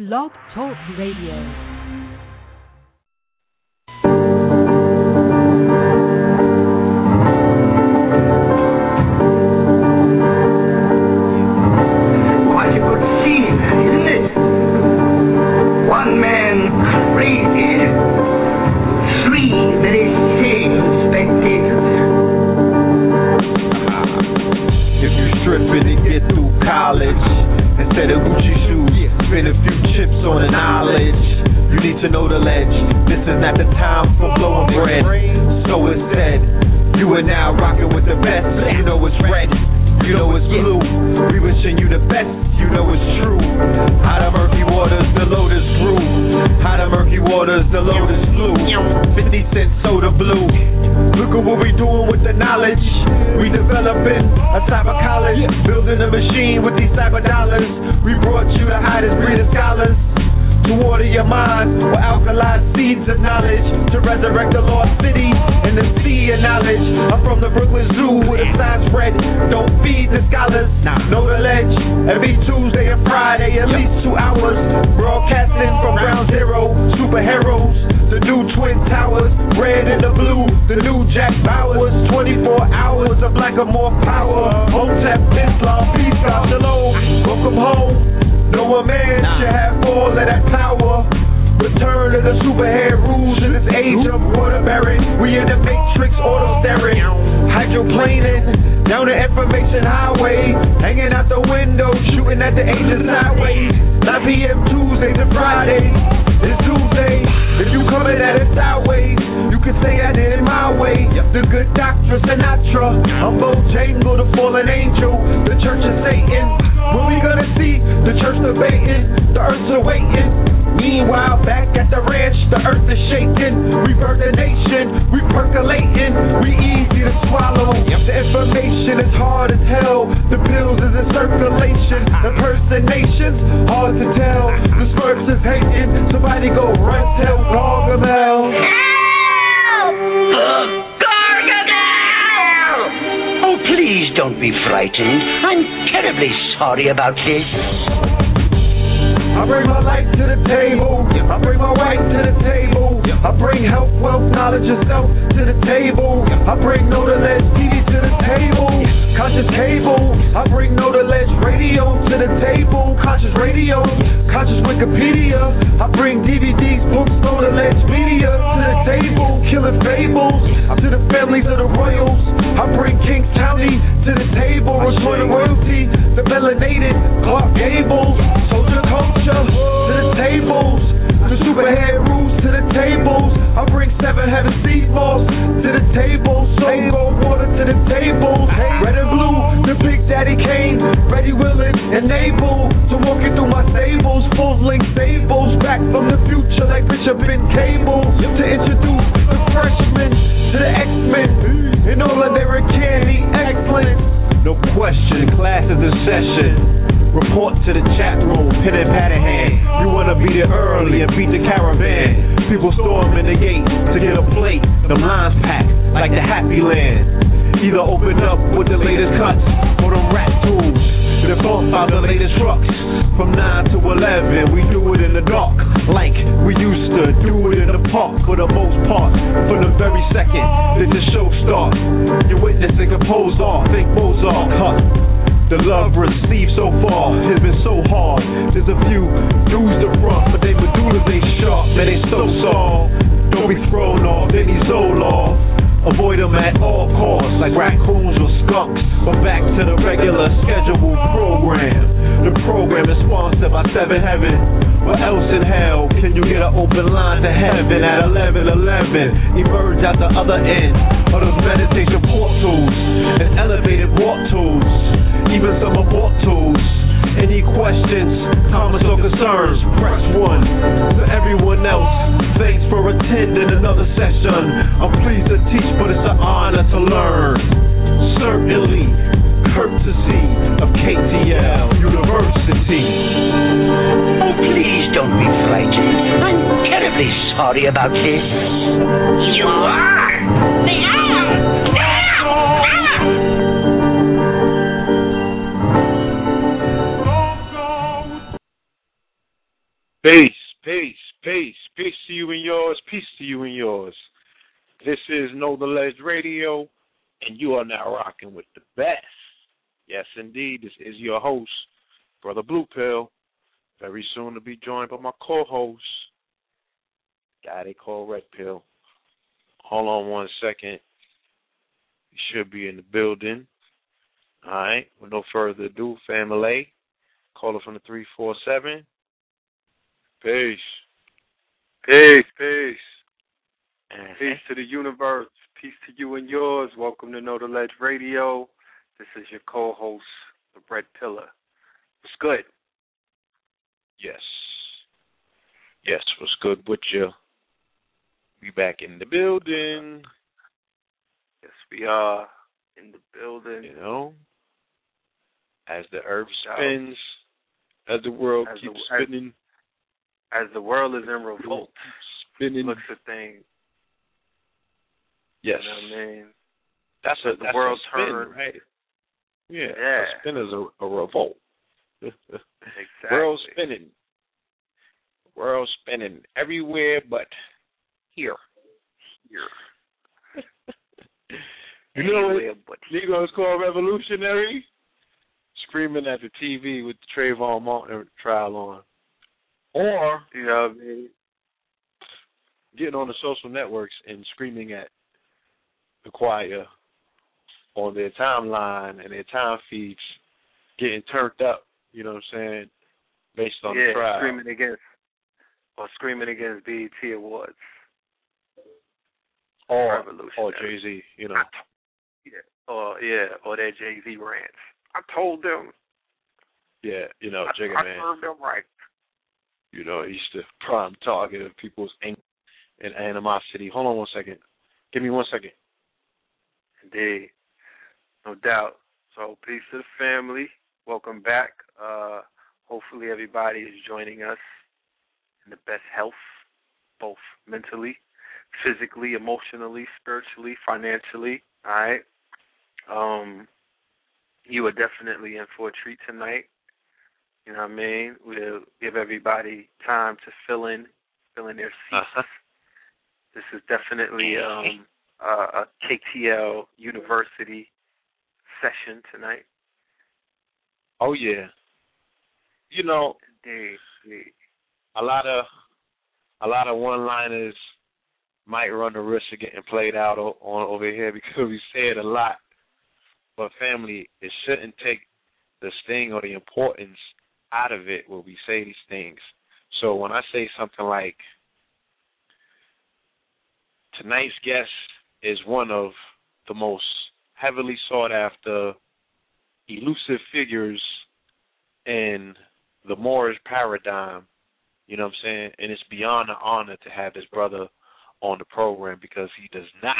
Blog Talk Radio. Sorry Trial on. Or You know what I mean? getting on the social networks and screaming at the choir on their timeline and their time feeds, getting turned up, you know what I'm saying, based on yeah, the trial. screaming against or screaming against BET awards. or or Jay Z, you know. T- yeah, or yeah, or that Jay Z rants. I told them. Yeah, you know, Jigga I served them right. You know, he's the prime target of people's anger and animosity. Hold on one second. Give me one second. Indeed, no doubt. So peace to the family. Welcome back. Uh, hopefully everybody is joining us in the best health, both mentally, physically, emotionally, spiritually, financially. All right. Um, you are definitely in for a treat tonight. You know what I mean? We'll give everybody time to fill in, fill in their seats. Uh-huh. This is definitely um, uh, a KTL University session tonight. Oh yeah. You know, Indeed, indeed. a lot of a lot of one liners might run the risk of getting played out o- on over here because we say it a lot. But family, it shouldn't take the sting or the importance out of it when we say these things. So when I say something like tonight's guest is one of the most heavily sought after elusive figures in the Moorish paradigm, you know what I'm saying? And it's beyond an honor to have this brother on the program because he does not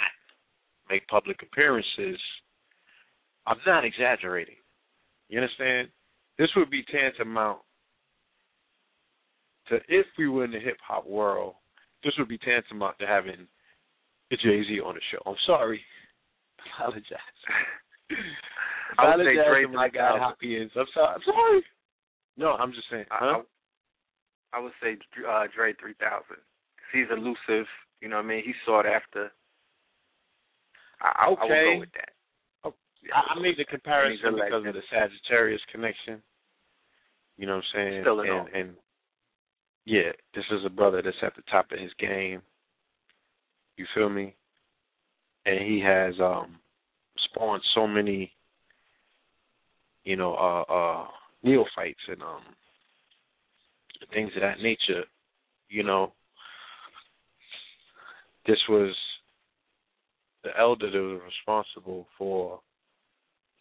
make public appearances. I'm not exaggerating. You understand? This would be tantamount to if we were in the hip hop world, this would be tantamount to having a Jay Z on the show. I'm sorry. Apologize. I would say Apologize Dre my guy. Hopkins. I'm sorry. I'm sorry. No, I'm just saying. I, Huh? I, I would say uh, Dre three thousand. He's elusive. You know what I mean? He's sought after. I, I, I will go with that. Oh, I, I made the comparison because of the Sagittarius connection. You know what I'm saying? Still and, and yeah, this is a brother that's at the top of his game. You feel me? And he has um spawned so many, you know, uh uh neophytes and um things of that nature. You know, this was the elder that was responsible for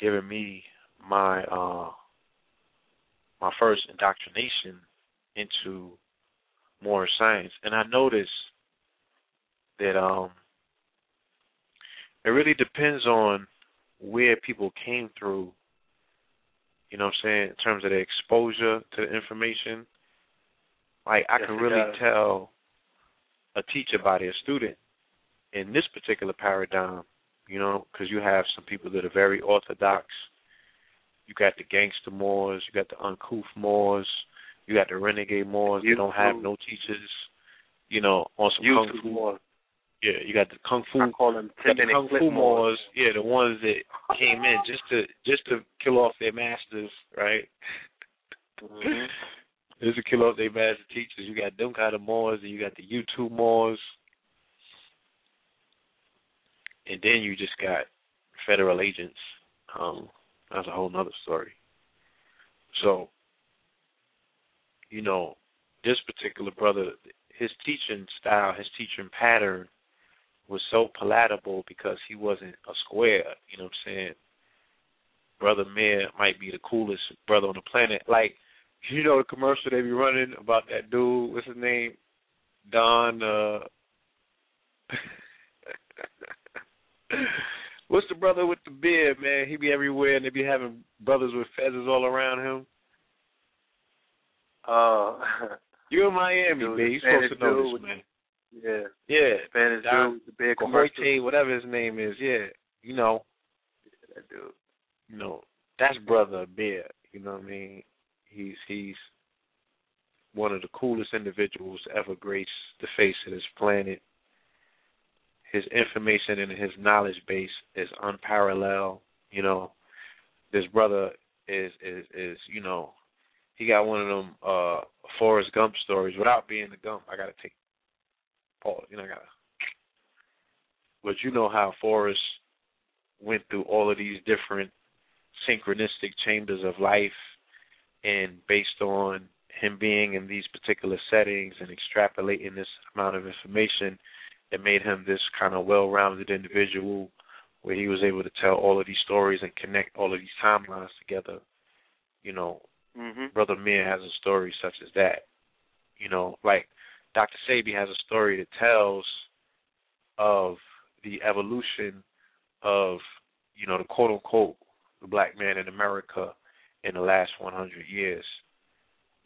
giving me my uh my first indoctrination into Moor science. And I noticed that um it really depends on where people came through, you know what I'm saying, in terms of their exposure to the information. Like I Yes, can really tell a teacher by their student in this particular paradigm, you know, because you have some people that are very orthodox. You got the gangster Moors, you got the uncouth Moors, You got the renegade Moors. They don't have no teachers. You know, on some kung fu. Moors. Yeah, you got the kung fu. I call them you ten the kung fu Moors. Yeah, the ones that came in just to just to kill off their masters, right? Mhm. Just to kill off their master teachers. You got them kind of Moors, and you got the YouTube Moors, and then you just got federal agents. Um, that's a whole nother story. So, you know, this particular brother, his teaching style, his teaching pattern was so palatable because he wasn't a square, you know what I'm saying? Brother Amir might be the coolest brother on the planet. Like, you know the commercial they be running about that dude, what's his name? Don uh What's the brother with the beard, man? He be everywhere and they be having brothers with feathers all around him. Uh, You're in Miami, Dude, man. You supposed to know this, man. yeah, Yeah. Spanish Don dude, with the big. Cojote, whatever his name is, yeah. You know, That dude. you know, that's brother Bear. You know what I mean? He's he's one of the coolest individuals to ever grace the face of this planet. His information and his knowledge base is unparalleled. You know, this brother is is is you know, he got one of them uh Forrest Gump stories without being the Gump. I gotta take Paul. You know, I gotta. But you know how Forrest went through all of these different synchronistic chambers of life and based on him being in these particular settings and extrapolating this amount of information it made him this kind of well-rounded individual where he was able to tell all of these stories and connect all of these timelines together you know Mhm. brother Mir has a story such as that you know like dr sabi has a story that tells of the evolution of you know the quote unquote the black man in America in the last 100 years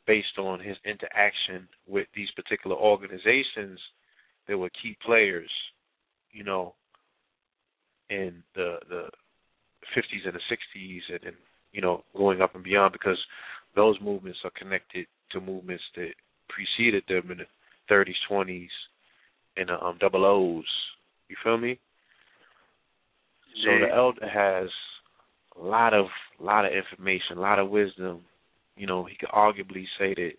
based on his interaction with these particular organizations that were key players you know in the the 50s and the 60s and, and you know going up and beyond because those movements are connected to movements that preceded them in the 30s 20s and the um double O's you feel me so Yeah. the elder has a lot of lot of information, a lot of wisdom. You know, he could arguably say that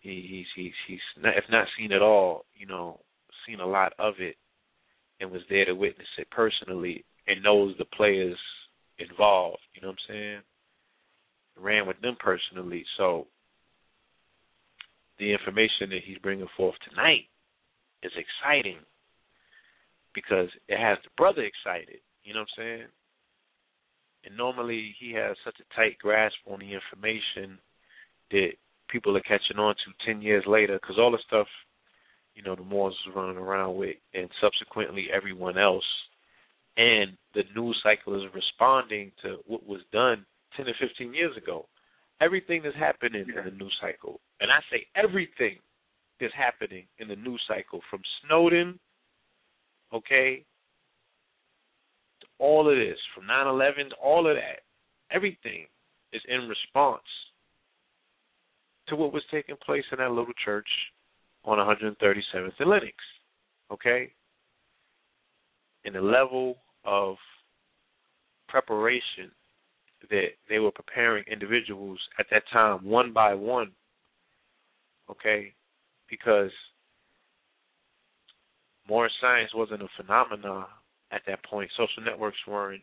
he, he's he's he's not, if not seen at all, you know, seen a lot of it, and was there to witness it personally, and knows the players involved. You know what I'm saying? Ran with them personally, so the information that he's bringing forth tonight is exciting because it has the brother excited. You know what I'm saying? And normally he has such a tight grasp on the information that people are catching on to 10 years later because all the stuff, you know, the Moors was running around with and subsequently everyone else. And the news cycle is responding to what was done 10 or 15 years ago. Everything that's happening in the news cycle, and I say everything that's happening in the news cycle from Snowden, okay, to all of this, from 9 11 to all of that, everything is in response to what was taking place in that little church on 137th and Lenox, okay? And the level of preparation that they were preparing individuals at that time, one by one, okay? Because Moor science wasn't a phenomenon at that point. Social networks weren't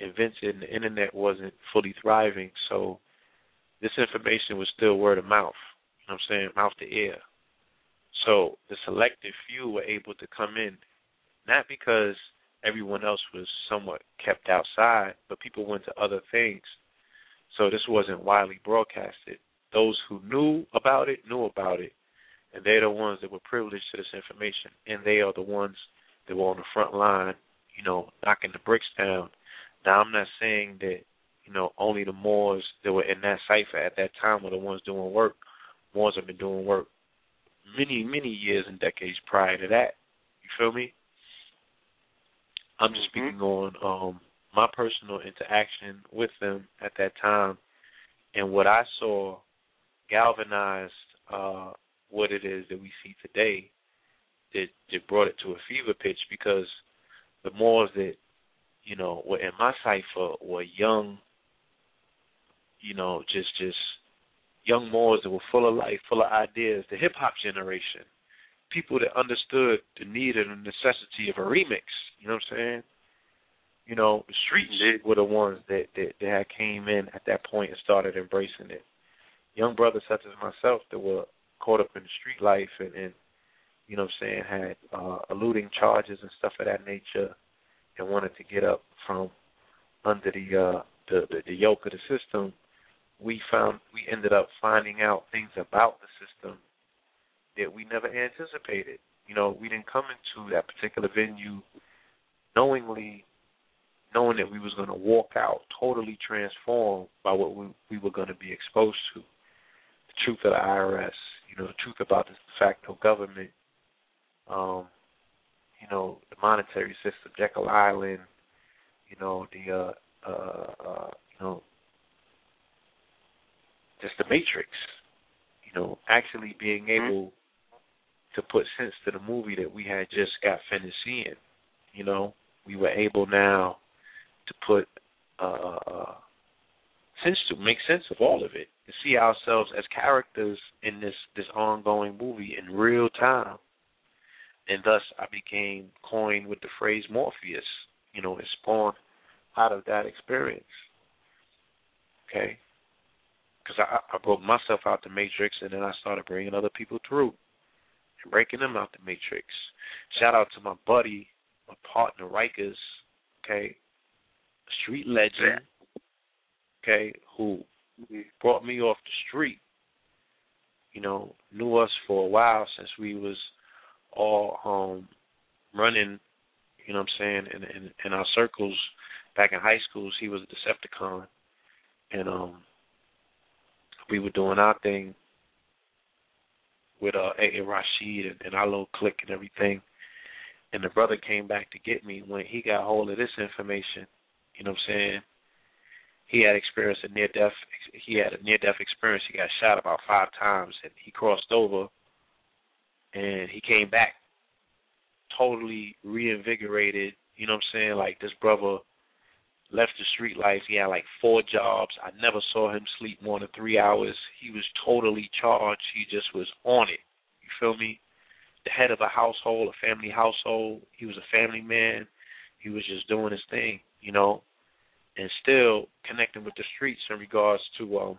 invented and the internet wasn't fully thriving. So this information was still word of mouth. You know what I'm saying? Mouth to ear. So the selected few were able to come in, not because everyone else was somewhat kept outside, but people went to other things. So this wasn't widely broadcasted. Those who knew about it knew about it, and they're the ones that were privileged to this information, and they are the ones that were on the front line, you know, knocking the bricks down. Now I'm not saying that, you know, only the Moors that were in that cipher at that time were the ones doing work. Moors have been doing work many, many years and decades prior to that. You feel me? I'm just Mhm. speaking on um my personal interaction with them at that time and what I saw galvanized uh, what it is that we see today. That that brought it to a fever pitch because the Moors that you know were in my cipher were young, you know, just just young Moors that were full of life, full of ideas. The hip hop generation, people that understood the need and the necessity of a remix. You know what I'm saying? You know, the streets Indeed. were the ones that, that that had came in at that point and started embracing it. Young brothers such as myself that were caught up in the street life and, and you know what I'm saying, had uh eluding charges and stuff of that nature and wanted to get up from under the uh the, the, the yoke of the system, we found we ended up finding out things about the system that we never anticipated. You know, we didn't come into that particular venue knowingly knowing that we was going to walk out totally transformed by what we, we were going to be exposed to. The truth of the IRS, you know, the truth about the de facto government, um, you know, the monetary system, Jekyll Island, you know, the uh uh uh you know just the matrix. You know, actually being able to put sense to the movie that we had just got finished seeing. You know, we were able now to put uh, uh sense to make sense of all of it to see ourselves as characters in this this ongoing movie in real time and thus I became coined with the phrase Morpheus. You know, it spawned out of that experience. Okay, because I, I broke myself out the matrix, and then I started bringing other people through and breaking them out the matrix. Shout out to my buddy, my partner Rikers, okay, street legend, okay, who brought me off the street. You know, knew us for a while since we was all um running, you know what I'm saying, in in, in our circles back in high schools he was a Decepticon and um we were doing our thing with uh A. A. Rashid and, and our little clique and everything. And the brother came back to get me when he got hold of this information. You know what I'm saying? He had experienced a near death. He had a near death experience. He got shot about five times, and he crossed over and he came back totally reinvigorated. You know what I'm saying? Like this brother left the street life. He had like four jobs. I never saw him sleep more than three hours. He was totally charged. He just was on it. You feel me? The head of a household, a family household. He was a family man. He was just doing his thing, you know, and still connecting with the streets in regards to um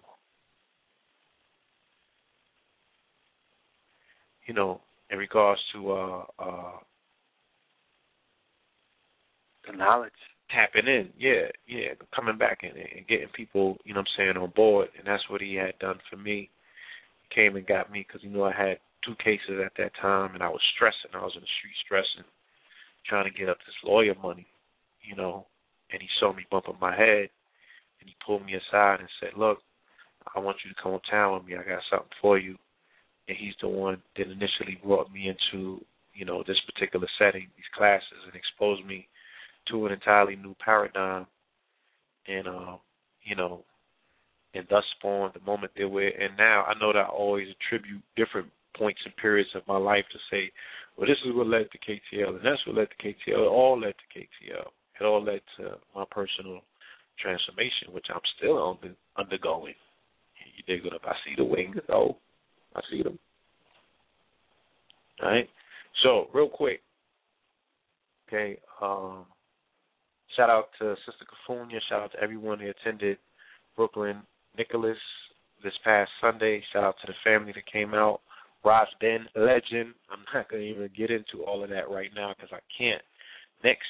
you know, in regards to uh uh The knowledge. Tapping in, yeah, yeah, coming back and, and getting people, you know what I'm saying, on board, and that's what he had done for me. He came and got me because he knew I had two cases at that time, and I was stressing. I was in the street stressing, trying to get up this lawyer money, you know. And he saw me bumping my head, and he pulled me aside and said, "Look, I want you to come uptown with me. I got something for you." And he's the one that initially brought me into, you know, this particular setting, these classes, and exposed me to an entirely new paradigm, and uh, you know, and thus spawned the moment that we're in now. I know that I always attribute different points and periods of my life to say, well, this is what led to KTL, and that's what led to KTL. It all led to KTL. It all led to my personal transformation, which I'm still under, undergoing. You dig it up? I see the wings, though. I see them. All right. So, real quick, okay. Um, Shout out to Sister Cafunia. Shout out to everyone who attended Brooklyn Nicholas this past Sunday. Shout out to the family that came out. Ross Ben, legend. I'm not going to even get into all of that right now because I can't. Next,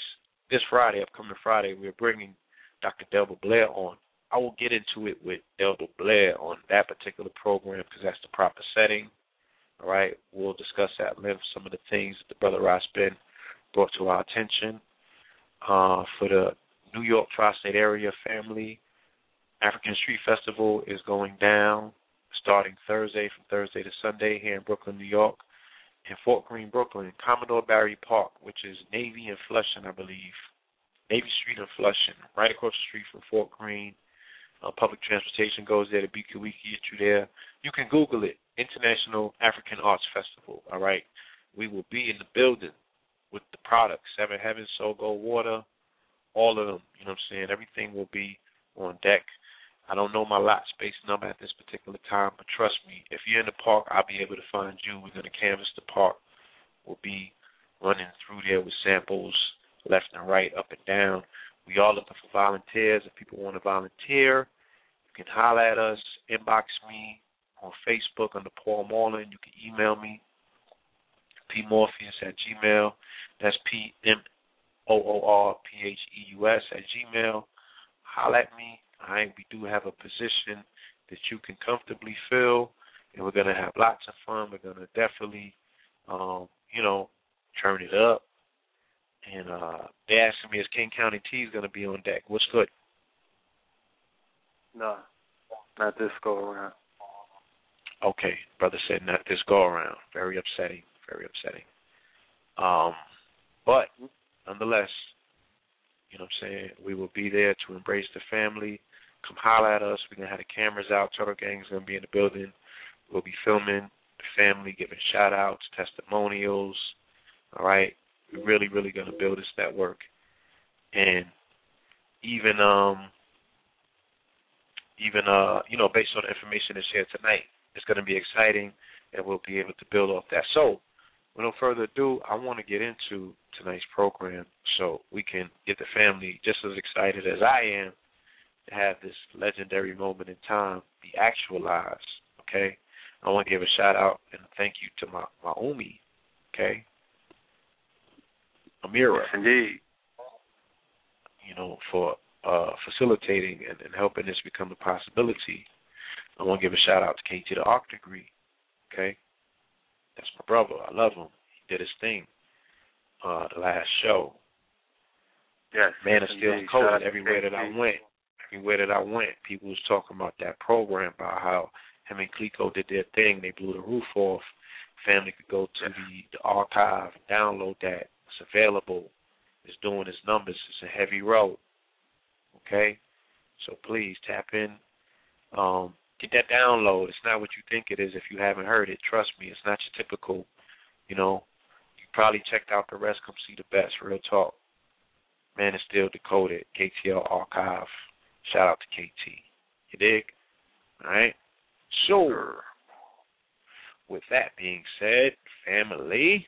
this Friday, upcoming Friday, we're bringing Dr. Delbert Blair on. I will get into it with Delbert Blair on that particular program because that's the proper setting. All right, we'll discuss at length some of the things that the brother Ross Ben brought to our attention uh, for the New York tri-state area family. African Street Festival is going down starting Thursday from Thursday to Sunday here in Brooklyn, New York. In Fort Greene, Brooklyn, Commodore Barry Park, which is Navy and Flushing, I believe. Navy Street and Flushing, right across the street from Fort Greene. Uh, public transportation goes there. The BQ Week get you there. You can Google it. International African Arts Festival. All right. We will be in the building with the products. Seven Heavens, Soul Gold Water, all of them. You know what I'm saying? Everything will be on deck. I don't know my lot space number at this particular time, but trust me, if you're in the park, I'll be able to find you. We're going to canvas the park. We'll be running through there with samples left and right, up and down. We are looking for volunteers. If people want to volunteer, you can holler at us, inbox me on Facebook under Paul Marlin. You can email me, pmorpheus at gmail. That's P M O O R P H E U S at gmail. Holler at me. I we do have a position that you can comfortably fill, and we're gonna have lots of fun. We're gonna definitely, um, you know, turn it up. And uh they asking me is King County T is gonna be on deck. What's good? No, not this go around. Okay, brother said not this go around. Very upsetting. Very upsetting. Um, but nonetheless, you know what I'm saying? We will be there to embrace the family. Come holler at us. We're gonna have the cameras out. Turtle Gang's gonna be in the building. We'll be filming the family, giving shout outs, testimonials. All right. We're really, really gonna build this network. And even um even uh, you know, based on the information that's shared tonight, it's gonna be exciting and we'll be able to build off that. So with no further ado, I want to get into tonight's program so we can get the family just as excited as I am to have this legendary moment in time be actualized. Okay, I want to give a shout out and thank you to my my Umi. Okay, Amira. Yes, indeed. You know for uh, facilitating and, and helping this become a possibility. I want to give a shout out to KT the Arc Degree. Okay, that's my brother. I love him. He did his thing. Uh, the last show. Yes. Man of Steel indeed. Code. Shout out to Everywhere that I went, everywhere that I went, people was talking about that program, about how him and Clico did their thing. They blew the roof off. Family could go to the, the archive, download that. It's available. It's doing its numbers. It's a heavy road. Okay, so please tap in. Um, get that download. It's not what you think it is if you haven't heard it. Trust me, it's not your typical. You know, you probably checked out the rest. Come see the best. Real talk. Man is still decoded. KTL archive. Shout out to KT. You dig? All right. So, with that being said, family,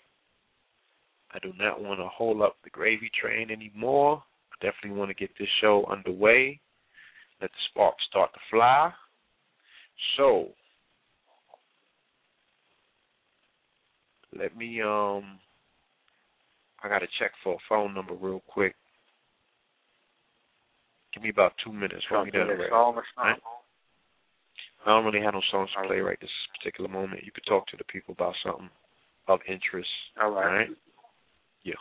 I do not want to hold up the gravy train anymore. I definitely want to get this show underway. Let the sparks start to fly. So, let me um I gotta check for a phone number real quick. Give me about two minutes. Me down Something right. that's all or something. Right. I don't really have no songs to play right. this particular moment. You could talk to the people about something of interest. All right. All right. Yes,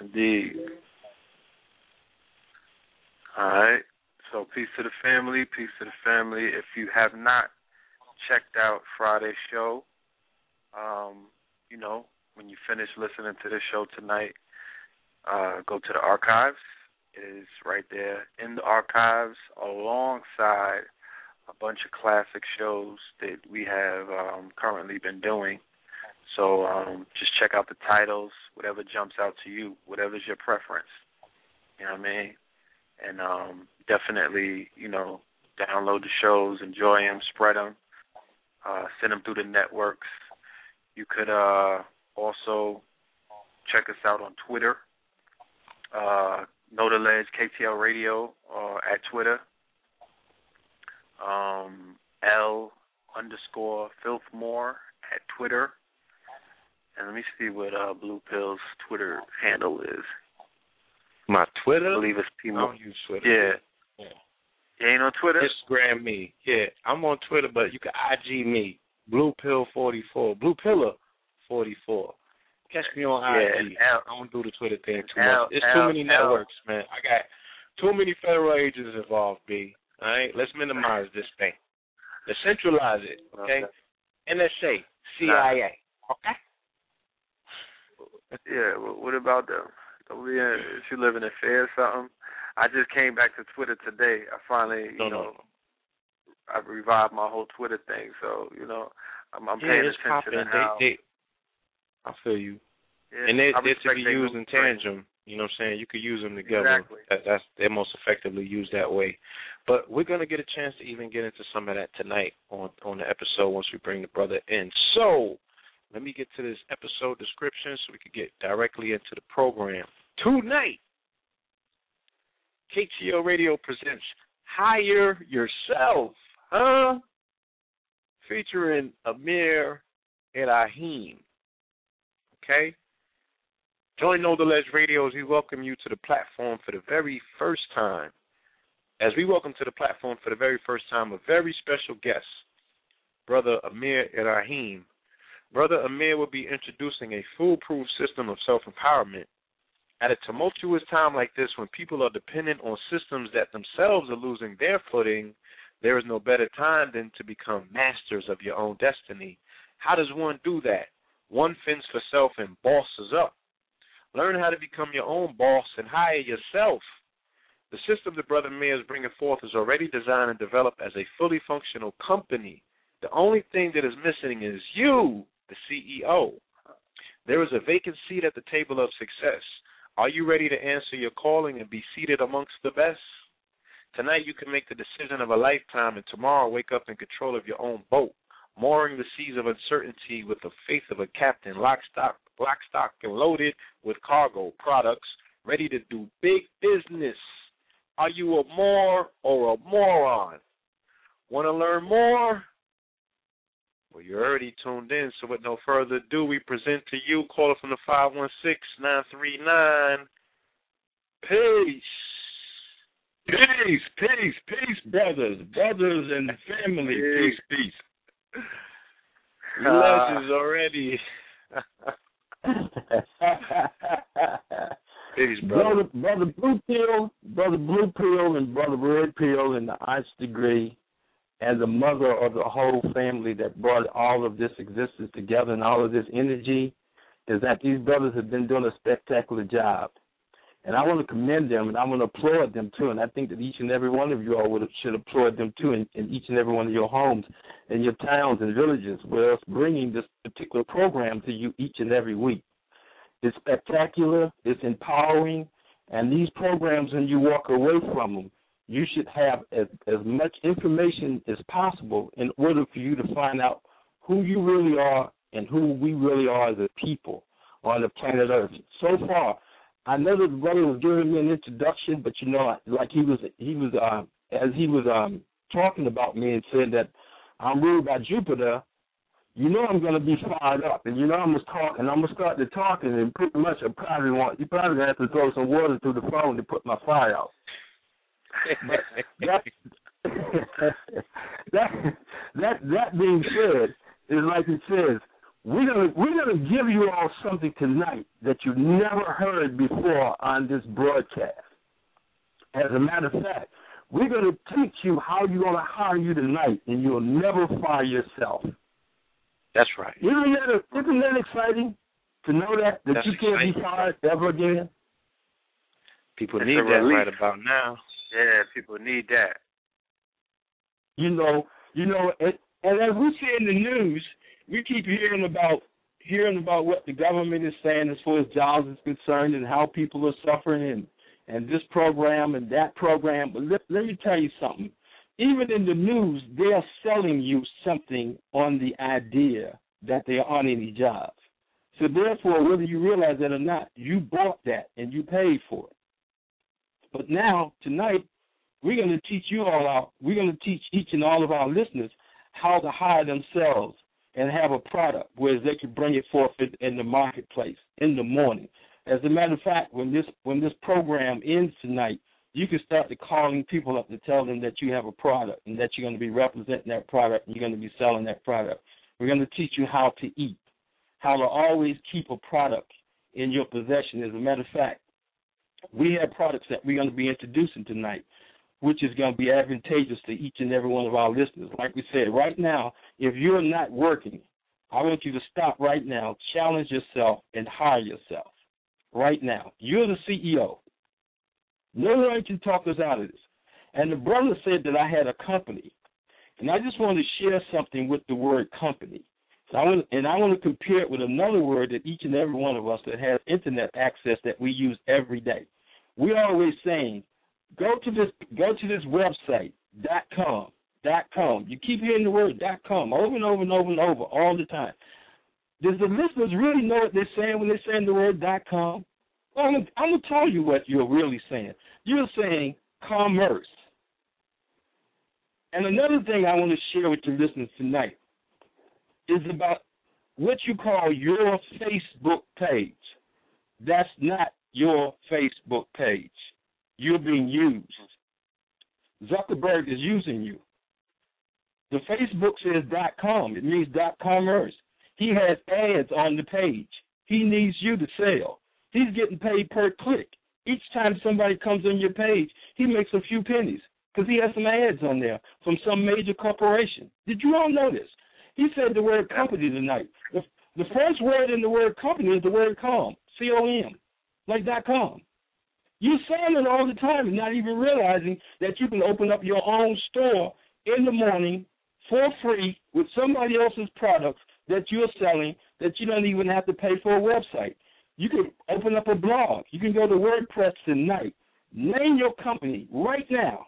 indeed. All right. So peace to the family, peace to the family. If you have not checked out Friday's show, um, you know, when you finish listening to this show tonight, uh, go to the archives. It is right there in the archives alongside a bunch of classic shows that we have um, currently been doing. So um, just check out the titles, whatever jumps out to you, whatever's your preference. You know what I mean? And um, definitely, you know, download the shows, enjoy them, spread them, uh, send them through the networks. You could uh, also check us out on Twitter. Uh, know the Ledge KTL Radio uh, at Twitter. Um, L underscore Filthmore at Twitter. And let me see what uh, Blue Pill's Twitter handle is. My I Twitter. believe it's I P. don't use Twitter. Yeah. Yeah. You ain't on Twitter? Instagram me. Yeah, I'm on Twitter, but you can IG me. Blue Pill 44. Blue Pillar 44. Catch me on Yeah, IG. and L- I don't do the Twitter thing too L- much. It's L- too many L- networks, man. I got too many federal agents involved, B. All right, let's minimize this thing. Let's centralize it, okay? NSA, CIA, okay? Yeah, what about them? Don't in, you live in a fair or something, I just came back to Twitter today. I finally, you know, no, no. I revived my whole Twitter thing. So you know, I'm, I'm Yeah, paying it's attention popping. to how. They, they, I feel you. yeah, and they, to respect be they used in tandem. You know what I'm saying? You could use them together. Exactly. That, that's they're most effectively used that way. But we're gonna get a chance to even get into some of that tonight on on the episode once we bring the brother in. So let me get to this episode description so we could get directly into the program. Tonight, KTL Radio presents Hire Yourself, huh? Featuring Amir Irrahim. Okay? Join Know the Ledge Radio as we welcome you to the platform for the very first time. As we welcome to the platform for the very first time a very special guest, Brother Amir Irrahim. Brother Amir will be introducing a foolproof system of self empowerment. At a tumultuous time like this, when people are dependent on systems that themselves are losing their footing, there is no better time than to become masters of your own destiny. How does one do that? One fends for self and bosses up. Learn how to become your own boss and hire yourself. The system that Brother Amir is bringing forth is already designed and developed as a fully functional company. The only thing that is missing is you, the CEO. There is a vacant seat at the table of success. Are you ready to answer your calling and be seated amongst the best? Tonight you can make the decision of a lifetime, and tomorrow wake up in control of your own boat, mooring the seas of uncertainty with the faith of a captain, lock, stock, lock, stock, and loaded with cargo products, ready to do big business. Are you a Moor or a moron? Want to learn more? Well, you're already tuned in, so with no further ado, we present to you caller from the 516-939. Peace. Peace, peace, peace, brothers, brothers and family. Peace, peace. Uh, Legends already. Peace, brother. brother, brother Blue Pill, brother Blue Pill, and brother Red Pill, and the Ice Degree, and the mother of the whole family that brought all of this existence together and all of this energy, is that these brothers have been doing a spectacular job. And I want to commend them and I want to applaud them too. And I think that each and every one of you all would should applaud them too in, in each and every one of your homes and your towns and villages where it's bringing this particular program to you each and every week. It's spectacular, it's empowering, and these programs, when you walk away from them, you should have as, as much information as possible in order for you to find out who you really are and who we really are as a people on the planet Earth. So far, I know that the brother was giving me an introduction, but you know, like he was, he was, uh, as he was um, talking about me and said that I'm ruled by Jupiter. You know, I'm to be fired up, and you know, I'm to talk, and I'm to start to talking, and pretty much, I probably want, you probably to have to throw some water through the phone to put my fire out. That, that that that being said, is like it says, we're gonna we're gonna give you all something tonight that you've never heard before on this broadcast. As a matter of fact, we're gonna teach you how you're gonna hire you tonight, and you'll never fire yourself. That's right. Isn't that isn't that exciting to know that that That's you can't be fired ever again? People It's need that relief. right about now. Yeah, people need that. You know, you know, and, and as we see in the news, we keep hearing about hearing about what the government is saying as far as jobs is concerned and how people are suffering and and this program and that program. But let, let me tell you something. Even in the news, they are selling you something on the idea that there aren't any jobs. So therefore, whether you realize it or not, you bought that and you paid for it. But now, tonight, we're going to teach you all out. We're going to teach each and all of our listeners how to hire themselves and have a product where they can bring it forth in, in the marketplace in the morning. As a matter of fact, when this when this program ends tonight, you can start to calling people up to tell them that you have a product and that you're going to be representing that product and you're going to be selling that product. We're going to teach you how to eat, how to always keep a product in your possession. As a matter of fact, we have products that we're going to be introducing tonight, which is going to be advantageous to each and every one of our listeners. Like we said, right now, if you're not working, I want you to stop right now, challenge yourself, and hire yourself. Right now, you're the CEO. No one can talk us out of this. And the brother said that I had a company. And I just want to share something with the word company. So I want, and I want to compare it with another word that each and every one of us that has internet access that we use every day. We're always saying, go to this go to this website dot com dot com. You keep hearing the word dot com over and over and over and over all the time. Does the listeners really know what they're saying when they're saying the word dot com? Well, I'm, to tell you what you're really saying. You're saying commerce. And another thing I want to share with your listeners tonight is about what you call your Facebook page. That's not your Facebook page. You're being used. Zuckerberg is using you. The Facebook says dot com. It means dot commerce. He has ads on the page. He needs you to sell. He's getting paid per click. Each time somebody comes on your page, he makes a few pennies because he has some ads on there from some major corporation. Did you all know this? He said the word company tonight. The, the first word in the word company is the word com, C O M, like com. You're saying it all the time and not even realizing that you can open up your own store in the morning for free with somebody else's products that you're selling that you don't even have to pay for a website. You can open up a blog. You can go to WordPress tonight. Name your company right now.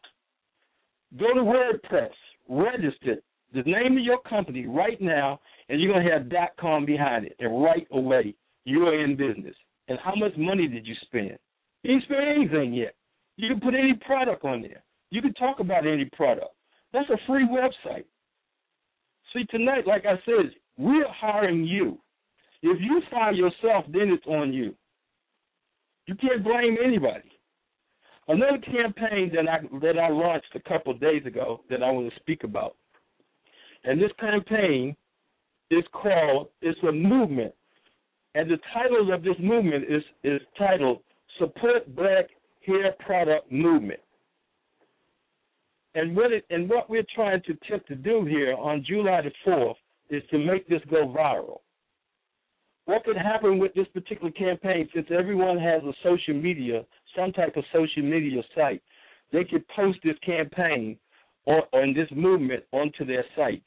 Go to WordPress, register the name of your company right now, and you're going to have .com behind it. And right away, you're in business. And how much money did you spend? You didn't spend anything yet. You can put any product on there. You can talk about any product. That's a free website. See, tonight, like I said, we're hiring you. If you fire yourself, then it's on you. You can't blame anybody. Another campaign that I that I launched a couple days ago that I want to speak about, and this campaign is called it's a movement, and the title of this movement is is titled "Support Black Hair Product Movement." And what it and what we're trying to attempt to do here on July the fourth is to make this go viral. What could happen with this particular campaign, since everyone has a social media, some type of social media site, they could post this campaign or on this movement onto their site.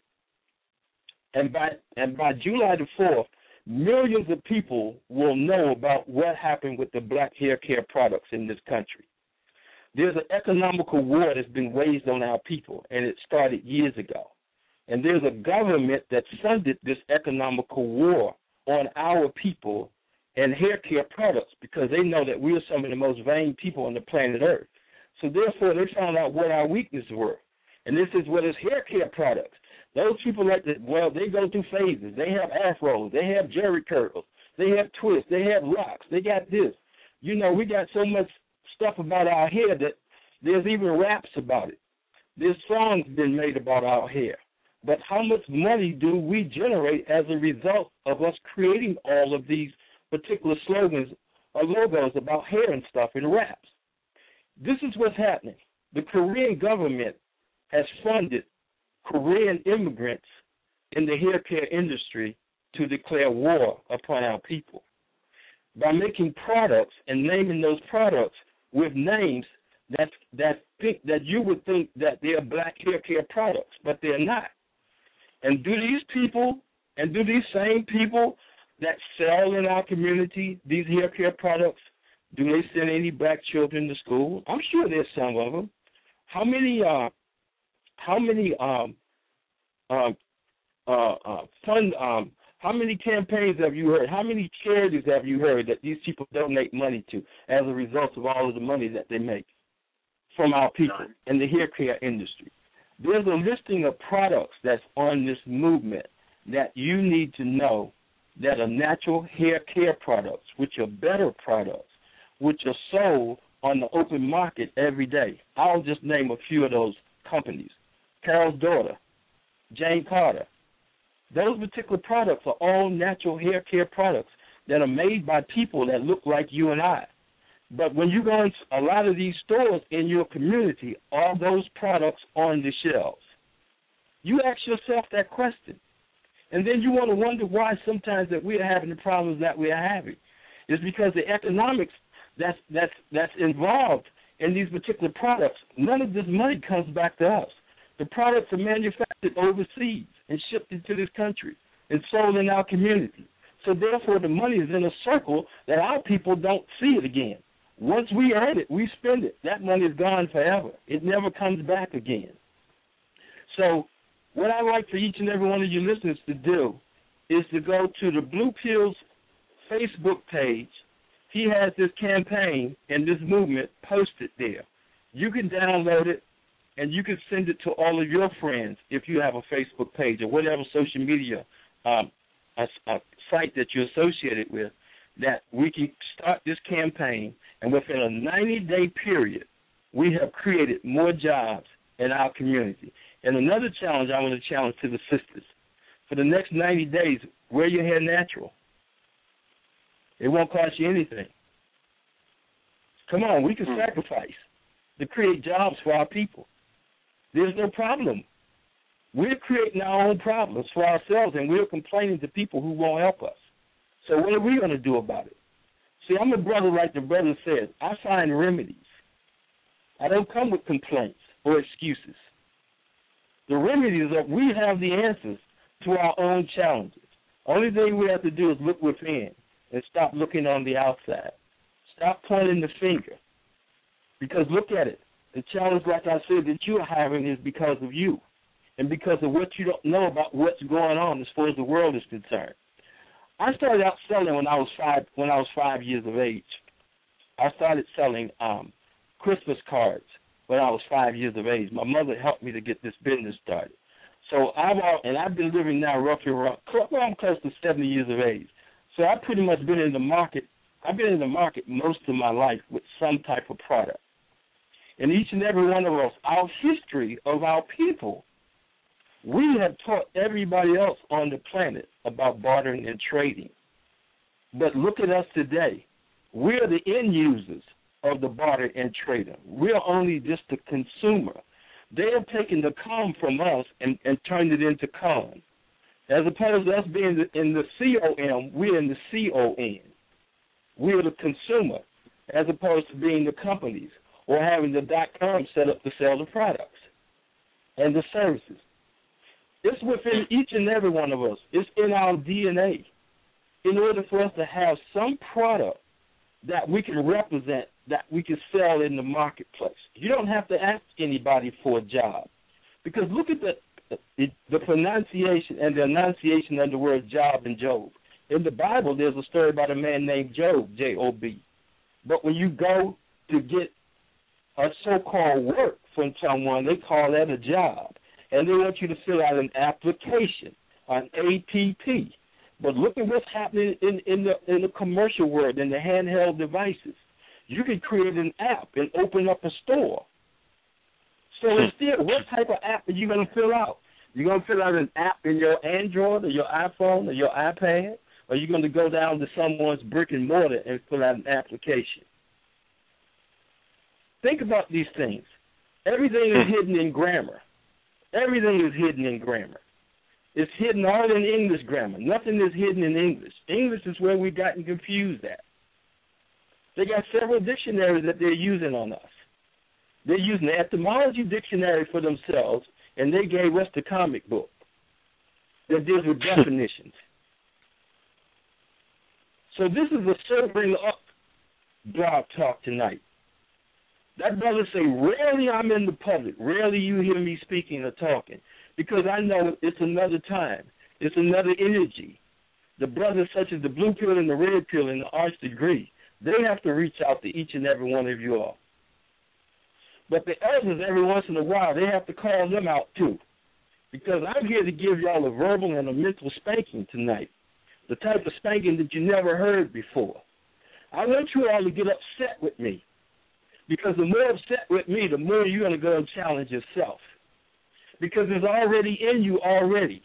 And by and by July the fourth, millions of people will know about what happened with the black hair care products in this country. There's an economical war that's been waged on our people, and it started years ago. And there's a government that funded this economical war on our people and hair care products because they know that we are some of the most vain people on the planet Earth. So therefore, they found out what our weaknesses were, and this is what is hair care products. Those people like that, well, they go through phases. They have afros, they have Jheri curls, they have twists, they have locks, they got this. You know, we got so much stuff about our hair that there's even raps about it. There's songs been made about our hair. But how much money do we generate as a result of us creating all of these particular slogans or logos about hair and stuff in raps? This is what's happening. The Korean government has funded Korean immigrants in the hair care industry to declare war upon our people by making products and naming those products with names that that think that you would think that they're black hair care products, but they're not. And do these people and do these same people that sell in our community these hair care products, do they send any black children to school? I'm sure there's some of them. How many uh how many um uh, uh, uh fund um how many campaigns have you heard? How many charities have you heard that these people donate money to as a result of all of the money that they make from our people in the hair care industry? There's a listing of products that's on this movement that you need to know that are natural hair care products, which are better products, which are sold on the open market every day. I'll just name a few of those companies. Carol's daughter, Jane Carter. Those particular products are all natural hair care products that are made by people that look like you and I. But when you go into a lot of these stores in your community, are those products on the shelves? You ask yourself that question. And then you want to wonder why sometimes that we are having the problems that we are having. It's because the economics that's that's that's involved in these particular products, none of this money comes back to us. The products are manufactured overseas and shipped into this country and sold in our community. So therefore, the money is in a circle that our people don't see it again. Once we earn it, we spend it. That money is gone forever. It never comes back again. So, what I'd like for each and every one of you listeners to do is to go to the Blue Pills Facebook page. He has this campaign and this movement posted there. You can download it and you can send it to all of your friends if you have a Facebook page or whatever social media um, a, a site that you're associated with. That we can start this campaign, and within a 90 day period, we have created more jobs in our community. And another challenge I want to challenge to the sisters for the next 90 days, wear your hair natural. It won't cost you anything. Come on, we can mm. sacrifice to create jobs for our people. There's no problem. We're creating our own problems for ourselves, and we're complaining to people who won't help us. So what are we going to do about it? See, I'm a brother like the brother said. I find remedies. I don't come with complaints or excuses. The remedies are we have the answers to our own challenges. Only thing we have to do is look within and stop looking on the outside. Stop pointing the finger. Because look at it. The challenge, like I said, that you're having is because of you and because of what you don't know about what's going on as far as the world is concerned. I started out selling when I was five when I was five years of age. I started selling um Christmas cards when I was five years of age. My mother helped me to get this business started. So I've all, and I've been living now roughly around well, I'm close to seventy years of age. So I've pretty much been in the market. I've been in the market most of my life with some type of product in each and every one of us, our history of our people, we have taught everybody else on the planet about bartering and trading. But look at us today. We're the end users of the barter and trading. We're only just the consumer. They have taken the com from us and, and turned it into con. As opposed to us being in the COM, we're in the CON. We're the consumer, as opposed to being the companies or having the dot com set up to sell the products and the services. It's within each and every one of us. It's in our DNA. In order for us to have some product that we can represent, that we can sell in the marketplace, you don't have to ask anybody for a job. Because look at the the, the pronunciation and the enunciation of the word job in Job. In the Bible, there's a story about a man named Job, J O B. But when you go to get a so-called work from someone. They call that a job, and they want you to fill out an application, an APP. But look at what's happening in, in the in the commercial world, in the handheld devices. You can create an app and open up a store. So instead, what type of app are you going to fill out? You're going to fill out an app in your Android or your iPhone or your iPad, or you're going to go down to someone's brick and mortar and fill out an application. Think about these things. Everything is hmm. hidden in grammar. Everything is hidden in grammar. It's hidden all in English grammar. Nothing is hidden in English. English is where we've gotten confused at. They got several dictionaries that they're using on us. They're using the etymology dictionary for themselves, and they gave us the comic book that deals with definitions. So this is a sobering up blog talk tonight. That brother say, rarely I'm in the public. Rarely you hear me speaking or talking. Because I know it's another time. It's another energy. The brothers such as the blue pill and the red pill and the arch degree, they have to reach out to each and every one of you all. But the elders, every once in a while, they have to call them out too. Because I'm here to give y'all a verbal and a mental spanking tonight. The type of spanking that you never heard before. I want you all to get upset with me. Because the more upset with me, the more you're going to go and challenge yourself. Because it's already in you already.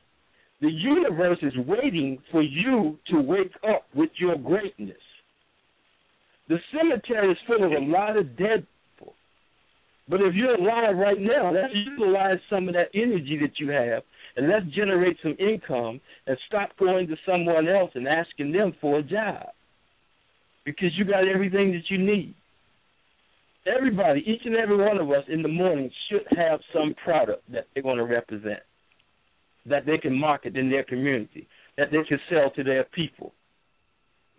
The universe is waiting for you to wake up with your greatness. The cemetery is full of a lot of dead people. But if you're alive right now, let's utilize some of that energy that you have and let's generate some income and stop going to someone else and asking them for a job. Because you got everything that you need. Everybody, each and every one of us in the morning should have some product that they're going to represent, that they can market in their community, that they can sell to their people.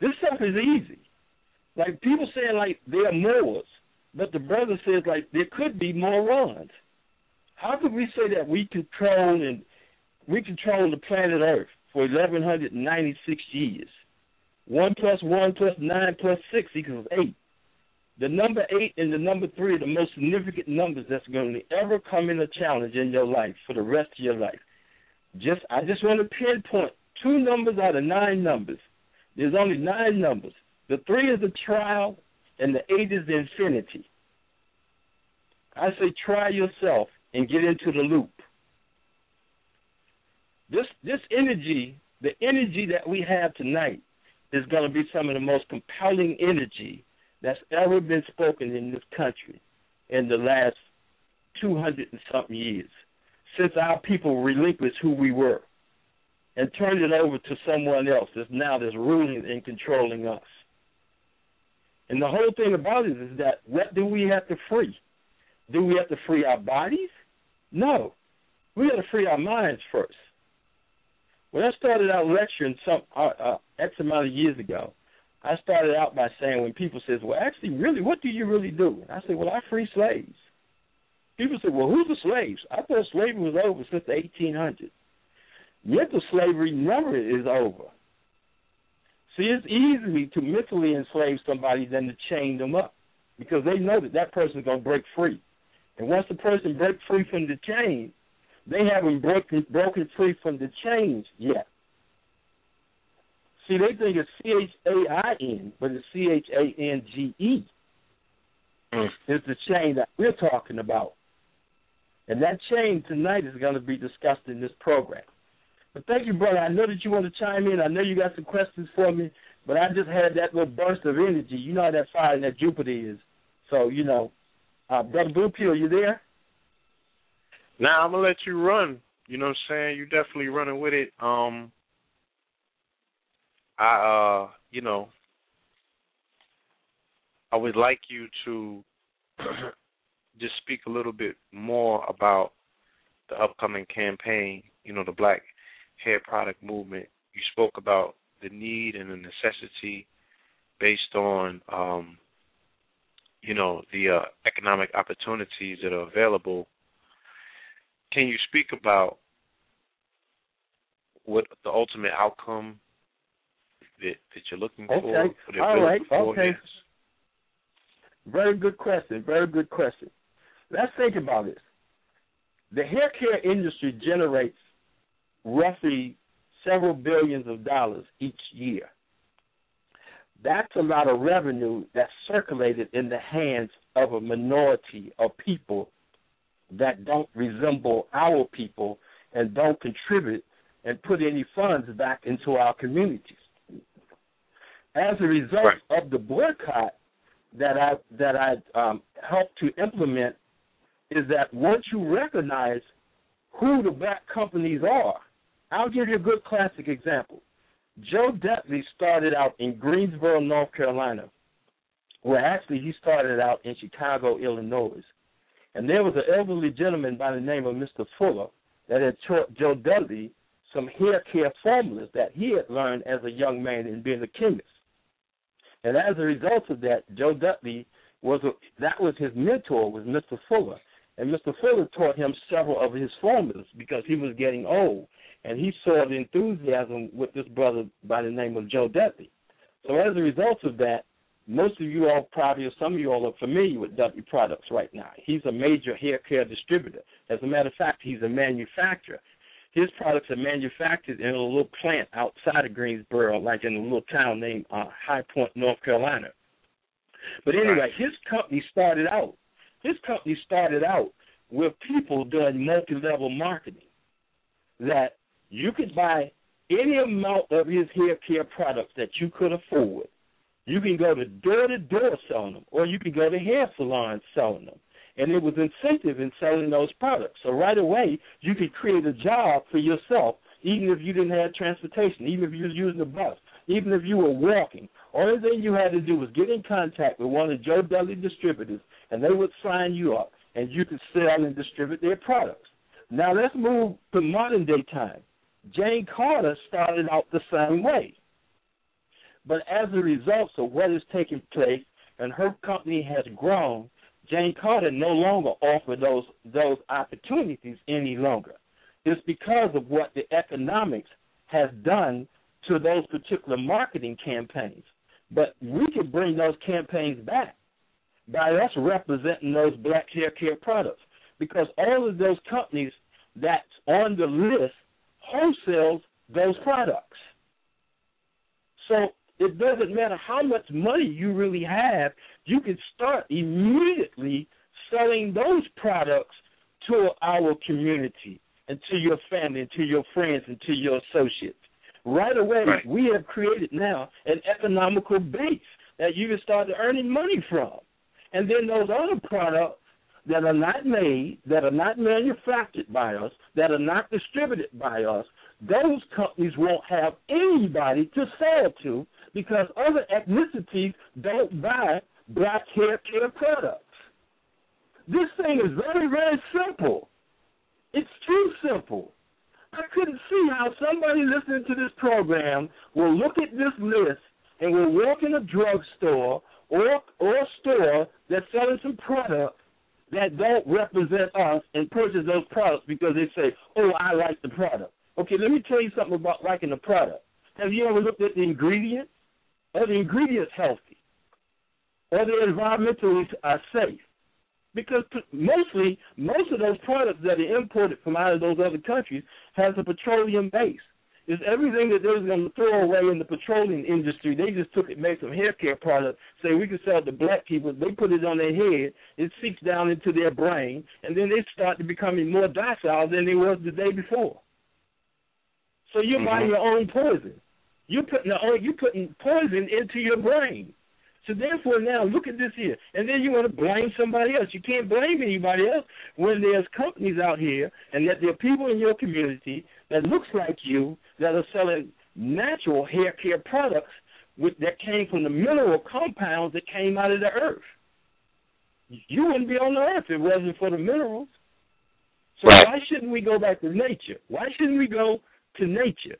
This stuff is easy. Like people saying like they're Moors, but the brother says like there could be morons. How could we say that we control and we control the planet Earth for eleven hundred and ninety six years? One plus one plus nine plus six equals eight. The number eight and the number three are the most significant numbers that's going to ever come in a challenge in your life for the rest of your life. Just I just want to pinpoint two numbers out of nine numbers. There's only nine numbers. The three is the trial, and the eight is the infinity. I say try yourself and get into the loop. This this energy, the energy that we have tonight, is going to be some of the most compelling energy that's ever been spoken in this country in the last 200 and something years since our people relinquished who we were and turned it over to someone else that's now that's ruling and controlling us. And the whole thing about it is that what do we have to free? Do we have to free our bodies? No. We got to free our minds first. When I started out lecturing some uh, uh, X amount of years ago, I started out by saying when people says, "Well, actually, really, what do you really do?" I say, "Well, I free slaves." People say, "Well, who's the slaves?" I thought slavery was over since the 1800s. Mental slavery never is over. See, it's easy to mentally enslave somebody than to chain them up because they know that that person is going to break free. And once the person breaks free from the chain, they haven't broken broken free from the chains yet. See, they think it's C H A I N, but it's C H A N G E. It's the chain that we're talking about. And that chain tonight is going to be discussed in this program. But thank you, brother. I know that you want to chime in. I know you got some questions for me, but I just had that little burst of energy. You know how that fire and that Jupiter is. So, you know, uh, Brother Blue Pill, you there? Now I'm gonna let you run. You know what I'm saying? You're definitely running with it. Um I uh you know I would like you to just speak a little bit more about the upcoming campaign, you know, the black hair product movement. You spoke about the need and the necessity based on um you know the uh, economic opportunities that are available can you speak about what the ultimate outcome that that you're looking Okay. for? for the All right. Okay. Very good question. Very good question. Let's think about this. The hair care industry generates roughly several billions of dollars each year. That's a lot of revenue that's circulated in the hands of a minority of people that don't resemble our people and don't contribute and put any funds back into our communities. As a result Right. of the boycott that I that I um, helped to implement, is that once you recognize who the black companies are, I'll give you a good classic example. Joe Dudley started out in Greensboro, North Carolina. Well, actually, he started out in Chicago, Illinois. And there was an elderly gentleman by the name of Mr. Fuller that had taught Joe Dudley some hair care formulas that he had learned as a young man in being a chemist. And as a result of that, Joe Dudley was a, that was his mentor was Mr. Fuller, and Mr. Fuller taught him several of his formulas because he was getting old, and he saw the enthusiasm with this brother by the name of Joe Dudley. So as a result of that, most of you all probably, or some of you all are familiar with Dudley Products right now. He's a major hair care distributor. As a matter of fact, he's a manufacturer. His products are manufactured in a little plant outside of Greensboro, like in a little town named uh, High Point, North Carolina. But anyway, his company started out. His company started out with people doing multi-level marketing. That you could buy any amount of his hair care products that you could afford. You can go to door to door selling them, or you can go to hair salons selling them. And there was incentive in selling those products. So right away, you could create a job for yourself, even if you didn't have transportation, even if you were using a bus, even if you were walking, Only thing you had to do was get in contact with one of Joe Dudley distributors, and they would sign you up, and you could sell and distribute their products. Now let's move to modern day time. Jane Carter started out the same way. But as a result of what is taking place and her company has grown, Jane Carter no longer offers those those opportunities any longer. It's because of what the economics has done to those particular marketing campaigns. But we could bring those campaigns back by us representing those black hair care products. Because all of those companies that's on the list wholesales those products. So it doesn't matter how much money you really have, you can start immediately selling those products to our community and to your family and to your friends and to your associates. Right away, right. we have created now an economical base that you can start earning money from. And then those other products that are not made, that are not manufactured by us, that are not distributed by us, those companies won't have anybody to sell to because other ethnicities don't buy black hair care products. This thing is very, very simple. It's too simple. I couldn't see how somebody listening to this program will look at this list and will walk in a drugstore or or store that's selling some products that don't represent us and purchase those products because they say, "Oh, I like the product." Okay, let me tell you something about liking the product. Have you ever looked at the ingredients? Are the ingredients healthy? Are they environmentally uh, safe? because mostly most of those products that are imported from out of those other countries has a petroleum base. It's everything that they was going to throw away in the petroleum industry. They just took it, made some hair care products, say we can sell it to black people. They put it on their head, it seeps down into their brain, and then they start to becoming more docile than they was the day before. So you're mm-hmm. buying your own poison. You're putting the, you're putting poison into your brain. So therefore, now look at this here, and then you want to blame somebody else. You can't blame anybody else when there's companies out here, and that there are people in your community that looks like you that are selling natural hair care products with, that came from the mineral compounds that came out of the earth. You wouldn't be on the earth if it wasn't for the minerals. So right. why shouldn't we go back to nature? Why shouldn't we go to nature?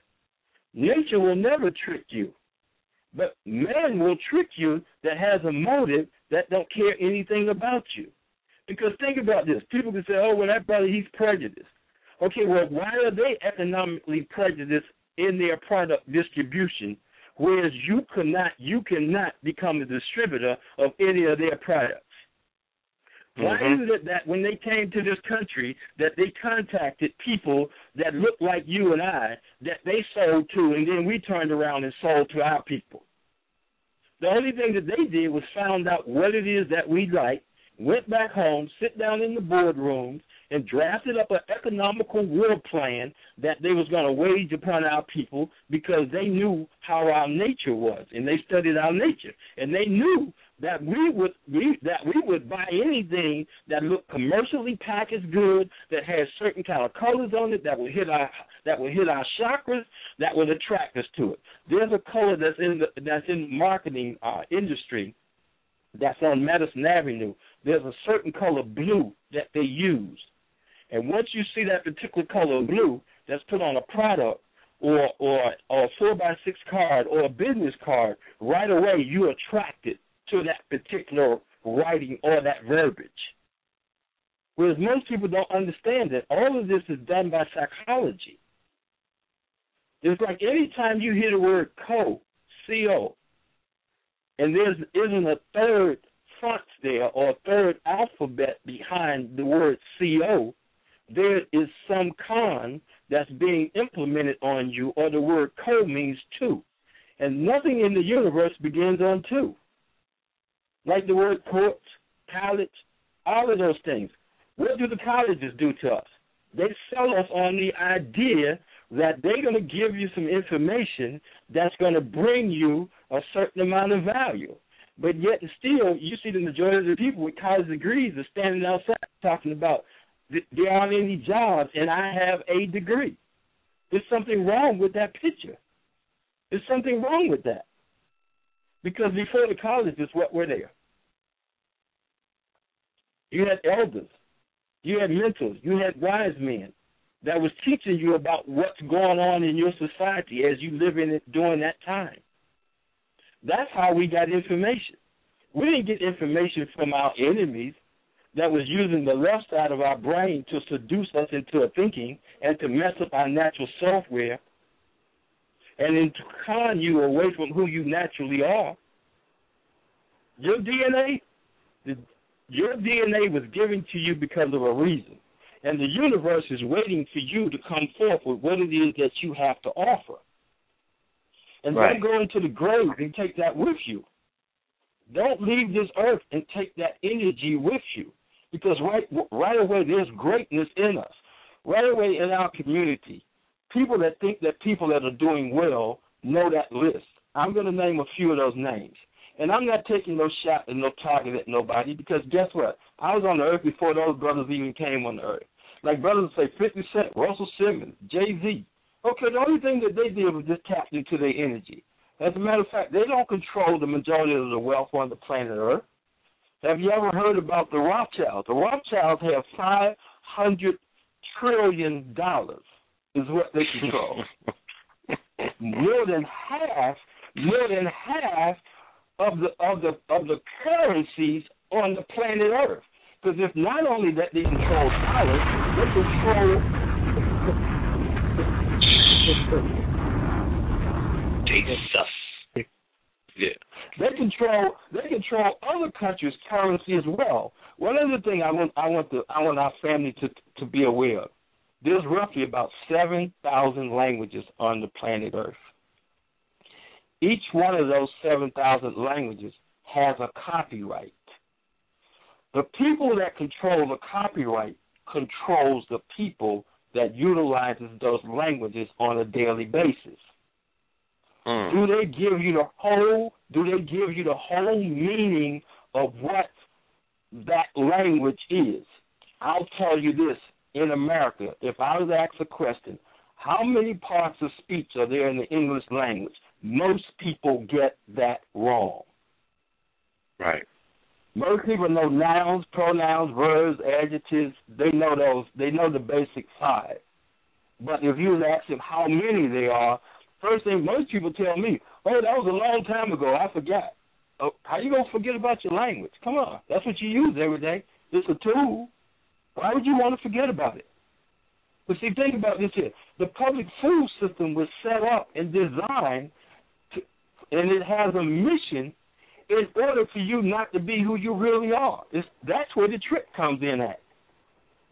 Nature will never trick you. But man will trick you that has a motive that don't care anything about you. Because think about this. People can say, oh, well, that brother, he's prejudiced. Okay, well, why are they economically prejudiced in their product distribution, whereas you cannot, you cannot become a distributor of any of their products? Why mm-hmm. is it that when they came to this country that they contacted people that looked like you and I that they sold to and then we turned around and sold to our people? The only thing that they did was found out what it is that we like, went back home, sit down in the boardrooms, and drafted up an economical war plan that they was going to wage upon our people because they knew how our nature was and they studied our nature and they knew that we would we, that we would buy anything that looked commercially packaged good, that has certain kind of colors on it that will hit our that will hit our chakras, that will attract us to it. There's a color that's in the that's in marketing uh, industry that's on Madison Avenue. There's a certain color blue that they use. And once you see that particular color blue that's put on a product or or, or a four by six card or a business card, right away you're attracted to that particular writing or that verbiage. Whereas most people don't understand that all of this is done by psychology. It's like any time you hear the word co, C-O, and there isn't a third font there or a third alphabet behind the word CO, there is some con that's being implemented on you, or the word co means two. And nothing in the universe begins on two like the word courts, college, all of those things. What do the colleges do to us? They sell us on the idea that they're going to give you some information that's going to bring you a certain amount of value. But yet, still, you see the majority of the people with college degrees are standing outside talking about there aren't any jobs, and I have a degree. There's something wrong with that picture. There's something wrong with that. Because before the colleges, what were there? You had elders, you had mentors, you had wise men that was teaching you about what's going on in your society as you live in it during that time. That's how we got information. We didn't get information from our enemies that was using the left side of our brain to seduce us into a thinking and to mess up our natural software and then to con you away from who you naturally are. Your DNA, the, your DNA was given to you because of a reason. And the universe is waiting for you to come forth with what it is that you have to offer. And Right. don't go into the grave and take that with you. Don't leave this earth and take that energy with you. Because right right away there's greatness in us. Right away in our community, people that think that people that are doing well know that list. I'm going to name a few of those names. And I'm not taking no shot and no target at nobody because guess what? I was on the earth before those brothers even came on the earth. Like brothers say 50 Cent, Russell Simmons, Jay Z. Okay, the only thing that they did was just tap into their energy. As a matter of fact, they don't control the majority of the wealth on the planet Earth. Have you ever heard about the Rothschilds? The Rothschilds have five hundred trillion dollars is what they control. more than half, more than half of the of the of the currencies on the planet Earth. Because if not only that they control dollars, they control Jesus. Yeah. They control they control other countries' currency as well. One other thing I want I want the I want our family to to be aware of. There's roughly about seven thousand languages on the planet Earth. Each one of those seven thousand languages has a copyright. The people that control the copyright controls the people that utilizes those languages on a daily basis. Mm. Do they give you the whole? Do they give you the whole meaning of what that language is? I'll tell you this: in America, if I was asked a question, how many parts of speech are there in the English language? Most people get that wrong. Right. Most people know nouns, pronouns, verbs, adjectives. They know those. They know the basic five. But if you ask them how many there are, first thing most people tell me, "Oh, that was a long time ago. I forgot." Oh, how you gonna forget about your language? Come on, that's what you use every day. It's a tool. Why would you want to forget about it? But see, think about this here: the public food system was set up and designed, to, and it has a mission in order for you not to be who you really are. It's, that's where the trick comes in at.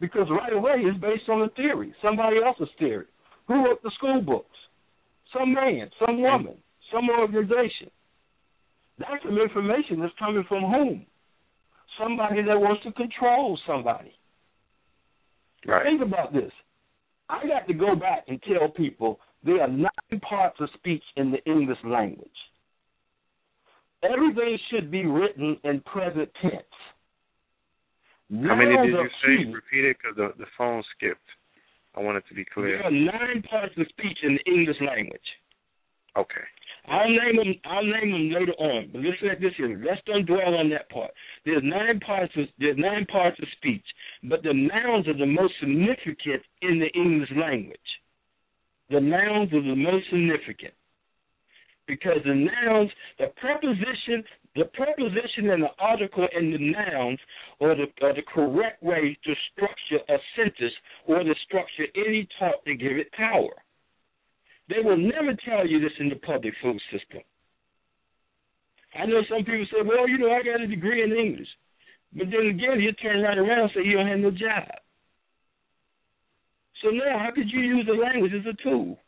Because right away it's based on a theory, somebody else's theory. Who wrote the school books? Some man, some woman, some organization. That's some information that's coming from whom? Somebody that wants to control somebody. Right. Think about this. I got to go back and tell people there are nine parts of speech in the English language. Everything should be written in present tense. How many did you say? key. Repeat it because the, the phone skipped. I want it to be clear. There are nine parts of speech in the English language. Okay. I'll name them. I'll name them later on. But listen at this here. Let's don't dwell on that part. There's nine parts of there's nine parts of speech, but the nouns are the most significant in the English language. The nouns are the most significant because the nouns, the preposition, the preposition and the article and the nouns are the, are the correct way to structure a sentence or to structure any talk to give it power. They will never tell you this in the public food system. I know some people say, well, you know, I got a degree in English. But then again, you turn right around and say you don't have no job. So now, how could you use the language as a tool?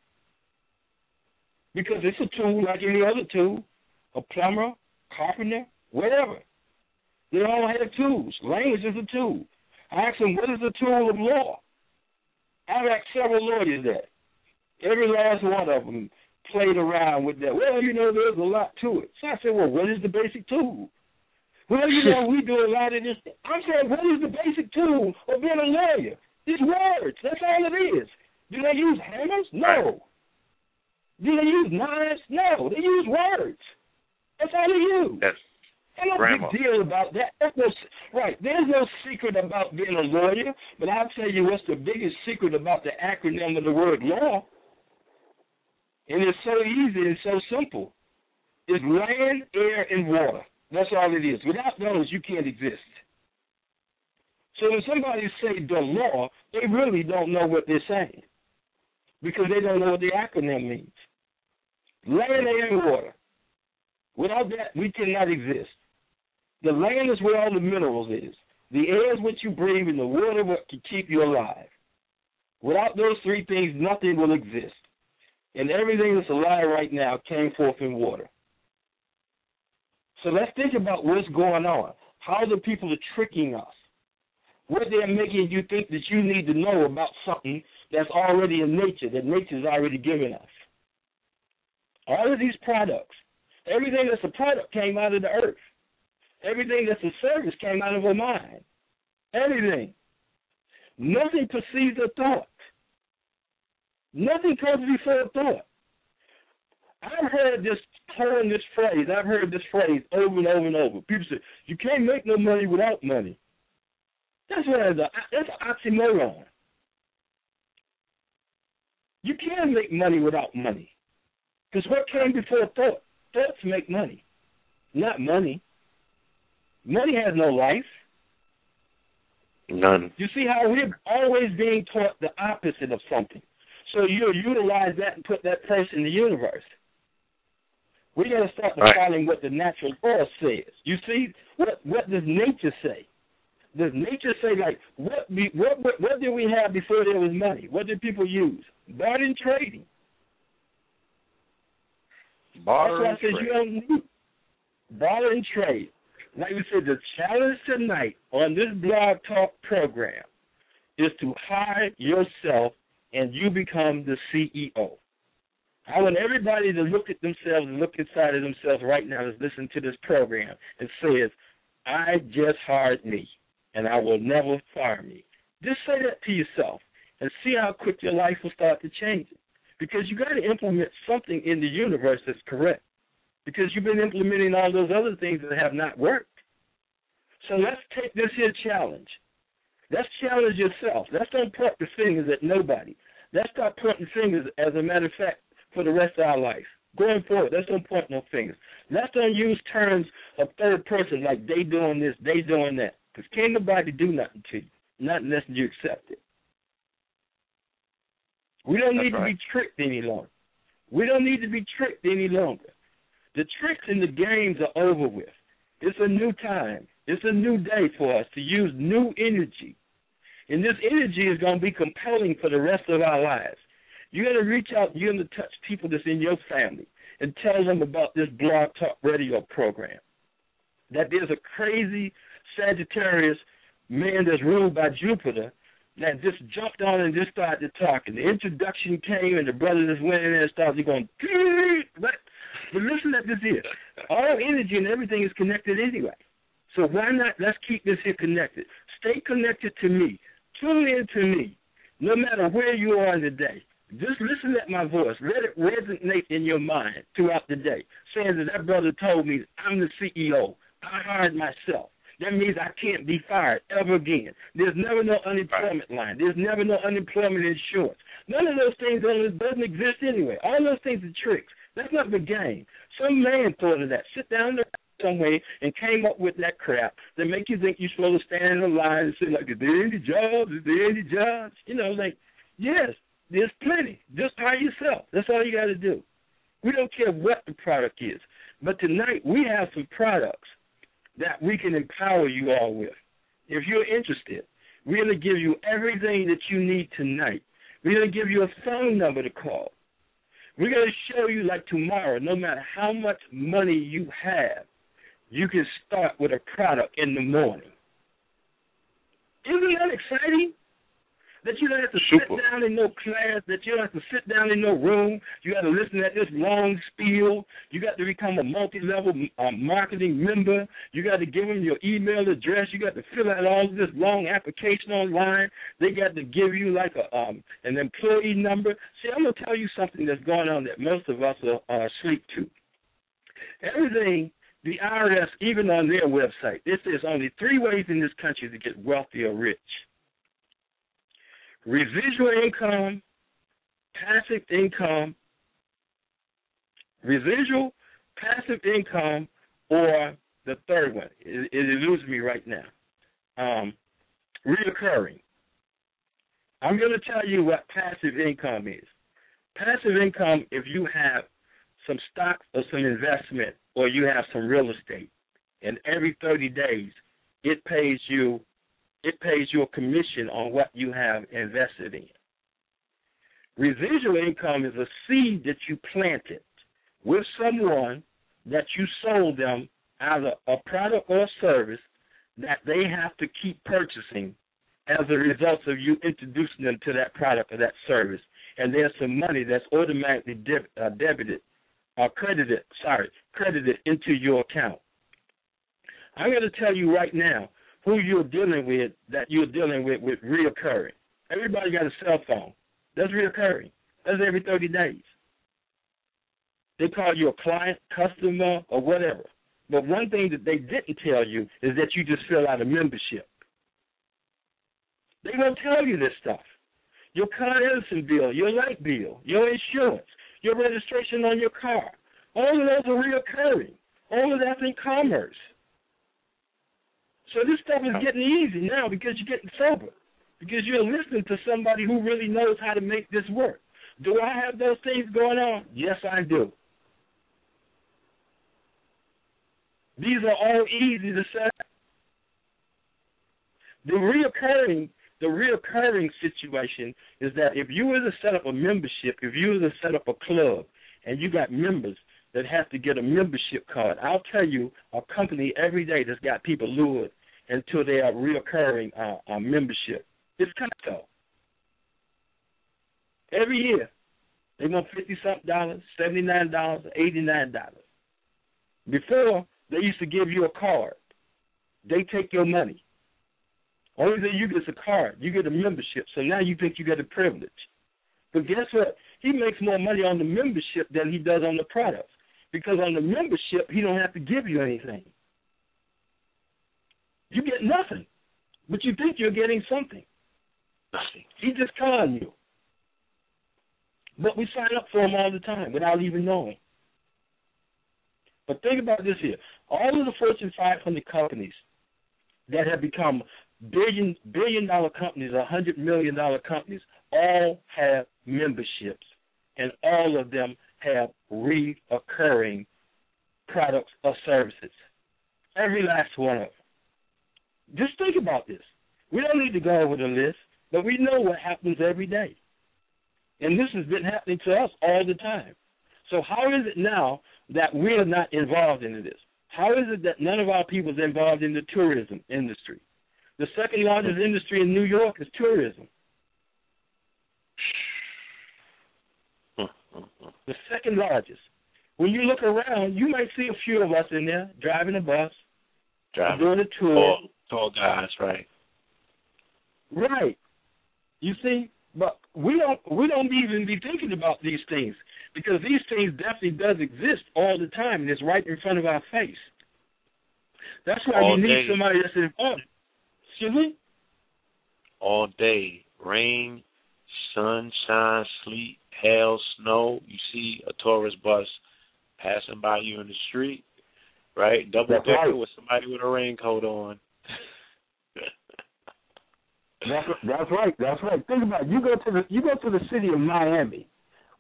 Because it's a tool like any other tool, a plumber, carpenter, whatever. They all have tools. Language is a tool. I asked them, what is the tool of law? I've asked several lawyers that. Every last one of them played around with that. Well, you know, there's a lot to it. So I said, well, what is the basic tool? Well, you know, we do a lot of this. I'm saying, what is the basic tool of being a lawyer? It's words. That's all it is. Do they use hammers? No. Do they use knives? No. They use words. That's all of you. Yes. Ain't no Grandma. big deal about that. That's no, right. There's no secret about being a lawyer, but I'll tell you what's the biggest secret about the acronym of the word law. And it's so easy and so simple. It's land, air, and water. That's all it is. Without those, you can't exist. So when somebody say the law, they really don't know what they're saying because they don't know what the acronym means. Land, air, and water. Without that, we cannot exist. The land is where all the minerals is. The air is what you breathe, and the water what can keep you alive. Without those three things, nothing will exist. And everything that's alive right now came forth in water. So let's think about what's going on. How the people are tricking us. What they're making you think that you need to know about something that's already in nature, that nature's already given us. All of these products, everything that's a product came out of the earth. Everything that's a service came out of a mind. Everything. Nothing perceived a thought. Nothing comes before a thought. I've heard this term, this phrase. I've heard this phrase over and over and over. People say you can't make no money without money. That's what that's an oxymoron. You can make money without money, because what came before thought? Thoughts make money, not money. Money has no life. None. You see how we're always being taught the opposite of something. So you'll utilize that and put that person in the universe. We got to start Right. following what the natural law says. You see, what what does nature say? Does nature say like what be, what what what did we have before there was money? What did people use? Barter and trading. Barter That's why I said trade. you don't need barter and trade. Like we said, the challenge tonight on this blog talk program is to hire yourself and you become the CEO. I want everybody to look at themselves and look inside of themselves right now as listen to this program and says, I just hired me and I will never fire me. Just say that to yourself and see how quick your life will start to change. Because you got to implement something in the universe that's correct. Because you've been implementing all those other things that have not worked. So let's take this here challenge. Let's challenge yourself. Let's don't point the fingers at nobody. Let's start pointing fingers, as a matter of fact, for the rest of our life. Going forward, let's don't point no fingers. Let's don't use terms of third person like they doing this, they doing that. Because can't nobody do nothing to you, not unless you accept it. We don't That's need to right. be tricked any longer. We don't need to be tricked any longer. The tricks and the games are over with. It's a new time. It's a new day for us to use new energy. And this energy is going to be compelling for the rest of our lives. You got to reach out, you got to touch people that's in your family and tell them about this blog talk radio program. That there's a crazy Sagittarius man that's ruled by Jupiter that just jumped on and just started talking. The introduction came and the brother just went in there and started going, but, but listen to this here. All energy and everything is connected anyway. So why not? Let's keep this here connected. Stay connected to me. Tune in to me, no matter where you are in the day. Just listen at my voice. Let it resonate in your mind throughout the day, saying that that brother told me I'm the CEO. I hired myself. That means I can't be fired ever again. There's never no unemployment line. There's never no unemployment insurance. None of those things doesn't exist anyway. All those things are tricks. That's not the game. Some man thought of that. Sit down there somewhere and came up with that crap that make you think you're supposed to stand in a line and say like, "Is there any jobs? Is there any jobs?" You know, like, yes, there's plenty. Just hire yourself. That's all you got to do. We don't care what the product is. But tonight we have some products that we can empower you all with. If you're interested, we're going to give you everything that you need tonight. We're going to give you a phone number to call. We're going to show you, like tomorrow, no matter how much money you have, you can start with a product in the morning. Isn't that exciting? That you don't have to Super. sit down in no class, that you don't have to sit down in no room. You got to listen to this long spiel. You got to become a multi-level uh, marketing member. You got to give them your email address. You got to fill out all this long application online. They got to give you like a um an employee number. See, I'm gonna tell you something that's going on that most of us are, are asleep to. Everything the IRS, even on their website, it says only three ways in this country to get wealthy or rich residual income, passive income, residual, passive income, or the third one. It, it eludes me right now. Um, reoccurring. I'm going to tell you what passive income is. Passive income, if you have some stock or some investment, or you have some real estate, and every 30 days it pays you it pays you a commission on what you have invested in. Residual income is a seed that you planted with someone that you sold them either a product or a service that they have to keep purchasing as a result of you introducing them to that product or that service. And there's some money that's automatically deb- uh, debited or credited, sorry, credited into your account. I'm going to tell you right now who you're dealing with that you're dealing with with reoccurring. Everybody got a cell phone. That's reoccurring. That's every 30 days. They call you a client, customer, or whatever. But one thing that they didn't tell you is that you just fill out a membership. They won't tell you this stuff. Your Con Edison bill, your light bill, your insurance, your registration on your car. All of those are reoccurring. All of that's in commerce. So this stuff is getting easy now because you're getting sober. Because you're listening to somebody who really knows how to make this work. Do I have those things going on? Yes, I do. These are all easy to set. up. The reoccurring the reoccurring situation is that if you were to set up a membership, if you were to set up a club and you got members that have to get a membership card, I'll tell you a company every day that's got people lured into their reoccurring uh, uh, membership. It's Costco. Every year, they want fifty something dollars, seventy nine dollars, eighty nine dollars. Before they used to give you a card. They take your money. Only thing you get is a card. You get a membership. So now you think you get a privilege. But guess what? He makes more money on the membership than he does on the products. Because on the membership, he don't have to give you anything. You get nothing. But you think you're getting something. Nothing. He just con you. But we sign up for him all the time without even knowing. But think about this here. All of the Fortune 500 companies that have become billion billion dollar companies, a hundred million dollar companies, all have memberships, and all of them have reoccurring products or services. Every last one of them. Just think about this. We don't need to go over the list, but we know what happens every day. And this has been happening to us all the time. So how is it now that we're not involved in this? How is it that none of our people is involved in the tourism industry? The second largest industry in New York is tourism. The second largest. When you look around, you might see a few of us in there driving a bus, Driving. doing a tour. Tall, tall guys, right? Right. You see, but we don't we don't even be thinking about these things because these things definitely does exist all the time and it's right in front of our face. That's why All you need day. somebody that's informed. Excuse me? All day, rain, sunshine, sleet, hail, snow. You see a tourist bus passing by you in the street, right? Double That's decker right. with somebody with a raincoat on. That's that's right. That's right. Think about it. you go to the you go to the city of Miami.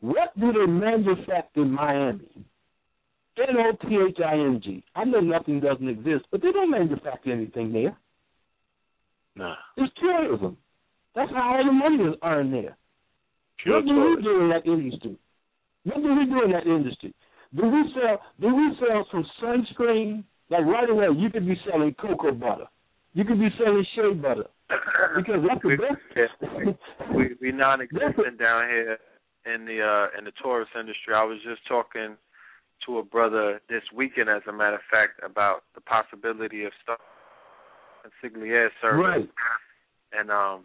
What do they manufacture in Miami? N O T H I N G. I know nothing doesn't exist, but they don't manufacture anything there. nah, It's tourism. That's how all the money is earned there. Pure what do we do in that industry? What do we do in that industry? Do we sell do we sell some sunscreen? Like right away you could be selling cocoa butter. You could be selling shea butter. Because that's the we, best we we non-existent down here in the uh in the tourist industry. I was just talking to a brother this weekend, as a matter of fact, about the possibility of stuff consigliere service, Right. and um,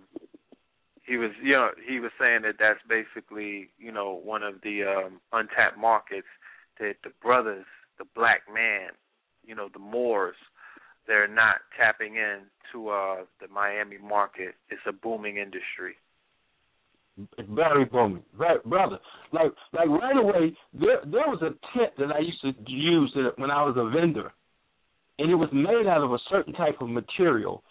he was you know he was saying that that's basically you know one of the um untapped markets that the brothers, the black man, you know the Moors they're not tapping in to uh the Miami market. It's a booming industry. Very booming, very, brother. Like like right away, there there was a tent that I used to use when I was a vendor, and it was made out of a certain type of material.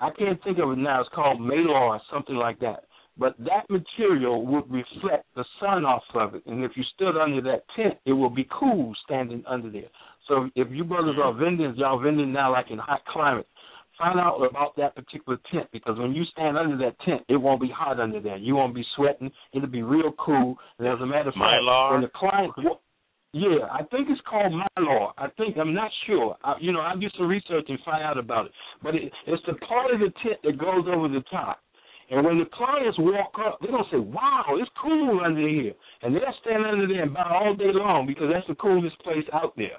I can't think of it now. It's called Mylar or something like that. But that material would reflect the sun off of it, and if you stood under that tent, it will be cool standing under there. So if you brothers are vending, y'all vending now like in hot climates, find out about that particular tent because when you stand under that tent, it won't be hot under there. You won't be sweating. It'll be real cool. And as a matter of fact, Mylar? when the client, yeah, I think it's called Mylar. I think I'm not sure. I, you know, I'll do some research and find out about it. But it, it's the part of the tent that goes over the top. And when the clients walk up, they're gonna say, "Wow, it's cool under here," and they'll stand under there and buy all day long because that's the coolest place out there.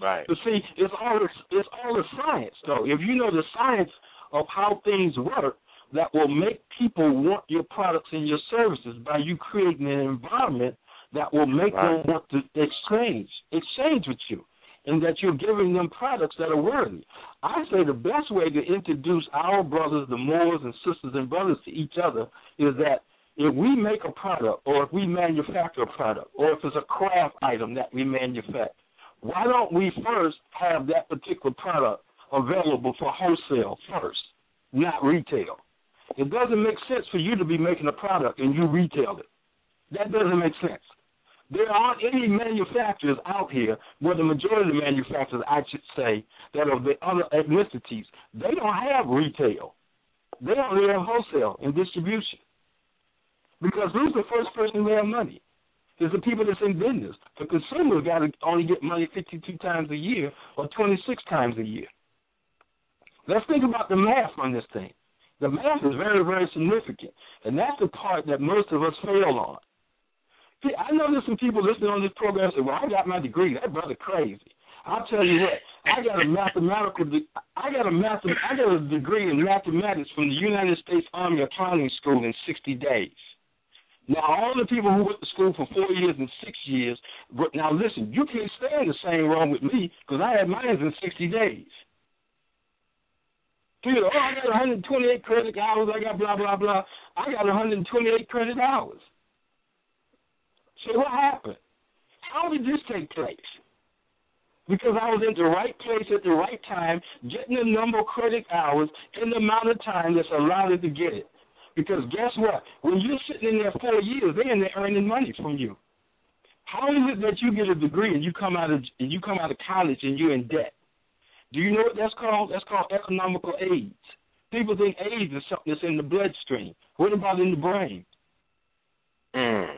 Right. But see, it's all the, it's all the science though. If you know the science of how things work, that will make people want your products and your services by you creating an environment that will make Right. them want to exchange exchange with you, and that you're giving them products that are worthy. I say the best way to introduce our brothers, the Moors and sisters and brothers, to each other is that if we make a product, or if we manufacture a product, or if it's a craft item that we manufacture why don't we first have that particular product available for wholesale first, not retail? It doesn't make sense for you to be making a product and you retail it. That doesn't make sense. There aren't any manufacturers out here, well, the majority of the manufacturers, I should say, that are the other ethnicities, they don't have retail. They only have wholesale and distribution. Because who's the first person to have money? It's the people that's in business. The consumer got to only get money 52 times a year or 26 times a year. Let's think about the math on this thing. The math is very, very significant, and that's the part that most of us fail on. See, I know there's some people listening on this program say, "Well, I got my degree. That brother crazy." I'll tell you what. I got a mathematical. De- I got a math. I got a degree in mathematics from the United States Army Accounting School in 60 days. Now, all the people who went to school for four years and six years, but now listen, you can't stay in the same room with me because I had mine in 60 days. People, oh, I got 128 credit hours, I got blah, blah, blah. I got 128 credit hours. So what happened? How did this take place? Because I was in the right place at the right time, getting the number of credit hours in the amount of time that's allowed to get it. Because guess what? When you're sitting in there four years, they're in there earning money from you. How is it that you get a degree and you come out of and you come out of college and you're in debt? Do you know what that's called? That's called economical AIDS. People think AIDS is something that's in the bloodstream. What about in the brain? Mm.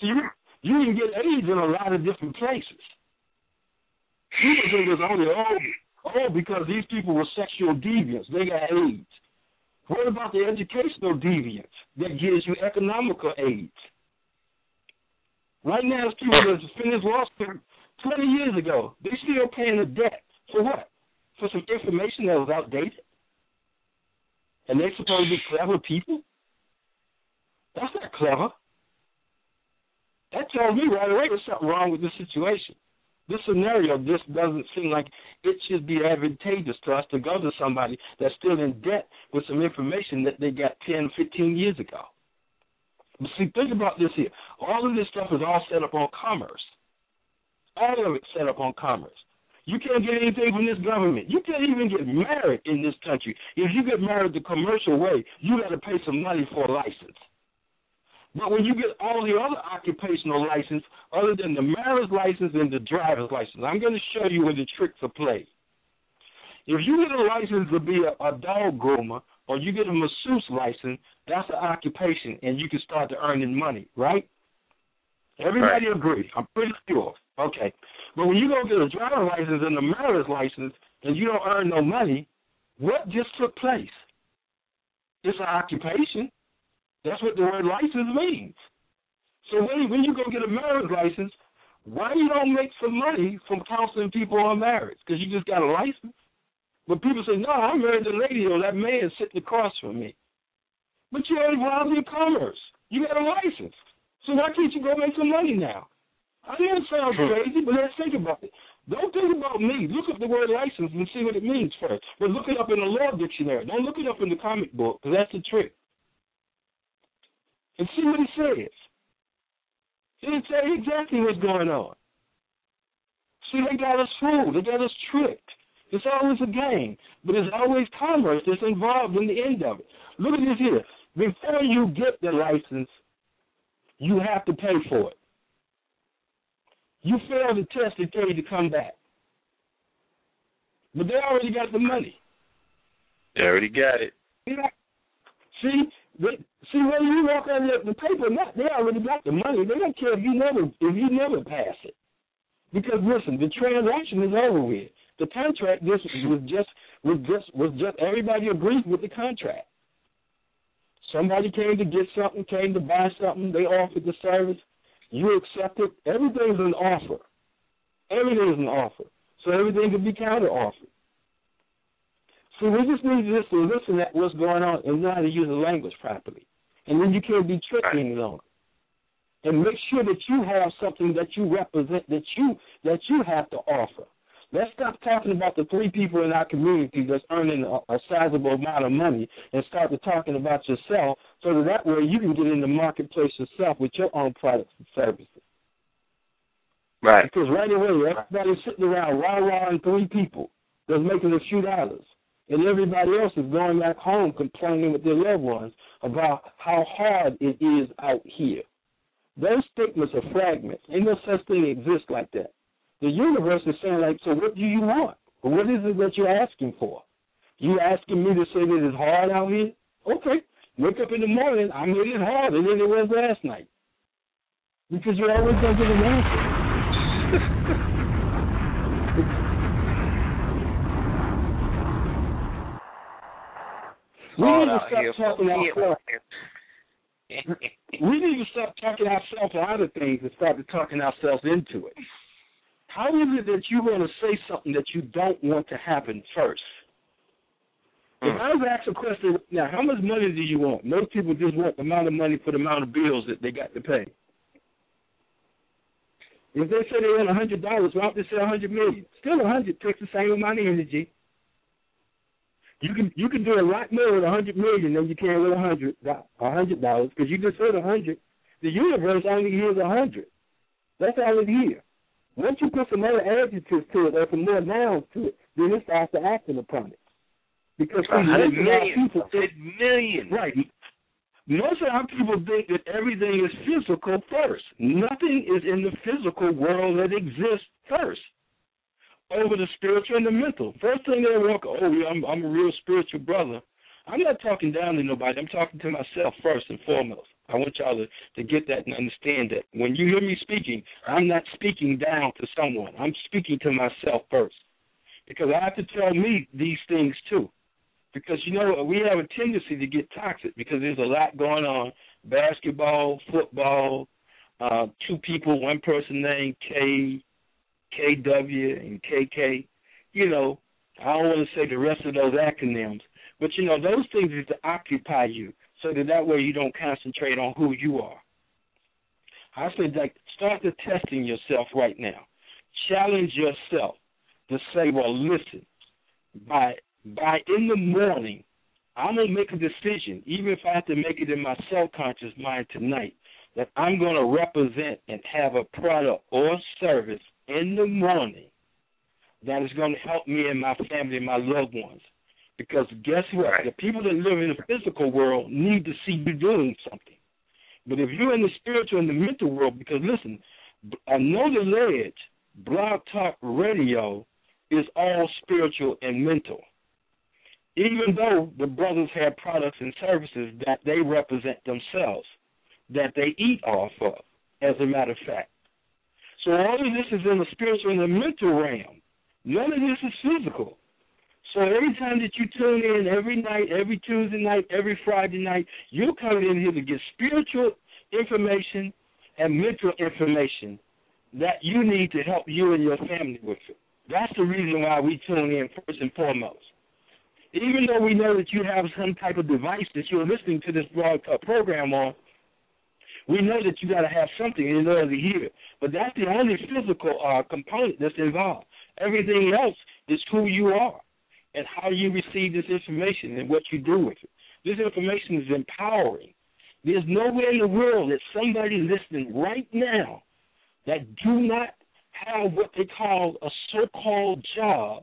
So you you can get AIDS in a lot of different places. People think it's only oh oh because these people were sexual deviants, they got AIDS. What about the educational deviance that gives you economical AIDS? Right now, it's people that finished law school 20 years ago. They're still paying the debt. For what? For some information that was outdated? And they're supposed to be clever people? That's not clever. That tells me right away there's something wrong with this situation. This scenario just doesn't seem like it should be advantageous to us to go to somebody that's still in debt with some information that they got 10, 15 years ago. But see, think about this here. All of this stuff is all set up on commerce. All of it's set up on commerce. You can't get anything from this government. You can't even get married in this country. If you get married the commercial way, you got to pay some money for a license. But when you get all the other occupational license, other than the marriage license and the driver's license, I'm going to show you where the tricks are played. If you get a license to be a, a dog groomer or you get a masseuse license, that's an occupation and you can start to earning money, right? Everybody Right. agrees. I'm pretty sure. Okay. But when you go get a driver's license and a marriage license and you don't earn no money, what just took place? It's an occupation. That's what the word license means. So when when you go get a marriage license, why you don't make some money from counseling people on marriage? Because you just got a license. But people say, no, I married the lady or that man sitting across from me. But you're involved in commerce. You got a license. So why can't you go make some money now? I know it sounds crazy, but let's think about it. Don't think about me. Look up the word license and see what it means first. But look it up in the law dictionary. Don't look it up in the comic book because that's the trick. And see what he says. It'll tell you exactly what's going on. See, they got us fooled. They got us tricked. It's always a game, but it's always commerce that's involved in the end of it. Look at this here. Before you get the license, you have to pay for it. You fail the test, they tell you to come back. But they already got the money. They already got it. See, they, see when you walk on the, the paper, not, they already got the money. They don't care if you never if you never pass it. Because listen, the transaction is over with. The contract just was just was just was just everybody agreed with the contract. Somebody came to get something, came to buy something, they offered the service, you accept it. Everything's an offer. Everything's an offer. So everything can be counter offered. So we just need just to listen at what's going on and know how to use the language properly. And then you can't be tricked any longer. And make sure that you have something that you represent that you that you have to offer. Let's stop talking about the three people in our community that's earning a, a sizable amount of money and start to talking about yourself so that, that way you can get in the marketplace yourself with your own products and services. Right. Because right away, everybody's sitting around rah rah and three people that's making a few dollars. And everybody else is going back home complaining with their loved ones about how hard it is out here. Those statements are fragments. Ain't no such thing exists like that. The universe is saying, like, so what do you want? What is it that you're asking for? You asking me to say that it's hard out here? Okay. Wake up in the morning, I made it harder than it was last night. Because you're always going to get an answer. We need to stop talking ourselves. we need to stop talking ourselves out of things and start talking ourselves into it. How is it that you want to say something that you don't want to happen first? If Hmm. I was asked a question now, how much money do you want? Most people just want the amount of money for the amount of bills that they got to pay. If they say they want a hundred dollars, why don't they say a hundred million? Still a hundred takes the same amount of energy. You can you can do a lot more with a hundred million than you can with a hundred a hundred dollars because you just said a hundred. The universe only hears a hundred. That's all it hears. Once you put some other adjectives to it or some more nouns to it, then it starts to acting upon it. Because A see, hundred most of our million. people hundred million. Right. Most of our people think that everything is physical first. Nothing is in the physical world that exists first. Over the spiritual and the mental. First thing they walk, oh I'm I'm a real spiritual brother. I'm not talking down to nobody. I'm talking to myself first and foremost. I want y'all to, to get that and understand that. When you hear me speaking, I'm not speaking down to someone. I'm speaking to myself first. Because I have to tell me these things too because you know we have a tendency to get toxic because there's a lot going on basketball football uh two people one person named k kw and kk you know i don't want to say the rest of those acronyms but you know those things is to occupy you so that that way you don't concentrate on who you are. I said like start to testing yourself right now. Challenge yourself to say well listen by by in the morning, I'm gonna make a decision, even if I have to make it in my subconscious mind tonight, that I'm gonna represent and have a product or service in the morning that is gonna help me and my family and my loved ones. Because guess what? Right. The people that live in the physical world need to see you doing something. But if you're in the spiritual and the mental world, because listen, I know the ledge, blog talk radio is all spiritual and mental even though the brothers have products and services that they represent themselves, that they eat off of, as a matter of fact. So all of this is in the spiritual and the mental realm. None of this is physical. So every time that you tune in, every night, every Tuesday night, every Friday night, you're coming in here to get spiritual information and mental information that you need to help you and your family with it. That's the reason why we tune in first and foremost even though we know that you have some type of device that you're listening to this broadcast program on, We know that you got to have something in order to hear. it, But that's the only physical uh, component that's involved. Everything else is who you are and how you receive this information and what you do with it. This information is empowering. There's nowhere in the world that somebody listening right now that do not have what they call a so-called job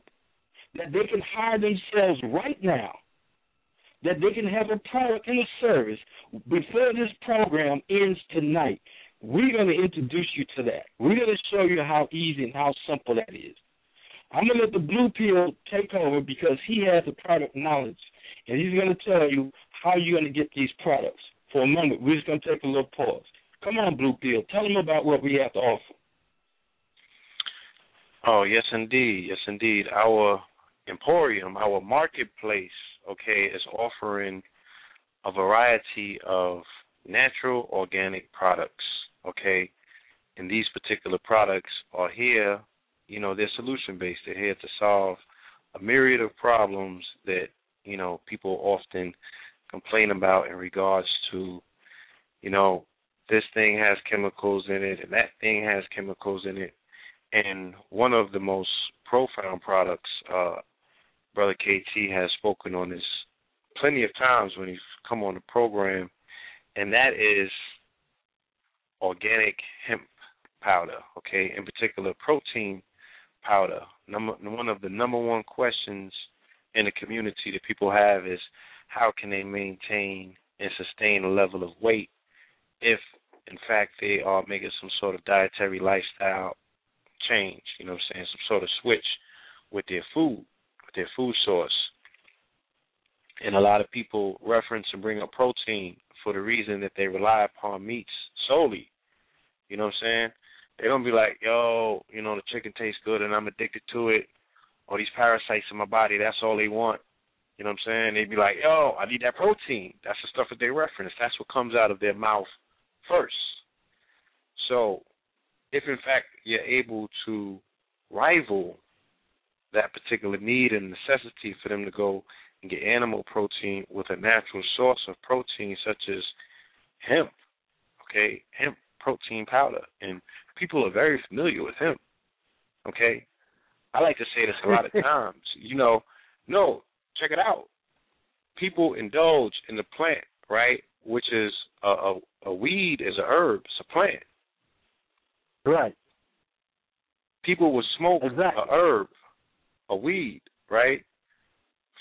that they can hire themselves right now, that they can have a product and a service before this program ends tonight. We're going to introduce you to that. We're going to show you how easy and how simple that is. I'm going to let the blue pill take over because he has the product knowledge, and he's going to tell you how you're going to get these products. For a moment, we're just going to take a little pause. Come on, blue pill. Tell them about what we have to offer. Oh, yes, indeed. Yes, indeed. Our emporium, our marketplace, okay, is offering a variety of natural organic products, okay? And these particular products are here, you know, they're solution based. They're here to solve a myriad of problems that, you know, people often complain about in regards to, you know, this thing has chemicals in it and that thing has chemicals in it. And one of the most profound products, uh, Brother KT has spoken on this plenty of times when he's come on the program, and that is organic hemp powder, okay, in particular protein powder. Number one of the number one questions in the community that people have is how can they maintain and sustain a level of weight if in fact they are making some sort of dietary lifestyle change, you know what I'm saying, some sort of switch with their food, their food source. And a lot of people reference and bring up protein for the reason that they rely upon meats solely. You know what I'm saying? They don't be like, yo, you know, the chicken tastes good and I'm addicted to it, or these parasites in my body, that's all they want. You know what I'm saying? They'd be like, yo, I need that protein. That's the stuff that they reference. That's what comes out of their mouth first. So, if in fact you're able to rival that particular need and necessity for them to go and get animal protein with a natural source of protein such as hemp, okay, hemp protein powder, and people are very familiar with hemp, okay. I like to say this a lot of times. You know, no, check it out. People indulge in the plant, right, which is a, a, a weed is a herb, it's a plant. Right. People will smoke exactly. a herb, a weed, right,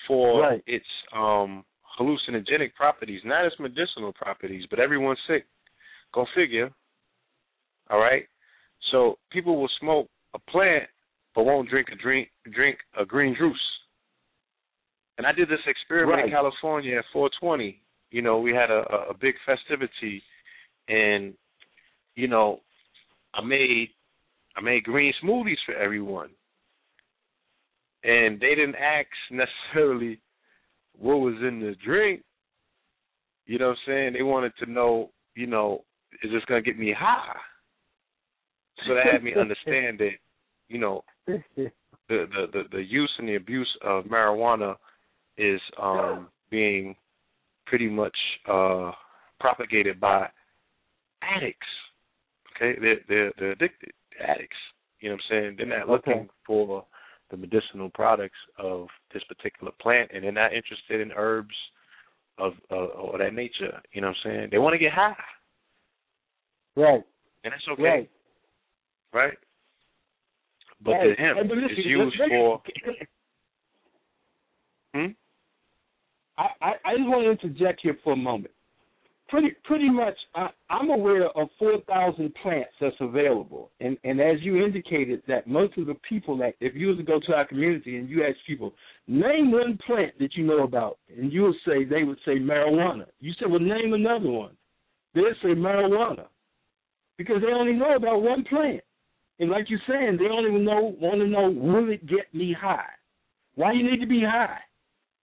for right. its um hallucinogenic properties, not its medicinal properties, but everyone's sick. Go figure. All right. So people will smoke a plant but won't drink a drink drink a green juice. And I did this experiment right. in California at 420. You know, we had a, a big festivity, and you know, I made I made green smoothies for everyone, and they didn't ask necessarily what was in the drink. You know what I'm saying? They wanted to know, you know, is this gonna get me high? So that had me understand that, you know, the, the the the use and the abuse of marijuana is um being pretty much uh propagated by addicts. Okay, they're they're they're addicted addicts. You know what I'm saying? They're not looking Okay. for the medicinal products of this particular plant, and they're not interested in herbs of uh, or that nature. You know what I'm saying? They want to get high, Right. and that's okay, Right. right? But right. the hemp Hey, but listen, is used listen, for. Hmm? I, I, I just want to interject here for a moment. Pretty pretty much, I, I'm aware of 4,000 plants that's available, and and as you indicated, that most of the people that if you was to go to our community and you ask people, name one plant that you know about, and you would say they would say marijuana. You said, well, name another one. They'll say marijuana because they only know about one plant, and like you're saying, they only know want to know will it get me high? Why you need to be high?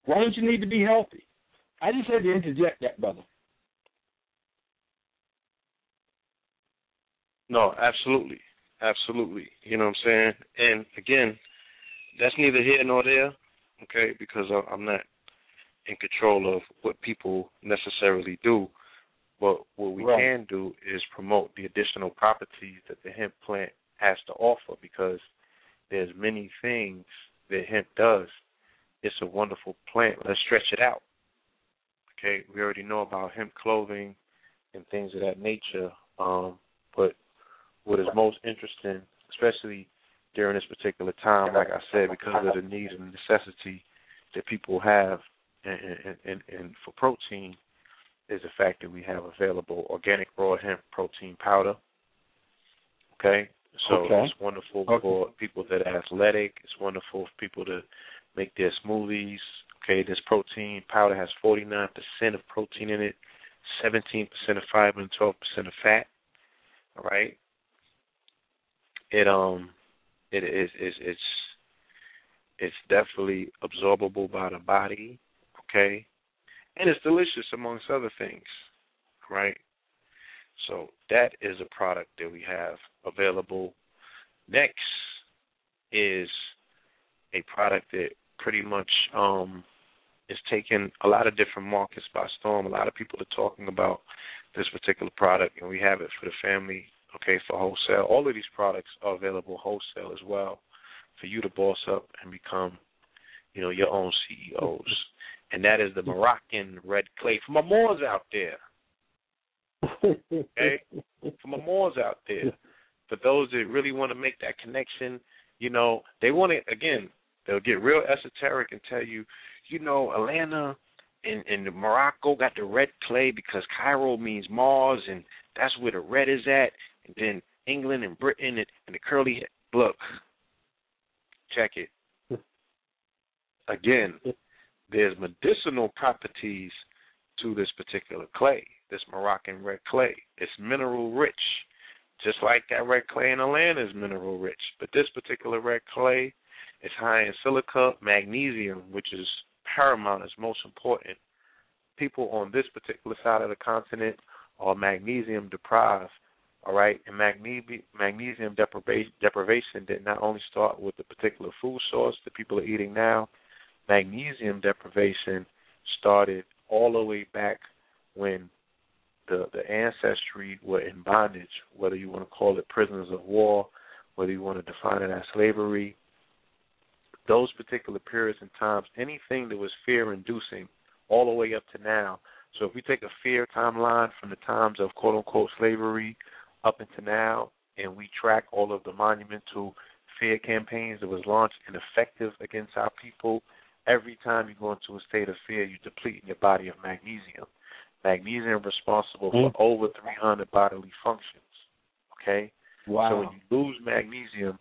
Why don't you need to be healthy? I just had to interject that, brother. No, absolutely, absolutely. You know what I'm saying? And again, that's neither here nor there, okay? Because I'm not in control of what people necessarily do. But what we Right. can do is promote the additional properties that the hemp plant has to offer because there's many things that hemp does. It's a wonderful plant. Let's stretch it out. Okay, we already know about hemp clothing and things of that nature. Um, but what is most interesting, especially during this particular time, like I said, because of the need and necessity that people have and, and, and, and for protein, is the fact that we have available organic raw hemp protein powder. Okay, so Okay. it's wonderful Okay. for people that are athletic. It's wonderful for people to make their smoothies. Okay, this protein powder has 49% of protein in it, 17% of fiber, and 12% of fat. All right. It um, it is is it's it's definitely absorbable by the body. Okay, and it's delicious amongst other things. Right. So that is a product that we have available. Next is a product that pretty much um is taking a lot of different markets by storm. A lot of people are talking about this particular product, and we have it for the family. Okay, for wholesale. All of these products are available wholesale as well, for you to boss up and become, you know, your own CEOs. And that is the Moroccan red clay. For my Moors out there, okay, for my Moors out there, for those that really want to make that connection, you know, they want to again. They'll get real esoteric and tell you, you know, Atlanta and, and Morocco got the red clay because Cairo means Mars, and that's where the red is at. And then England and Britain and, and the curly. Look, check it. Again, there's medicinal properties to this particular clay, this Moroccan red clay. It's mineral rich, just like that red clay in Atlanta is mineral rich. But this particular red clay is high in silica, magnesium, which is paramount, is most important. People on this particular side of the continent are magnesium deprived. All right, and magne- magnesium deprivation, deprivation did not only start with the particular food source that people are eating now. Magnesium deprivation started all the way back when the the ancestry were in bondage. Whether you want to call it prisoners of war, whether you want to define it as slavery, those particular periods and times, anything that was fear inducing all the way up to now. So if we take a fear timeline from the times of quote unquote slavery up into now and we track all of the monumental fear campaigns that was launched and effective against our people, every time you go into a state of fear you're depleting your body of magnesium. Magnesium responsible for mm. over three hundred bodily functions. Okay? So when you lose magnesium,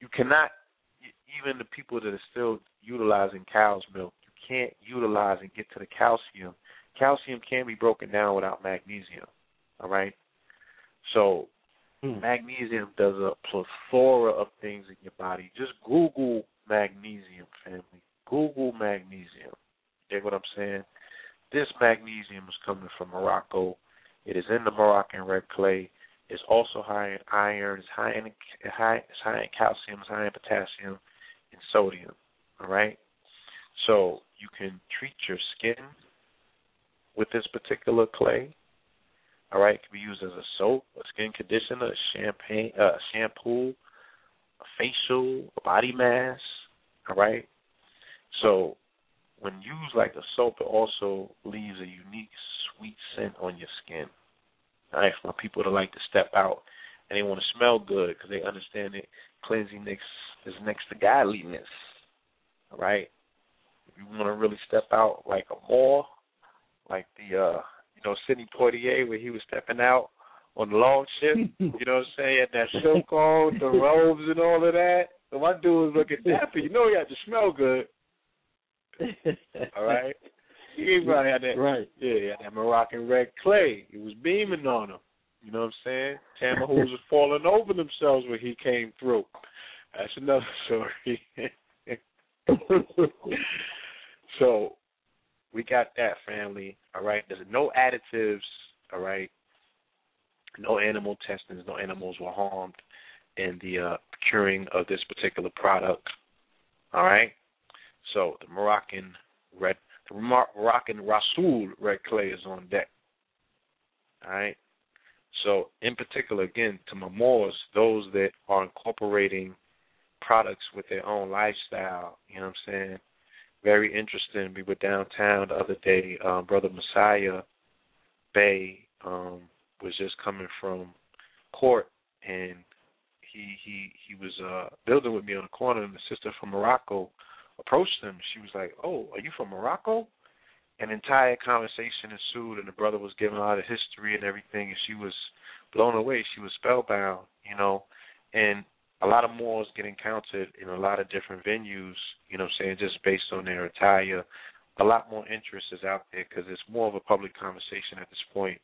you cannot even the people that are still utilizing cow's milk, you can't utilize and get to the calcium. Calcium can be broken down without magnesium. All right? So Hmm. magnesium does a plethora of things in your body. Just Google magnesium, family. Google magnesium. You get what I'm saying? This magnesium is coming from Morocco. It is in the Moroccan red clay. It's also high in iron. It's high in high. It's high in calcium. It's high in potassium and sodium. All right. So you can treat your skin with this particular clay. All right, it can be used as a soap, a skin conditioner, a champagne, uh, shampoo, a facial, a body mask. All right. So when used like a soap, it also leaves a unique sweet scent on your skin. All right, for people that like to step out and they want to smell good because they understand that cleansing next is next to godliness. All right. If you want to really step out like a Moor, like the uh you know, Sidney Poitier where he was stepping out on the long ship, you know what I'm saying? That silk on, the robes and all of that. So my dude was looking dapper. You know he had to smell good. All right. He probably had that Right. yeah, he had that Moroccan red clay. He was beaming on him. You know what I'm saying? Tamahus was falling over themselves when he came through. That's another story. so we got that family. All right. There's no additives. All right. No animal testings. No animals were harmed in the uh, of this particular product. All right. So the Moroccan red, the Moroccan Rasul red clay is on deck. All right. So, in particular, again, to my Moors, those that are incorporating products with their own lifestyle, you know what I'm saying? Very interesting. We were downtown the other day. Um, Brother Messiah Bey um, was just coming from court, and he he he was uh, building with me on the corner, and the sister from Morocco approached him. She was like, "Oh, are you from Morocco?" An entire conversation ensued, and the brother was giving a lot of history and everything, and she was blown away. She was spellbound, you know, and a lot of Moors get encountered in a lot of different venues, you know, what I'm saying just based on their attire. A lot more interest is out there because it's more of a public conversation at this point.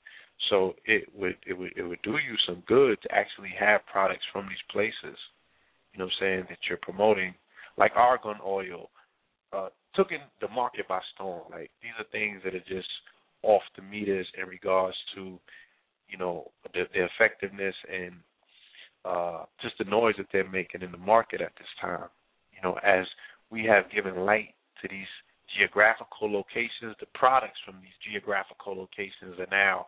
So it would it would it would do you some good to actually have products from these places, you know, what I'm saying that you're promoting, like argan oil, uh, took in the market by storm. Like these are things that are just off the meters in regards to, you know, the, the effectiveness and uh, just the noise that they're making in the market at this time. You know, as we have given light to these geographical locations, the products from these geographical locations are now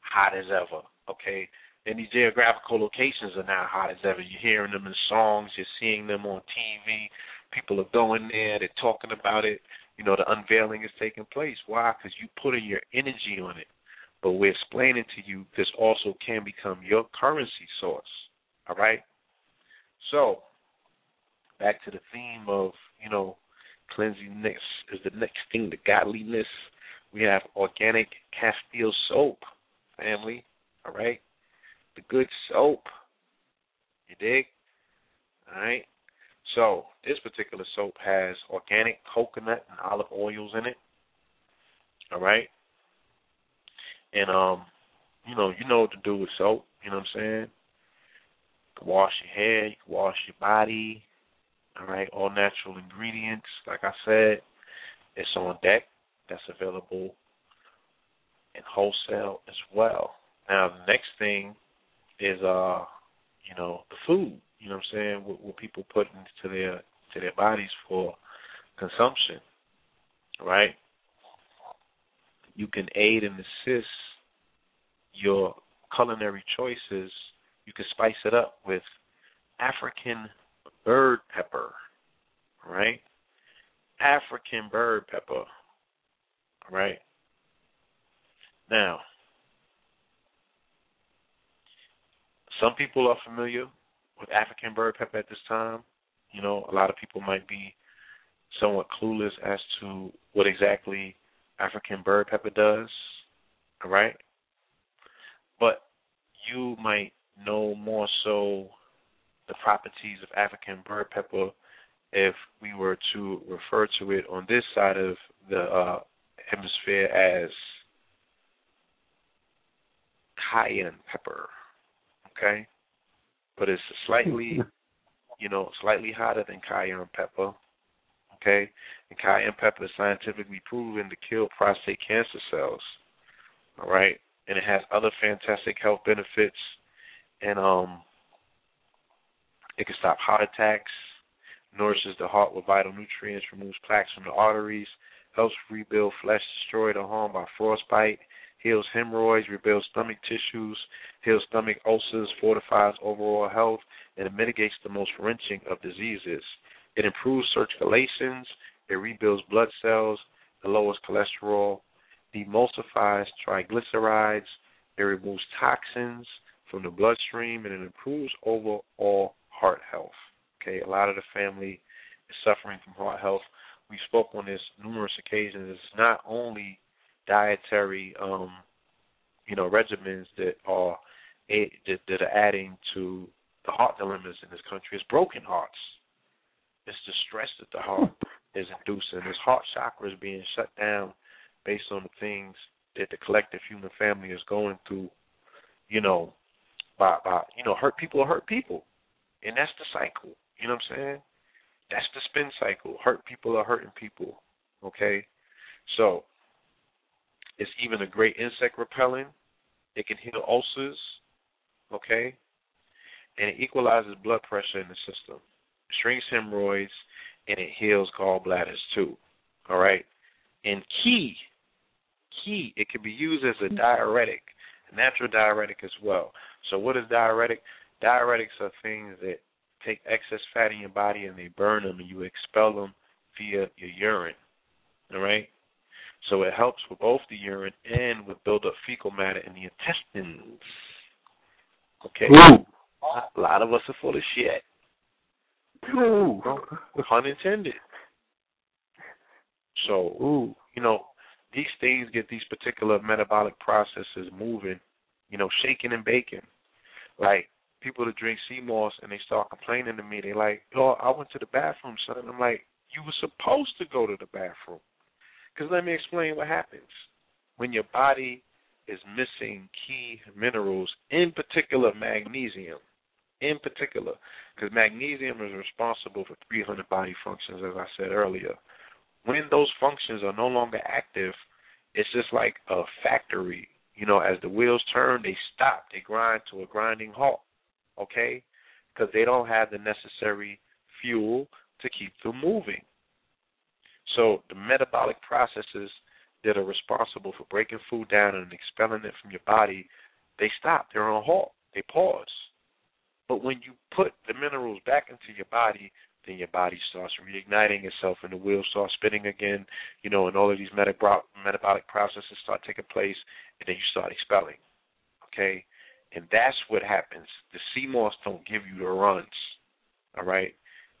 hot as ever. Okay, and these geographical locations are now hot as ever. You're hearing them in songs, you're seeing them on TV. People are going there, they're talking about it. You know, the unveiling is taking place. Why? Because you're putting your energy on it. But we're explaining to you this also can become your currency source. All right. So back to the theme of you know cleansingness is the next thing. The godliness. We have organic Castile soap, family. All right. The good soap. You dig? All right. So this particular soap has organic coconut and olive oils in it. All right. And um, you know, you know what to do with soap. You know what I'm saying? Wash your hair, wash your body. All right, all natural ingredients. Like I said, it's on deck. That's available in wholesale as well. Now the next thing is uh, you know, the food. You know what I'm saying? What, what people put into their to their bodies for consumption. Right? You can aid and assist your culinary choices you could spice it up with African bird pepper, right? African bird pepper, right? Now, some people are familiar with African bird pepper at this time. You know, a lot of people might be somewhat clueless as to what exactly African bird pepper does, right? But you might know more so the properties of African bird pepper if we were to refer to it on this side of the uh, hemisphere as cayenne pepper. Okay? But it's slightly, you know, slightly hotter than cayenne pepper. Okay? And cayenne pepper is scientifically proven to kill prostate cancer cells. All right? And it has other fantastic health benefits and um, it can stop heart attacks, nourishes the heart with vital nutrients, removes plaques from the arteries, helps rebuild flesh destroyed or harmed by frostbite, heals hemorrhoids, rebuilds stomach tissues, heals stomach ulcers, fortifies overall health, and it mitigates the most wrenching of diseases. It improves circulations, it rebuilds blood cells, it lowers cholesterol, demulsifies triglycerides, it removes toxins, from the bloodstream and it improves overall heart health. Okay, a lot of the family is suffering from heart health. We spoke on this numerous occasions. It's not only dietary, um, you know, regimens that are that, that are adding to the heart dilemmas in this country. It's broken hearts. It's the stress that the heart is inducing. This heart chakra is being shut down based on the things that the collective human family is going through. You know, by by you know hurt people are hurt people, and that's the cycle. You know what I'm saying? That's the spin cycle. Hurt people are hurting people. Okay, so it's even a great insect repellent. It can heal ulcers. Okay, and it equalizes blood pressure in the system, it shrinks hemorrhoids, and it heals gallbladders too. All right, and key, key, it can be used as a mm-hmm. diuretic natural diuretic as well. So what is diuretic? Diuretics are things that take excess fat in your body and they burn them and you expel them via your urine. All right? So it helps with both the urine and with build up fecal matter in the intestines. Okay. Ooh. A lot of us are full of shit. Ooh. Pun intended. So, Ooh. you know, these things get these particular metabolic processes moving, you know, shaking and baking. Like people that drink sea moss and they start complaining to me, they like, "Oh, I went to the bathroom, son." I'm like, "You were supposed to go to the bathroom." Because let me explain what happens when your body is missing key minerals, in particular magnesium. In particular, because magnesium is responsible for 300 body functions, as I said earlier. When those functions are no longer active, it's just like a factory. You know, as the wheels turn, they stop, they grind to a grinding halt. Okay, because they don't have the necessary fuel to keep them moving. So the metabolic processes that are responsible for breaking food down and expelling it from your body, they stop. They're on halt. They pause. But when you put the minerals back into your body, then your body starts reigniting itself and the wheels start spinning again, you know, and all of these metabolic metabolic processes start taking place and then you start expelling. Okay? And that's what happens. The sea moss don't give you the runs. All right?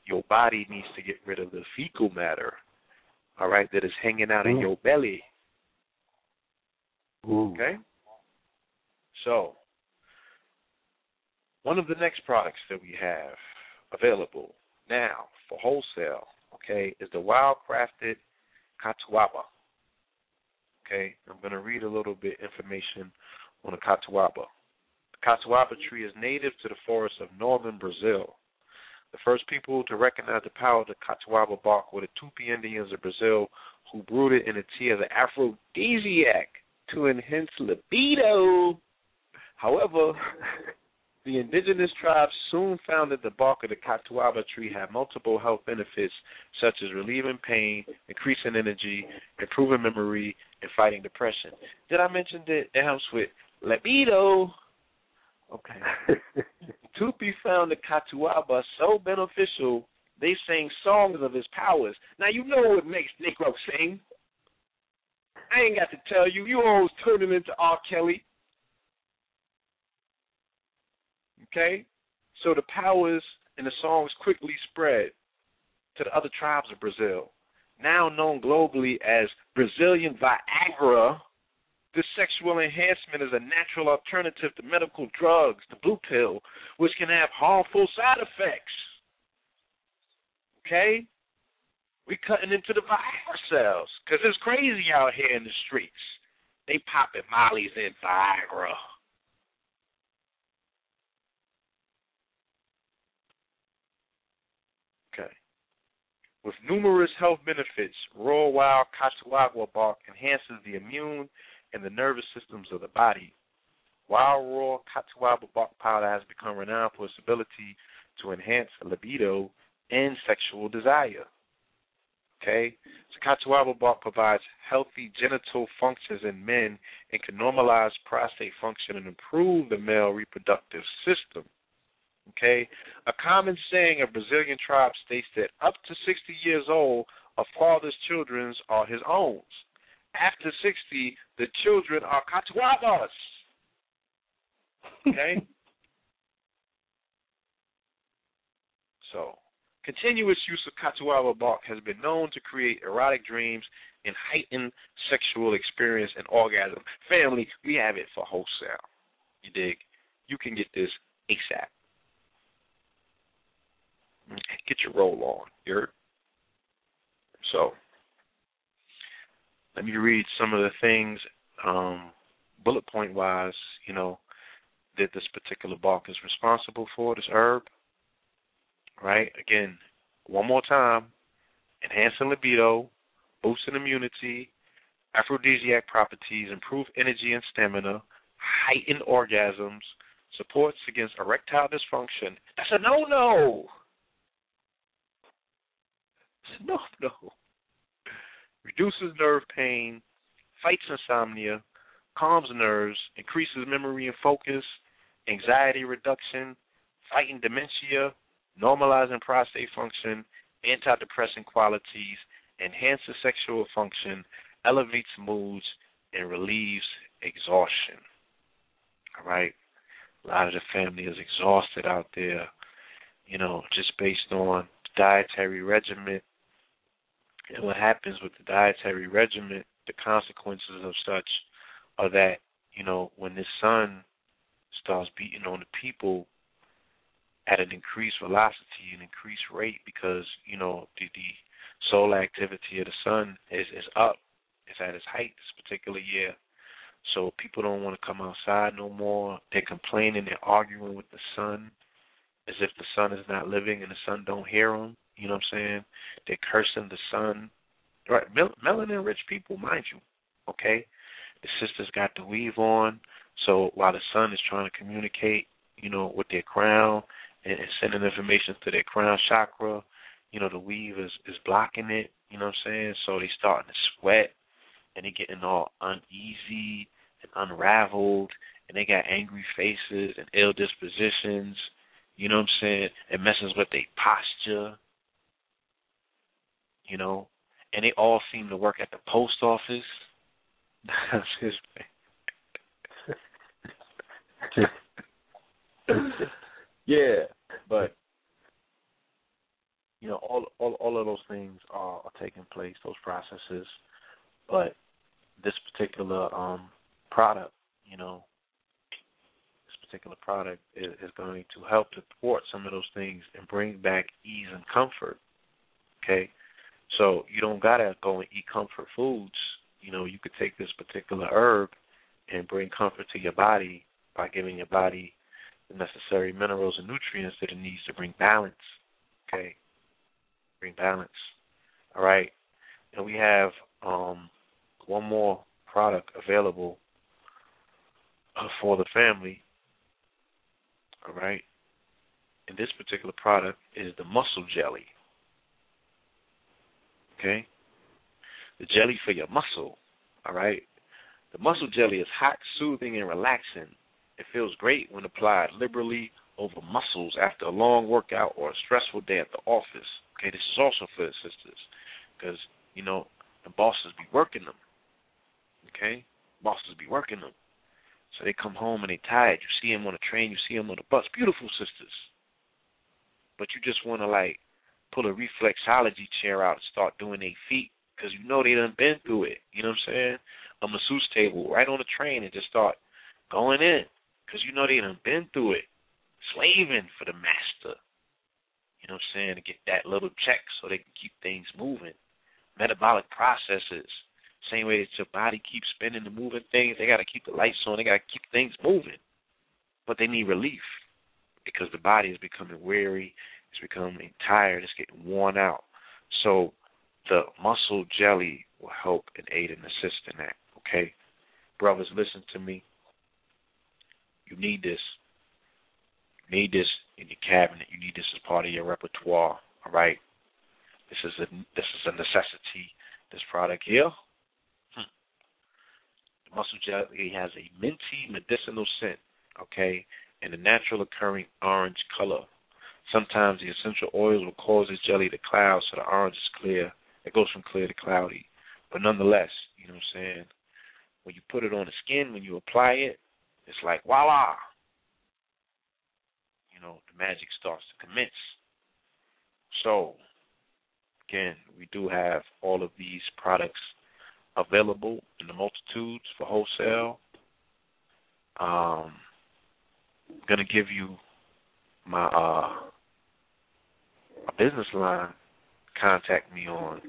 Your body needs to get rid of the fecal matter, all right, that is hanging out in Mm. your belly. Ooh. Okay? So, one of the next products that we have available now for wholesale, okay, is the Wildcrafted catuaba. Okay, I'm going to read a little bit information on the catuaba. The catuaba tree is native to the forests of northern Brazil. The first people to recognize the power of the catuaba bark were the Tupi Indians of Brazil, who brewed it in a tea as an aphrodisiac to enhance libido. However, the indigenous tribes soon found that the bark of the catuaba tree had multiple health benefits, such as relieving pain, increasing energy, improving memory, and fighting depression. Did I mention that it helps with libido? Okay. Tupi found the catuaba so beneficial they sang songs of his powers. Now you know what makes Negro sing. I ain't got to tell you. You always turn turning into R. Kelly. Okay? So the powers and the songs quickly spread to the other tribes of Brazil. Now known globally as Brazilian Viagra, this sexual enhancement is a natural alternative to medical drugs, the blue pill, which can have harmful side effects. Okay? We cutting into the Viagra cells because it's crazy out here in the streets. They popping mollies in Viagra. Okay. With numerous health benefits, raw wild catuaba bark enhances the immune and the nervous systems of the body. Wild raw catuaba bark powder has become renowned for its ability to enhance libido and sexual desire. Okay? So catuaba bark provides healthy genital functions in men and can normalize prostate function and improve the male reproductive system. Okay? A common saying of Brazilian tribes states that up to 60 years old, a father's children are his own. After 60, the children are catuabas. Okay? so, continuous use of catuaba bark has been known to create erotic dreams and heighten sexual experience and orgasm. Family, we have it for wholesale. You dig? You can get this ASAP. Get your roll on. You heard? So, let me read some of the things, um, bullet point wise, you know, that this particular bark is responsible for, this herb. Right? Again, one more time. Enhancing libido, boosting immunity, aphrodisiac properties, improve energy and stamina, heighten orgasms, supports against erectile dysfunction. That's a no no. No no. Reduces nerve pain, fights insomnia, calms nerves, increases memory and focus, anxiety reduction, fighting dementia, normalizing prostate function, antidepressant qualities, enhances sexual function, elevates moods, and relieves exhaustion. All right? A lot of the family is exhausted out there, you know, just based on dietary regimen. And what happens with the dietary regimen, the consequences of such are that, you know, when the sun starts beating on the people at an increased velocity, an increased rate, because, you know, the, the solar activity of the sun is, is up. It's at its height this particular year. So people don't want to come outside no more. They're complaining, they're arguing with the sun as if the sun is not living and the sun don't hear them. You know what I'm saying? They're cursing the sun. Right, Mel- melanin rich people, mind you. Okay, the sisters got the weave on, so while the sun is trying to communicate, you know, with their crown and, and sending information to their crown chakra, you know, the weave is is blocking it. You know what I'm saying? So they starting to sweat and they getting all uneasy and unraveled and they got angry faces and ill dispositions. You know what I'm saying? It messes with their posture. You know, and they all seem to work at the post office. That's his yeah, but you know, all all all of those things are, are taking place, those processes. But this particular um product, you know, this particular product is, is going to help to thwart some of those things and bring back ease and comfort. Okay, so you don't gotta go and eat comfort foods. You know, you could take this particular herb and bring comfort to your body by giving your body the necessary minerals and nutrients that it needs to bring balance. Okay, bring balance. All right, and we have um, one more product available uh, for the family. All right, and this particular product is the muscle jelly. Okay, the jelly for your muscle. All right, the muscle jelly is hot, soothing, and relaxing. It feels great when applied liberally over muscles after a long workout or a stressful day at the office. Okay, this is also for the sisters because you know the bosses be working them. Okay, bosses be working them, so they come home and they tired. You see them on the train, you see them on the bus. Beautiful sisters, but you just want to like pull a reflexology chair out and start doing their feet because you know they done been through it. You know what I'm saying? A masseuse table right on the train and just start going in because you know they done been through it, slaving for the master. You know what I'm saying? To get that little check so they can keep things moving. Metabolic processes. Same way that your body keeps spinning and moving things, they got to keep the lights on. They got to keep things moving. But they need relief because the body is becoming weary. Becoming tired. It's getting worn out. So the muscle jelly will help and aid and assist in that. Okay, brothers, listen to me. You need this. You need this in your cabinet. You need this as part of your repertoire. All right. This is a this is a necessity. This product here. Hmm. The muscle jelly has a minty medicinal scent. Okay, and a natural occurring orange color. Sometimes the essential oils will cause this jelly to cloud, so the orange is clear. It goes from clear to cloudy. But nonetheless, you know what I'm saying? When you put it on the skin, when you apply it, it's like voila. You know, the magic starts to commence. So, again, we do have all of these products available in the multitudes for wholesale. Um, I'm gonna give you my uh business line. Contact me on.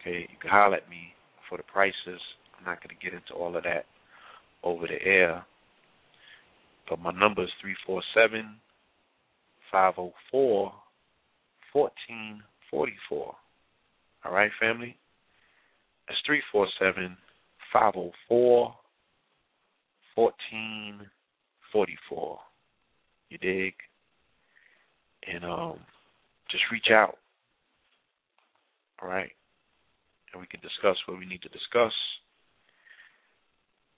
Okay, you can holler at me for the prices. I'm not gonna get into all of that over the air. But my number is 347 504 1444. All right, family? That's 347 504 1444. You dig? And um, just reach out. All right? And we can discuss what we need to discuss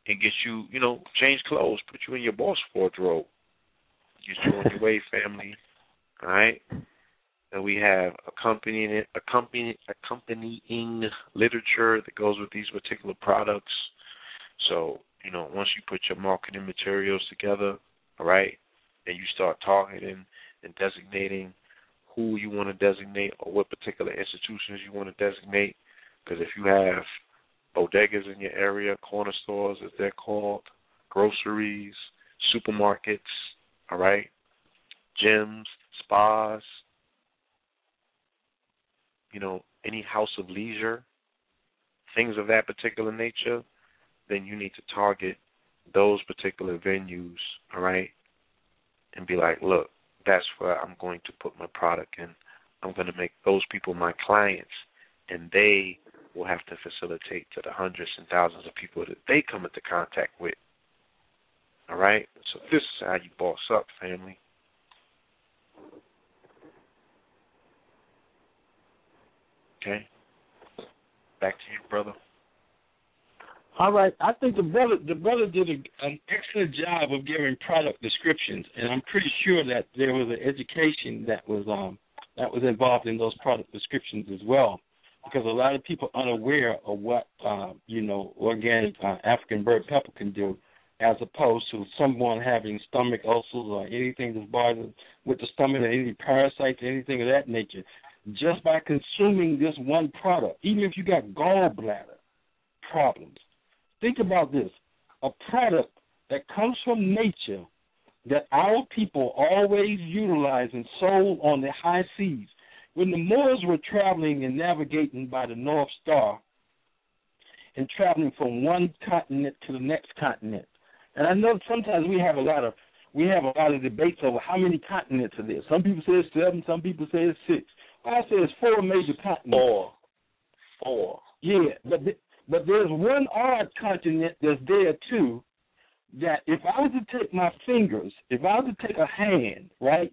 and get you, you know, change clothes, put you in your boss wardrobe, get you on your way, family. All right. And we have accompanying accompanying accompanying literature that goes with these particular products. So, you know, once you put your marketing materials together, all right, and you start targeting and designating who you want to designate or what particular institutions you want to designate. Because if you have bodegas in your area, corner stores as they're called, groceries, supermarkets, all right, gyms, spas, you know, any house of leisure, things of that particular nature, then you need to target those particular venues, all right, and be like, look, that's where I'm going to put my product in. I'm going to make those people my clients, and they will have to facilitate to the hundreds and thousands of people that they come into contact with. All right? So this is how you boss up, family. Okay? Back to you, brother. All right, I think the brother the brother did a, an excellent job of giving product descriptions, and I'm pretty sure that there was an education that was um that was involved in those product descriptions as well, because a lot of people are unaware of what uh, you know organic uh, African bird pepper can do, as opposed to someone having stomach ulcers or anything that's bothering with the stomach or any parasites or anything of that nature. Just by consuming this one product, even if you got gallbladder problems, think about this a product that comes from nature that our people always utilize and sold on the high seas. When the Moors were traveling and navigating by the North Star and traveling from one continent to the next continent, and I know sometimes we have a lot of we have a lot of debates over how many continents are there. Some people say it's seven, some people say it's six. I say it's four major continents. Four. Four. Yeah, but but there's one odd continent that's there too. That if I was to take my fingers, if I was to take a hand, right,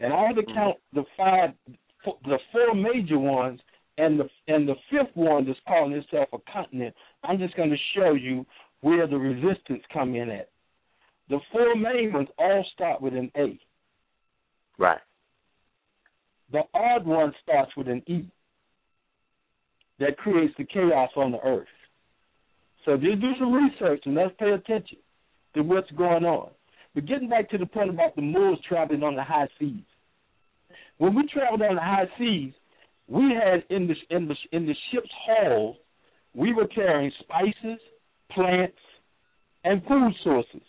and I was to Mm-hmm. count the five, the four major ones, and the and the fifth one that's calling itself a continent, I'm just going to show you where the resistance come in at. The four main ones all start with an A. Right. The odd one starts with an E. That creates the chaos on the earth. So just do some research and let's pay attention to what's going on. But getting back to the point about the Moors traveling on the high seas. When we traveled on the high seas, we had in the in the in the ship's hull, we were carrying spices, plants, and food sources.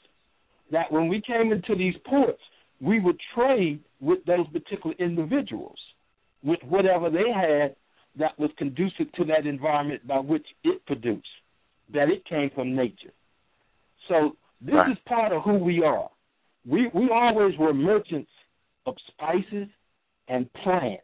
That when we came into these ports, we would trade with those particular individuals with whatever they had that was conducive to that environment by which it produced, that it came from nature. So this Right. is part of who we are. We we always were merchants of spices and plants.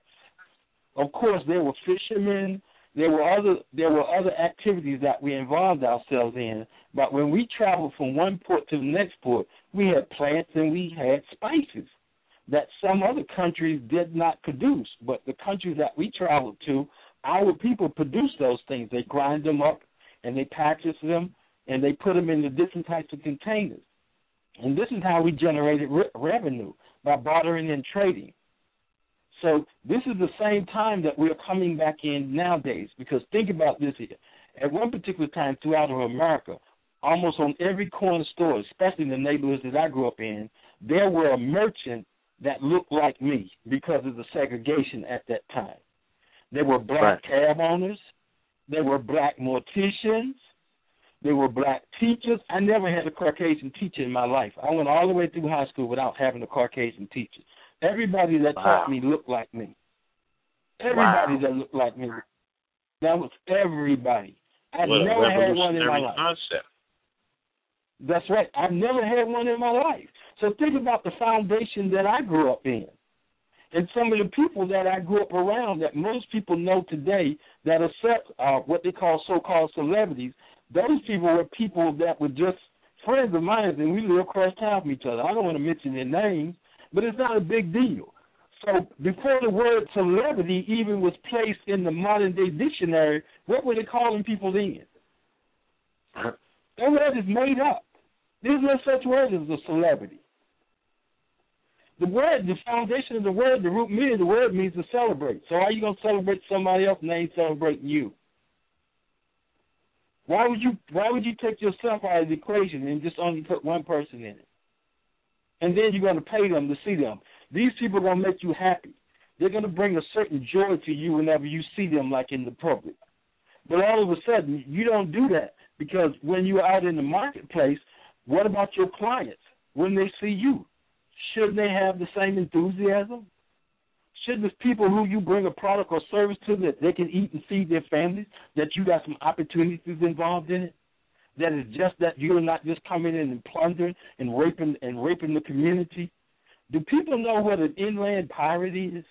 Of course, there were fishermen. There were other there were other activities that we involved ourselves in. But when we traveled from one port to the next port, we had plants and we had spices that some other countries did not produce. But the countries that we traveled to, our people produce those things. They grind them up and they package them and they put them into different types of containers. And this is how we generated re- revenue by bartering and trading. So this is the same time that we're coming back in nowadays. Because think about this here: at one particular time throughout America, almost on every corner store, especially in the neighborhoods that I grew up in, there were a merchant that looked like me because of the segregation at that time. There were black Right. cab owners, there were black morticians, there were black teachers. I never had a Caucasian teacher in my life. I went all the way through high school without having a Caucasian teacher. Everybody that Wow. taught me looked like me. Everybody Wow. that looked like me. That was everybody. I what never had one in my life. concept. That's right. I've never had one in my life. So think about the foundation that I grew up in. And some of the people that I grew up around that most people know today that are set, uh, what they call so-called celebrities, those people were people that were just friends of mine and we lived across town from each other. I don't want to mention their names, but it's not a big deal. So before the word celebrity even was placed in the modern day dictionary, what were they calling people then? That word is made up. There's no such word as a celebrity. The word, the foundation of the word, the root meaning of the word means to celebrate. So how are you gonna celebrate somebody else and they ain't celebrating you? Why would you why would you take yourself out of the equation and just only put one person in it? And then you're gonna pay them to see them. These people are gonna make you happy. They're gonna bring a certain joy to you whenever you see them like in the public. But all of a sudden you don't do that because when you're out in the marketplace, what about your clients when they see you? Shouldn't they have the same enthusiasm? Shouldn't the people who you bring a product or service to that they can eat and feed their families, that you got some opportunities involved in it? That is just that you're not just coming in and plundering and raping and raping the community. Do people know what an inland pirate is?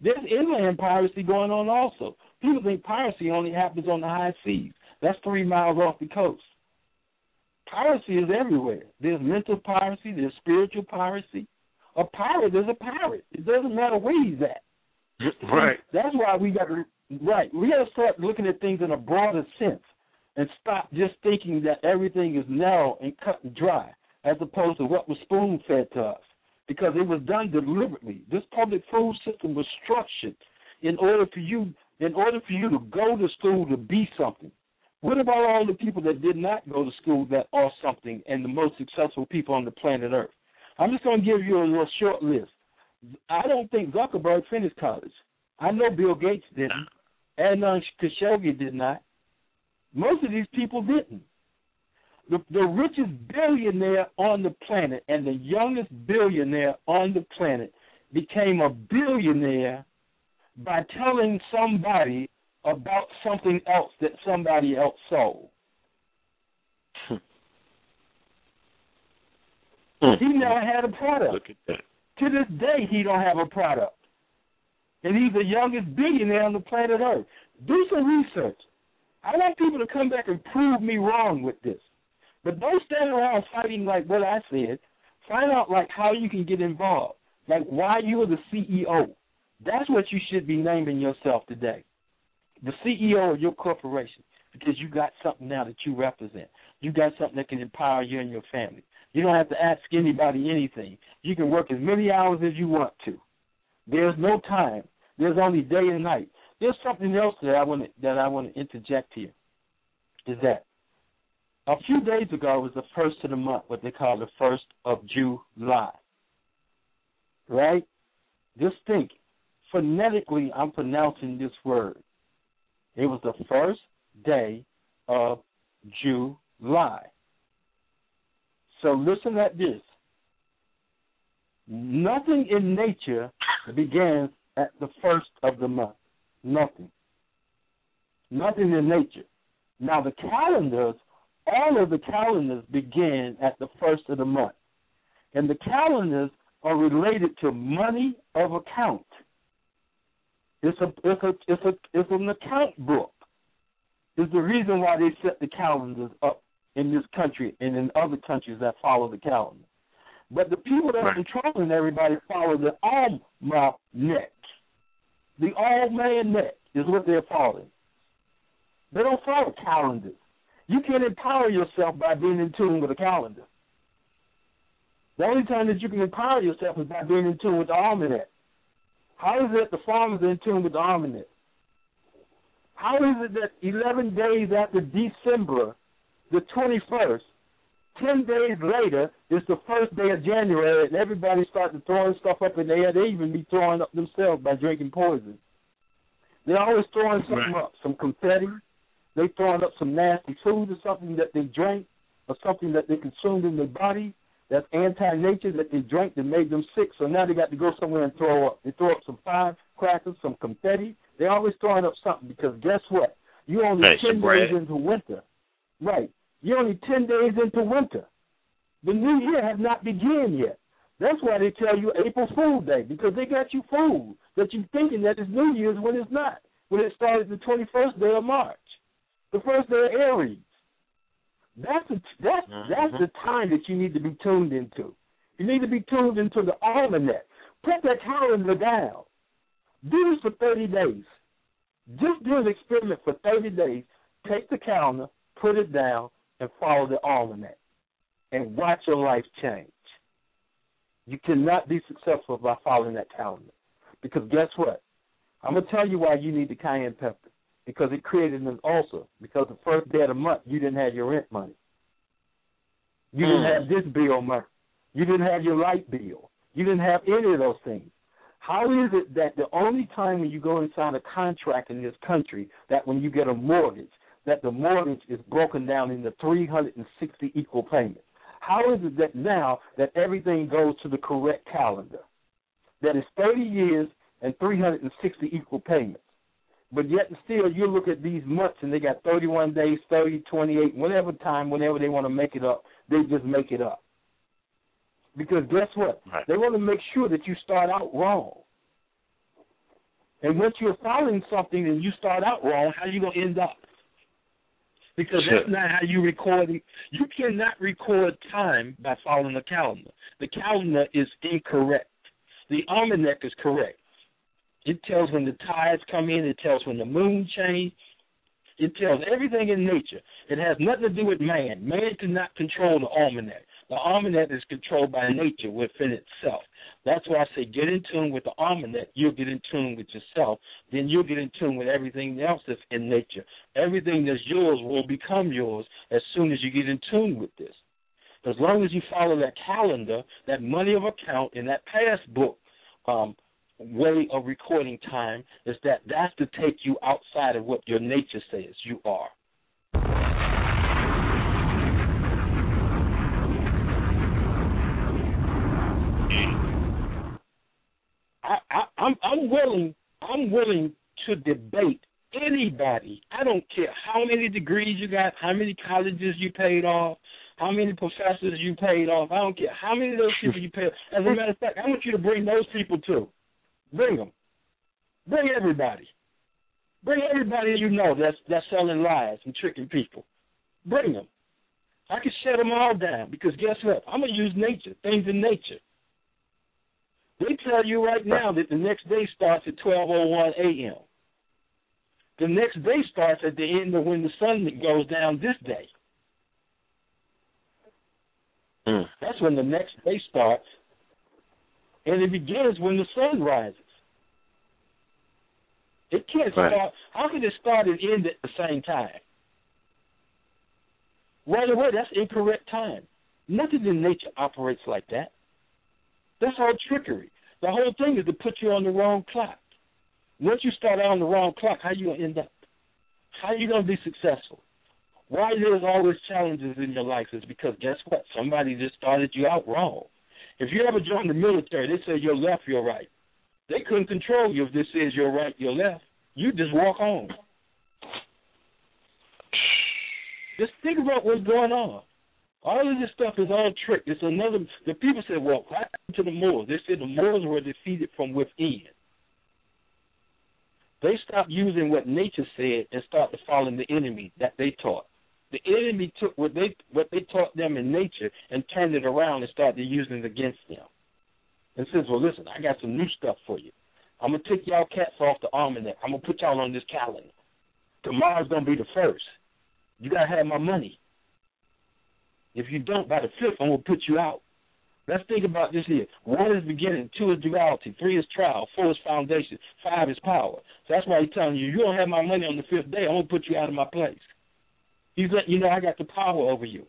There's inland piracy going on also. People think piracy only happens on the high seas. That's three miles off the coast. Piracy is everywhere. There's mental piracy, there's spiritual piracy. A pirate is a pirate. It doesn't matter where he's at. Right. That's why we got to right. We got to start looking at things in a broader sense and stop just thinking that everything is narrow and cut and dry, as opposed to what was spoon fed to us. Because it was done deliberately. This public food system was structured in order for you in order for you to go to school to be something. What about all the people that did not go to school that are something and the most successful people on the planet Earth? I'm just going to give you a little short list. I don't think Zuckerberg finished college. I know Bill Gates didn't. Adnan uh, Khashoggi did not. Most of these people didn't. The, the richest billionaire on the planet and the youngest billionaire on the planet became a billionaire by telling somebody about something else that somebody else sold. Hmm. he never had a product. Look at that. To this day, he don't have a product, and he's the youngest billionaire on the planet Earth. Do some research. I want people to come back and prove me wrong with this, but don't stand around fighting like what I said. Find out like how you can get involved, like why you're the CEO. That's what you should be naming yourself today the CEO of your corporation because you got something now that you represent. You got something that can empower you and your family. You don't have to ask anybody anything. You can work as many hours as you want to. There's no time. There's only day and night. There's something else that I want to, that I want to interject here. Is that a few days ago was the first of the month, what they call the first of July. Right? Just think. Phonetically, I'm pronouncing this word. It was the first day of July. So listen at this. Nothing in nature begins at the first of the month. Nothing. Nothing in nature. Now the calendars, all of the calendars begin at the first of the month. And the calendars are related to money of account. It's a it's a it's a it's an account book. It's the reason why they set the calendars up in this country and in other countries that follow the calendar. But the people that are controlling everybody follow the almanac. The almanac is what they're following. They don't follow calendars. You can empower yourself by being in tune with a calendar. The only time that you can empower yourself is by being in tune with the almanac. How is it that the farmers are in tune with the almanac? How is it that 11 days after December, the 21st, 10 days later, is the first day of January, and everybody starts throwing stuff up in the air. They even be throwing up themselves by drinking poison. They're always throwing something Right. up, some confetti. They throwing up some nasty food or something that they drank or something that they consumed in their body that's anti-nature that they drank that made them sick. So now they got to go somewhere and throw up. They throw up some firecrackers, some confetti. They're always throwing up something because guess what? You only Hey, ten days into winter. Right. You're only ten days into winter. The new year has not begun yet. That's why they tell you April Fool Day because they got you fooled that you're thinking that it's New Year's when it's not. When it started the 21st day of March, the first day of Aries. That's a, that's mm-hmm. that's the time that you need to be tuned into. You need to be tuned into the almanac. Put that calendar down. Do this for 30 days. Just do an experiment for 30 days. Take the calendar, put it down, and follow the almanac and watch your life change. You cannot be successful by following that calendar. Because guess what? I'm gonna tell you why you need the cayenne pepper. Because it created an ulcer. Because the first day of the month you didn't have your rent money. You didn't Mm. have this bill money. You didn't have your light bill. You didn't have any of those things. How is it that the only time when you go and sign a contract in this country that when you get a mortgage, that the mortgage is broken down into 360 equal payments? How is it that now that everything goes to the correct calendar? That is 30 years and 360 equal payments. But yet and still, you look at these months and they got 31 days, 30, 28, whatever time, whenever they want to make it up, they just make it up. Because guess what? Right. They want to make sure that you start out wrong. And once you're following something and you start out wrong, how are you going to end up? Because that's not how you record it. You cannot record time by following a calendar. The calendar is incorrect. The almanac is correct. It tells when the tides come in. It tells when the moon changes. It tells everything in nature. It has nothing to do with man. Man cannot control the almanac. The almanac is controlled by nature within itself. That's why I say get in tune with the almanac. You'll get in tune with yourself. Then you'll get in tune with everything else that's in nature. Everything that's yours will become yours as soon as you get in tune with this. As long as you follow that calendar, that money of account, and that passbook um, way of recording time is that that's to take you outside of what your nature says you are. I, I, I'm I'm willing I'm willing to debate anybody. I don't care how many degrees you got, how many colleges you paid off, how many professors you paid off. I don't care how many of those people you paid. As a matter of fact, I want you to bring those people too. Bring them. Bring everybody. Bring everybody you know that's that's selling lies and tricking people. Bring them. I can shut them all down because guess what? I'm gonna use nature, things in nature. They tell you right now that the next day starts at 12:01 a.m. The next day starts at the end of when the sun goes down this day. Mm. That's when the next day starts, and it begins when the sun rises. It can't Right. start. How can it start and end at the same time? Right away, that's incorrect time. Nothing in nature operates like that. That's all trickery. The whole thing is to put you on the wrong clock. Once you start out on the wrong clock, how you gonna end up? How you gonna be successful? Why there's always challenges in your life is because guess what? Somebody just started you out wrong. If you ever joined the military, they say you're left, you're right. They couldn't control you if this says you're right, you're left. You just walk on. Just think about what's going on. All of this stuff is all trick. It's another. The people said, "Well, what happened to the Moors?" They said the Moors were defeated from within. They stopped using what nature said and started following the enemy that they taught. The enemy took what they what they taught them in nature and turned it around and started using it against them. And says, "Well, listen, I got some new stuff for you. I'm gonna take y'all cats off the almanac. I'm gonna put y'all on this calendar. Tomorrow's gonna be the first. You gotta have my money. If you don't, by the fifth, I'm gonna put you out. Let's think about this here. One is beginning, two is duality, three is trial, four is foundation, five is power. So that's why he's telling you, you don't have my money on the fifth day, I'm gonna put you out of my place. He's letting you know I got the power over you.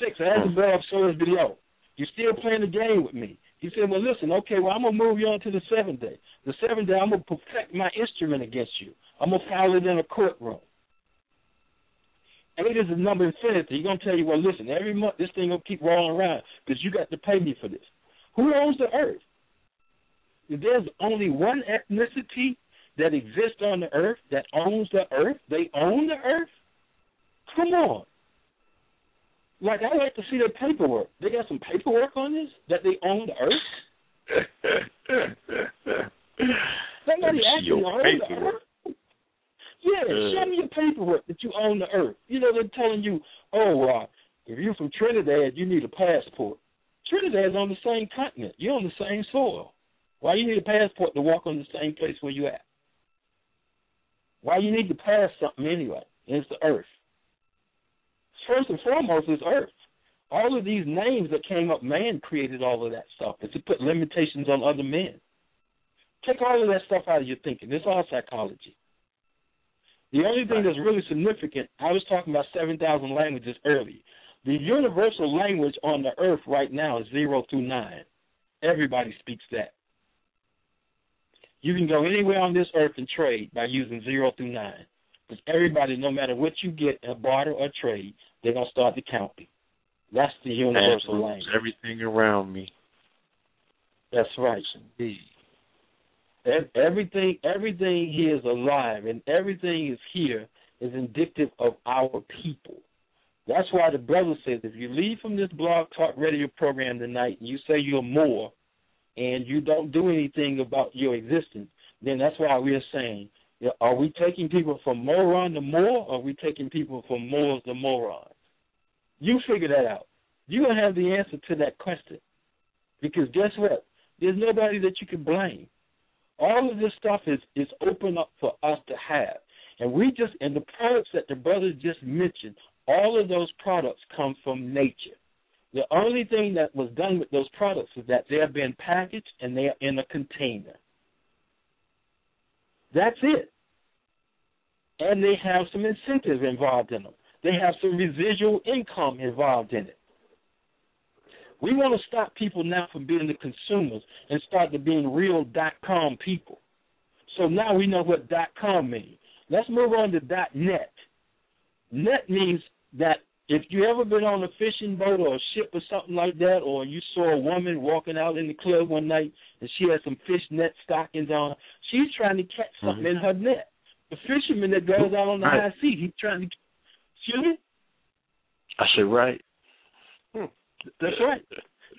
Six, as above, so is below. You're still playing the game with me. He said, Well listen, okay, well I'm gonna move you on to the seventh day. The seventh day I'm gonna perfect my instrument against you. I'm gonna file it in a courtroom. Eight is the number infinity. He's gonna tell you, well, listen, every month this thing gonna keep rolling around because you got to pay me for this. Who owns the earth? There's only one ethnicity that exists on the earth that owns the earth, they own the earth. Come on. Like I like to see their paperwork. They got some paperwork on this that they own the earth. Somebody actually owns the earth. Yeah, Uh. show me your paperwork that you own the earth. You know, they're telling you, oh, uh, if you're from Trinidad, you need a passport. Trinidad's on the same continent. You're on the same soil. Why you need a passport to walk on the same place where you at? Why you need to pass something anyway? It's the earth. First and foremost is Earth. All of these names that came up, man created all of that stuff. It's to put limitations on other men. Take all of that stuff out of your thinking. It's all psychology. The only thing that's really significant, I was talking about 7,000 languages earlier. The universal language on the earth right now is zero through nine. Everybody speaks that. You can go anywhere on this earth and trade by using zero through nine. Because everybody, no matter what you get, a barter or trade, they're going to start to count you. That's the universal language. Everything around me. That's right. Indeed. Everything, everything here is alive, and everything is here is indicative of our people. That's why the brother says if you leave from this blog talk radio program tonight and you say you're Moor and you don't do anything about your existence, then that's why we're saying, are we taking people from moron to Moor, or are we taking people from morals to morons? You figure that out. You're going to have the answer to that question. Because guess what? There's nobody that you can blame. All of this stuff is, is open up for us to have. And we just, and the products that the brother just mentioned all of those products come from nature. The only thing that was done with those products is that they have been packaged and they are in a container. That's it. And they have some incentive involved in them. They have some residual income involved in it. We want to stop people now from being the consumers and start to being real dot com people. So now we know what dot com means. Let's move on to dot net. Net means that if you ever been on a fishing boat or a ship or something like that, or you saw a woman walking out in the club one night and she had some fish net stockings on, she's trying to catch something mm-hmm. in her net. The fisherman that goes out on the high sea, he's trying to. Excuse me. I said right. Hmm. That's right.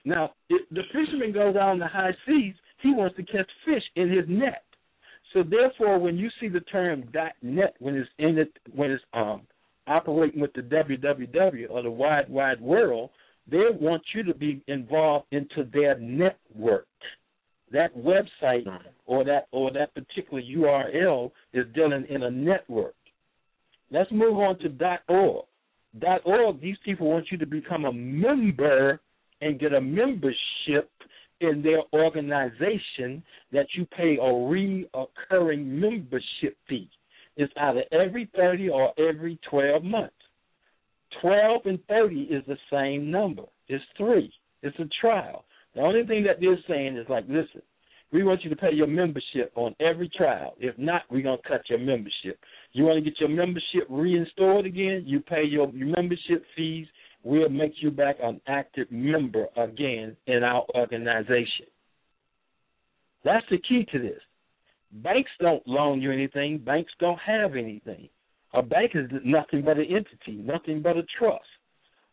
Now, if the fisherman goes out on the high seas, he wants to catch fish in his net. So therefore, when you see the term dot .net when it's in it when it's um operating with the WWW or the wide wide world, they want you to be involved into their network. That website or that or that particular URL is dealing in a network. Let's move on to dot .org. Dot .org. These people want you to become a member and get a membership in their organization that you pay a reoccurring membership fee. It's either every 30 or every 12 months. 12 and 30 is the same number. It's three. It's a trial. The only thing that they're saying is like, listen, we want you to pay your membership on every trial. If not, we're going to cut your membership. You want to get your membership reinstalled again? You pay your, your membership fees. We'll make you back an active member again in our organization. That's the key to this. Banks don't loan you anything. Banks don't have anything. A bank is nothing but an entity, nothing but a trust.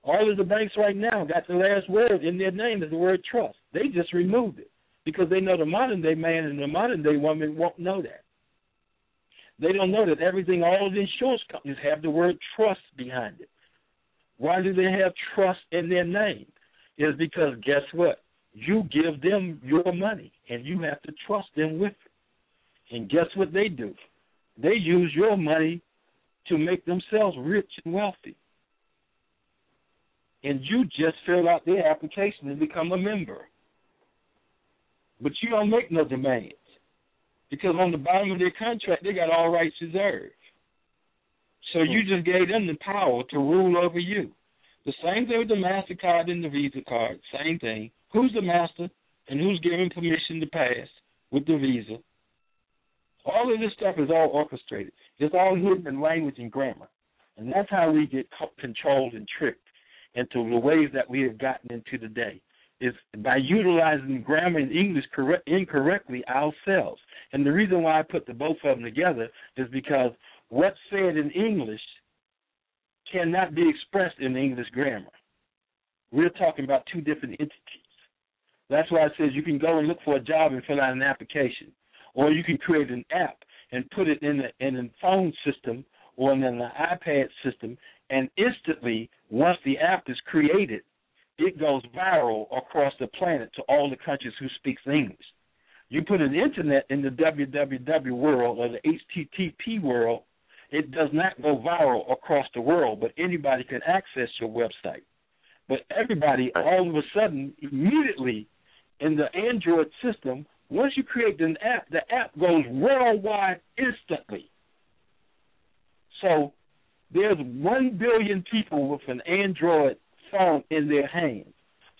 All of the banks right now got the last word in their name is the word trust. They just removed it because they know the modern day man and the modern day woman won't know that. They don't know that everything, all the insurance companies have the word trust behind it. Why do they have trust in their name? Is because guess what? You give them your money and you have to trust them with it. And guess what they do? They use your money to make themselves rich and wealthy. And you just fill out their application and become a member. But you don't make no demands. Because on the bottom of their contract, they got all rights reserved. So you hmm. just gave them the power to rule over you. The same thing with the MasterCard and the Visa card. Same thing. Who's the master and who's giving permission to pass with the Visa? All of this stuff is all orchestrated. It's all hidden in language and grammar. And that's how we get controlled and tricked into the ways that we have gotten into today. Is by utilizing grammar and English correct, incorrectly ourselves. And the reason why I put the both of them together is because what's said in English cannot be expressed in English grammar. We're talking about two different entities. That's why it says you can go and look for a job and fill out an application or you can create an app and put it in, a, in a phone system or in an iPad system, and instantly, once the app is created, it goes viral across the planet to all the countries who speaks English. You put an internet in the www world or the HTTP world, it does not go viral across the world, but anybody can access your website. But everybody, all of a sudden, immediately in the Android system, once you create an app, the app goes worldwide instantly. So there's one billion people with an Android phone in their hands.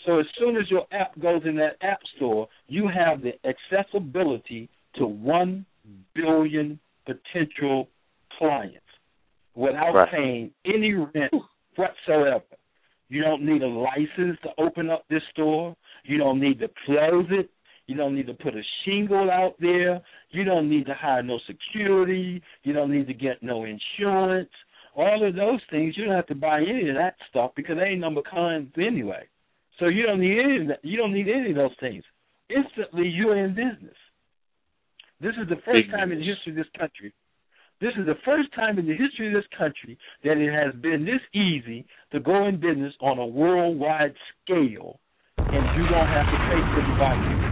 So as soon as your app goes in that app store, you have the accessibility to one billion potential clients without right. paying any rent whatsoever. You don't need a license to open up this store. You don't need to close it. You don't need to put a shingle out there. You don't need to hire no security. You don't need to get no insurance. All of those things, you don't have to buy any of that stuff because they ain't number cons anyway. So you don't need any of that. You don't need any of those things. Instantly, you're in business. This is the first Big time in the history of this country. This is the first time in the history of this country that it has been this easy to go in business on a worldwide scale, and you don't have to pay anybody.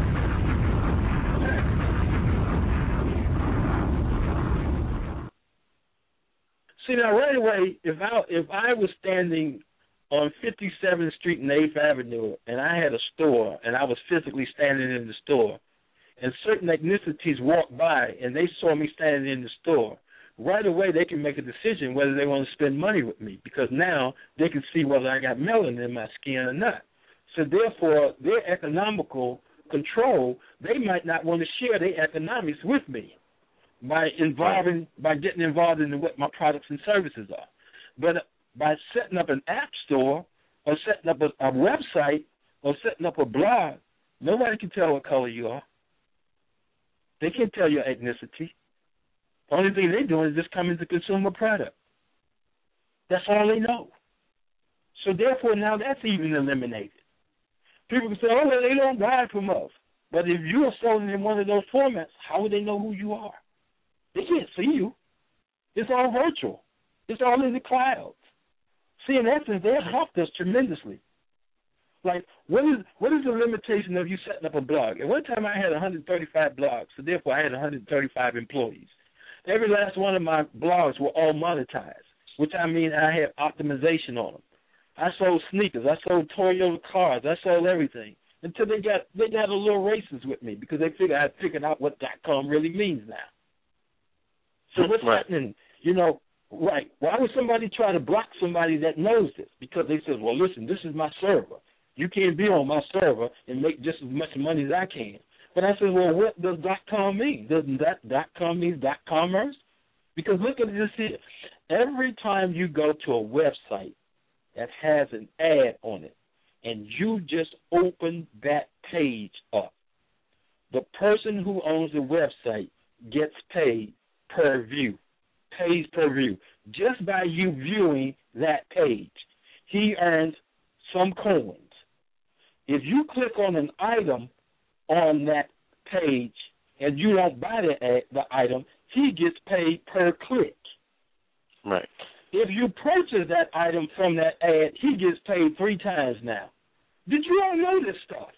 See now, right away, if I if I was standing on 57th Street and 8th Avenue, and I had a store, and I was physically standing in the store, and certain ethnicities walked by and they saw me standing in the store, right away they can make a decision whether they want to spend money with me because now they can see whether I got melanin in my skin or not. So therefore, their economical control, they might not want to share their economics with me by involving by getting involved in what my products and services are. But uh, by setting up an app store or setting up a, a website or setting up a blog, nobody can tell what color you are. They can't tell your ethnicity. The only thing they're doing is just coming to consume a product. That's all they know. So therefore, now that's even eliminated. People can say, "Oh, well, they don't buy from us." But if you are selling in one of those formats, how would they know who you are? They can't see you. It's all virtual. It's all in the clouds. See, in essence, they have helped us tremendously. Like, what is what is the limitation of you setting up a blog? At one time, I had 135 blogs, so therefore, I had 135 employees. Every last one of my blogs were all monetized, which I mean I had optimization on them. I sold sneakers, I sold Toyota cars, I sold everything until they got they got a little racist with me because they figured I figured out what dot com really means now. So what's Right. happening? You know, right? Why would somebody try to block somebody that knows this? Because they said, "Well, listen, this is my server. You can't be on my server and make just as much money as I can." But I said, "Well, what does dot com mean? Doesn't that dot com mean dot commerce?" Because look at this here. Every time you go to a website that has an ad on it, and you just open that page up, the person who owns the website gets paid per view, pays per view, just by you viewing that page. He earns some coins. If you click on an item on that page and you don't buy the, ad, the item, he gets paid per click. Right. If you purchase that item from that ad, he gets paid three times now. Did you all know this stuff?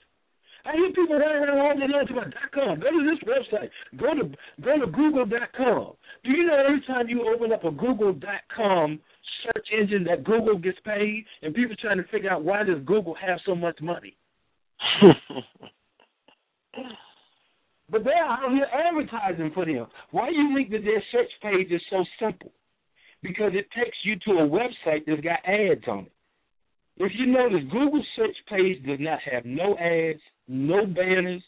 I hear people running around all day long about dot com. Go to this website. Go to go to Google dot com. Do you know every time you open up a Google dot com search engine that Google gets paid, and people trying to figure out why does Google have so much money? But they're out here advertising for them. Why do you think that their search page is so simple? Because it takes you to a website that's got ads on it. If you notice, Google search page does not have no ads, no banners,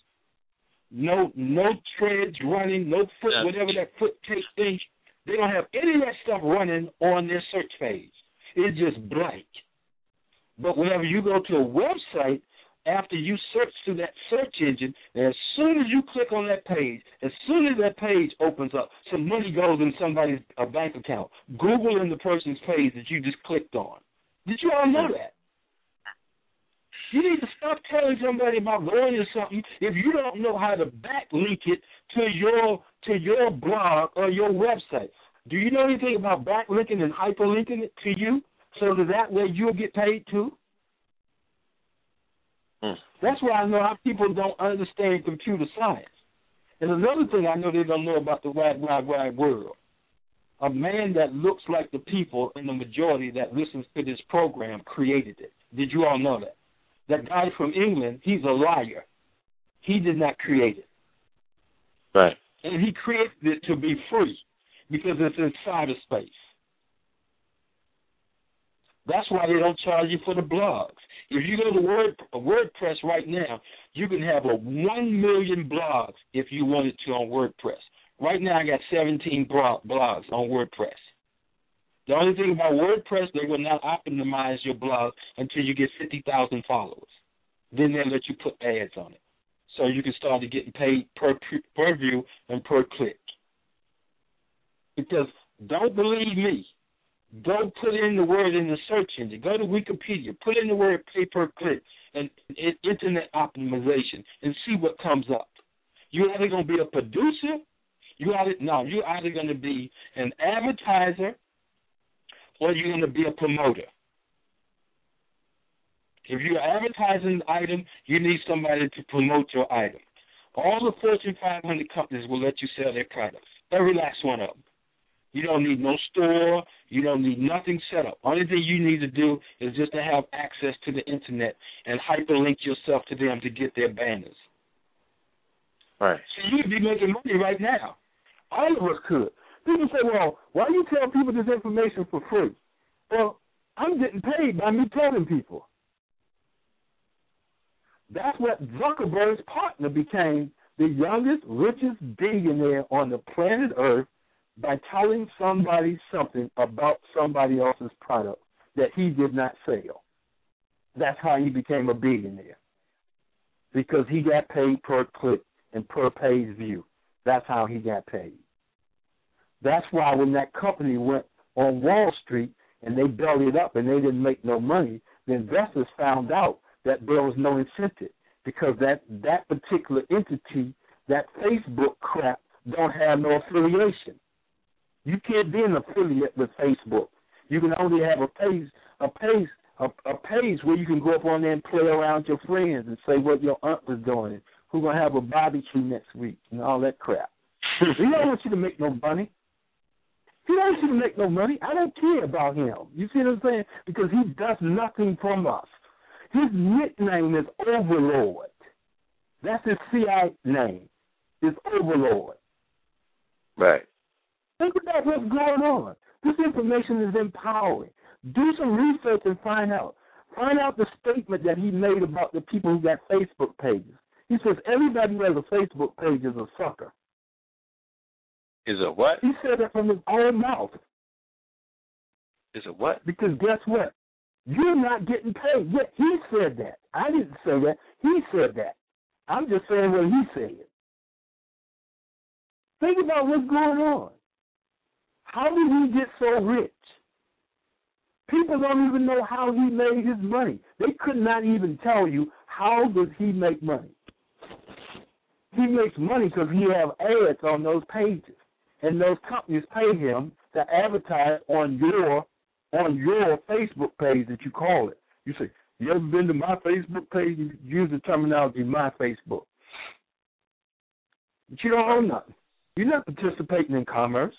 no no treads running, no foot, whatever that foot takes thing. They don't have any of that stuff running on their search page. It's just blank. But whenever you go to a website, after you search through that search engine, and as soon as you click on that page, as soon as that page opens up, some money goes in somebody's uh, bank account. Google in the person's page that you just clicked on. Did you all know that? You need to stop telling somebody about going to something if you don't know how to backlink it to your to your blog or your website. Do you know anything about backlinking and hyperlinking it to you so that that way you'll get paid too? Hmm. That's why I know how people don't understand computer science. And another thing I know they don't know about the wide, wide, wide world. a man that looks like the people in the majority that listens to this program created it. Did you all know that? That guy from England, he's a liar. He did not create it. Right. And he created it to be free because it's in cyberspace. That's why they don't charge you for the blogs. If you go to Word WordPress right now, you can have a one million blogs if you wanted to on WordPress. Right now, I got 17 blogs on WordPress. The only thing about WordPress, they will not optimize your blog until you get 50,000 followers. Then they'll let you put ads on it. So you can start getting paid per per view and per click. Because don't believe me. Go put in the word in the search engine. Go to Wikipedia. Put in the word pay per click and internet optimization and see what comes up. You're either going to be a producer. You either no. You're either going to be an advertiser or you're going to be a promoter. If you're advertising an item, you need somebody to promote your item. All the Fortune 500 companies will let you sell their products. Every last one of them. You don't need no store. You don't need nothing set up. Only thing you need to do is just to have access to the internet and hyperlink yourself to them to get their banners. Right. So you'd be making money right now. All of us could. People say, well, why you tell people this information for free? Well, I'm getting paid by me telling people. That's what Zuckerberg's partner became the youngest, richest billionaire on the planet Earth by telling somebody something about somebody else's product that he did not sell. That's how he became a billionaire. Because he got paid per click and per page view. That's how he got paid. That's why when that company went on Wall Street and they bellied up and they didn't make no money, the investors found out that there was no incentive because that that particular entity, that Facebook crap, don't have no affiliation. You can't be an affiliate with Facebook. You can only have a page, a page, a, a page where you can go up on there and play around your friends and say what your aunt was doing, who gonna have a barbecue next week, and all that crap. we don't want you to make no money. He don't to make no money. I don't care about him. You see what I'm saying? Because he does nothing from us. His nickname is Overlord. That's his CI name. Is Overlord. Right. Think about what's going on. This information is empowering. Do some research and find out. Find out the statement that he made about the people who got Facebook pages. He says everybody who has a Facebook page is a sucker. Is a what? He said that from his own mouth. Is a what? Because guess what? You're not getting paid. Yet he said that. I didn't say that. He said that. I'm just saying what he said. Think about what's going on. How did he get so rich? People don't even know how he made his money. They could not even tell you how does he make money. He makes money because he have ads on those pages, and those companies pay him to advertise on your on your Facebook page that you call it. You say, "You ever been to my Facebook page?" You use the terminology "my Facebook," but you don't own nothing. You're not participating in commerce.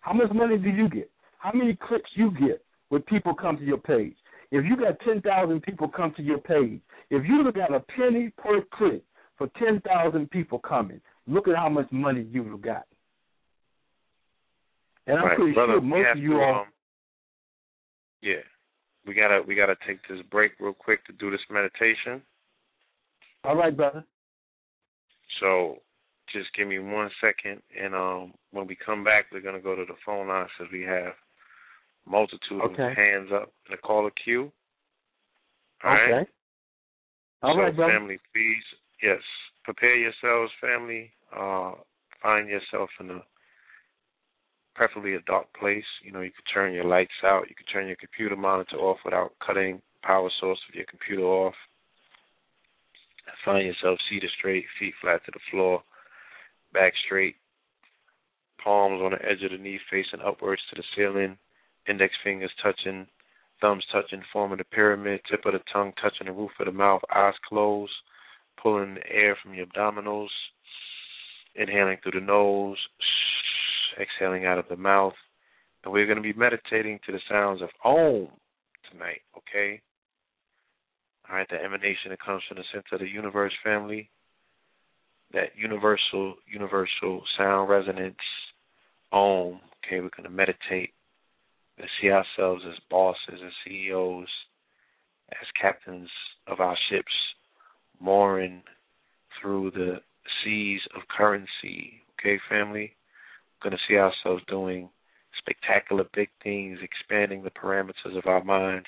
How much money do you get? How many clicks you get when people come to your page? If you got 10,000 people come to your page, if you at a penny per click for 10,000 people coming, look at how much money you've got. And I'm right. pretty Brother, sure most of you to, all. Um, yeah, we gotta we gotta take this break real quick to do this meditation. All right, brother. So just give me one second, and um, when we come back, we're gonna go to the phone lines because we have multitude Okay. of hands up in the caller queue. All okay. right. All so right, brother. family, please, yes, prepare yourselves, family. Uh, find yourself in a preferably a dark place. You know, you could turn your lights out. You could turn your computer monitor off without cutting power source of your computer off. Find yourself seated straight, feet flat to the floor, back straight, palms on the edge of the knee facing upwards to the ceiling, index fingers touching, thumbs touching, forming a pyramid, tip of the tongue touching the roof of the mouth, eyes closed, pulling the air from your abdominals, inhaling through the nose, exhaling out of the mouth, And we're going to be meditating to the sounds of Om tonight, okay? All right, the emanation that comes from the center of the universe family, that universal, universal sound resonance, Om. Okay, we're going to meditate and see ourselves as bosses and CEOs, as captains of our ships, mooring through the seas of currency. Okay, family? Going to see ourselves doing spectacular big things, expanding the parameters of our minds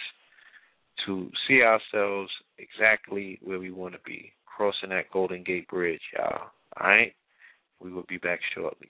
to see ourselves exactly where we want to be, crossing that Golden Gate Bridge, y'all. All right? We will be back shortly.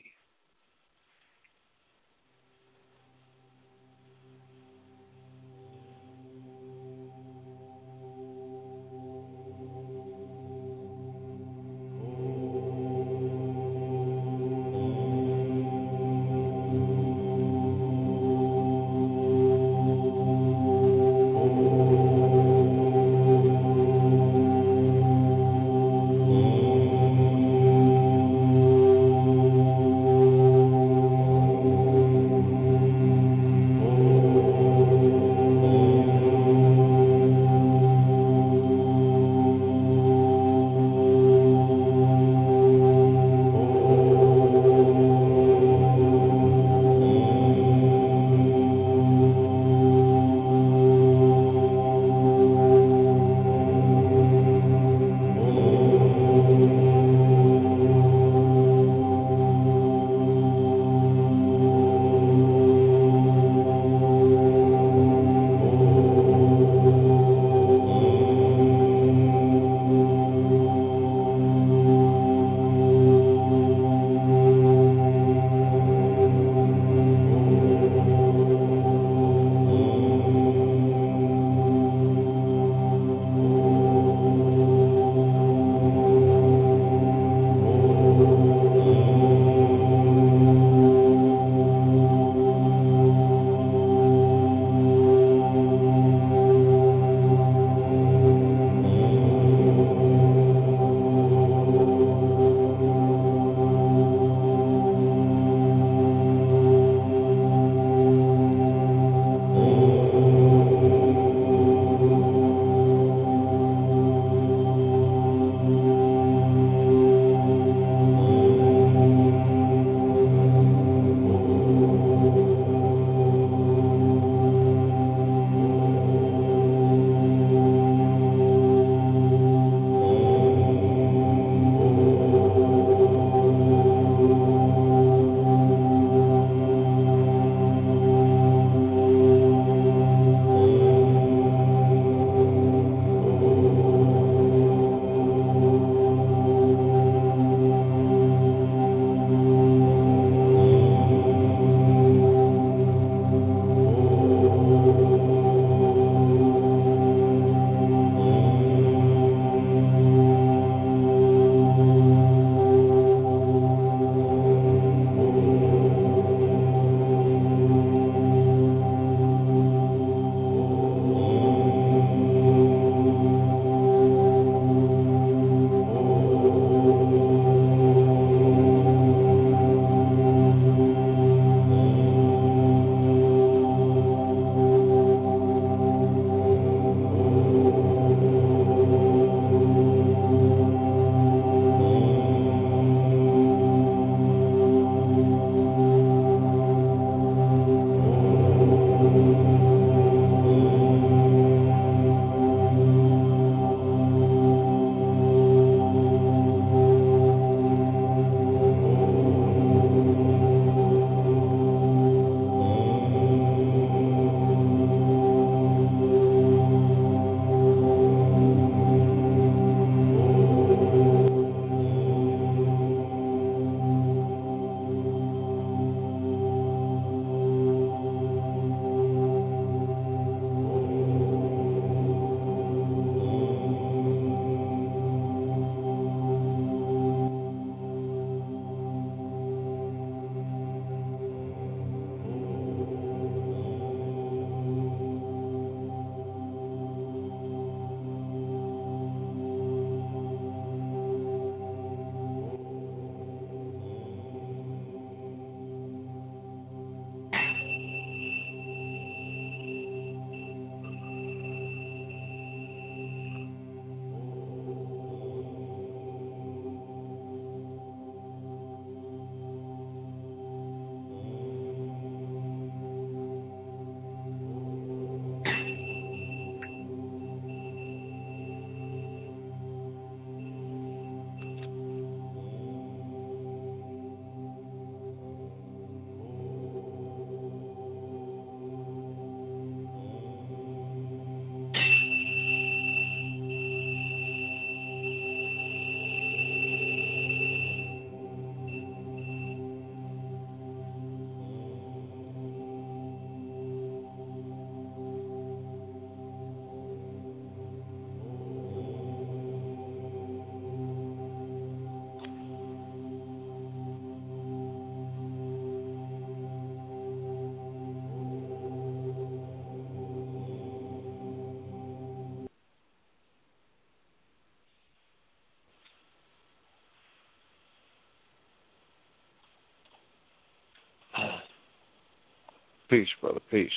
Peace, brother. Peace.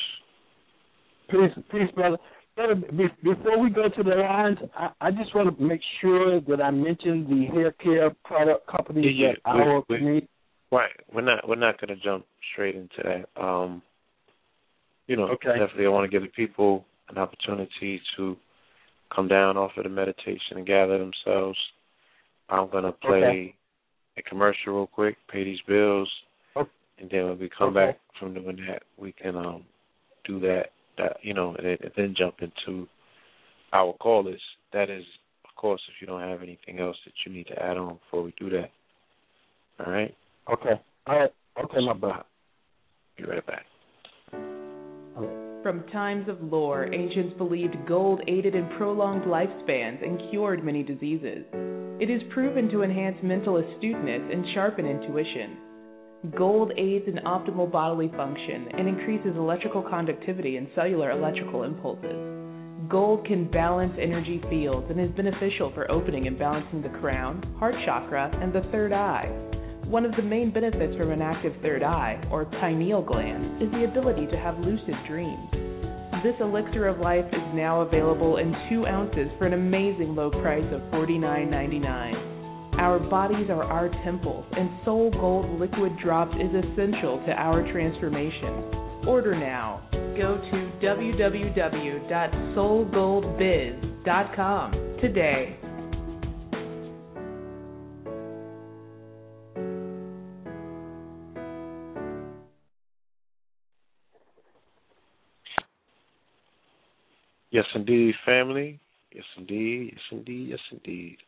Peace, peace, brother. Brother, before we go to the lines, I, I just want to make sure that I mention the hair care product company yeah, yeah. that our we, we, Right. We're not we're not gonna jump straight into that. Um you know, okay. definitely I want to give the people an opportunity to come down off of the meditation and gather themselves. I'm gonna play okay. a commercial real quick, pay these bills. And then when we come okay. back from doing that, we can um do that. That you know, and, and then jump into our callers. That is, of course, if you don't have anything else that you need to add on before we do that. All right. Okay. All right. Okay, my brother. Be right back. From times of lore, ancients believed gold aided in prolonged lifespans and cured many diseases. It is proven to enhance mental astuteness and sharpen intuition. Gold aids in optimal bodily function and increases electrical conductivity and cellular electrical impulses. Gold can balance energy fields and is beneficial for opening and balancing the crown, heart chakra, and the third eye. One of the main benefits from an active third eye, or pineal gland, is the ability to have lucid dreams. This elixir of life is now available in two ounces for an amazing low price of $49.99. Our bodies are our temples, and Soul Gold Liquid Drops is essential to our transformation. Order now. Go to www.soulgoldbiz.com today. Yes, indeed, family. Yes, indeed. Yes, indeed. Yes, indeed.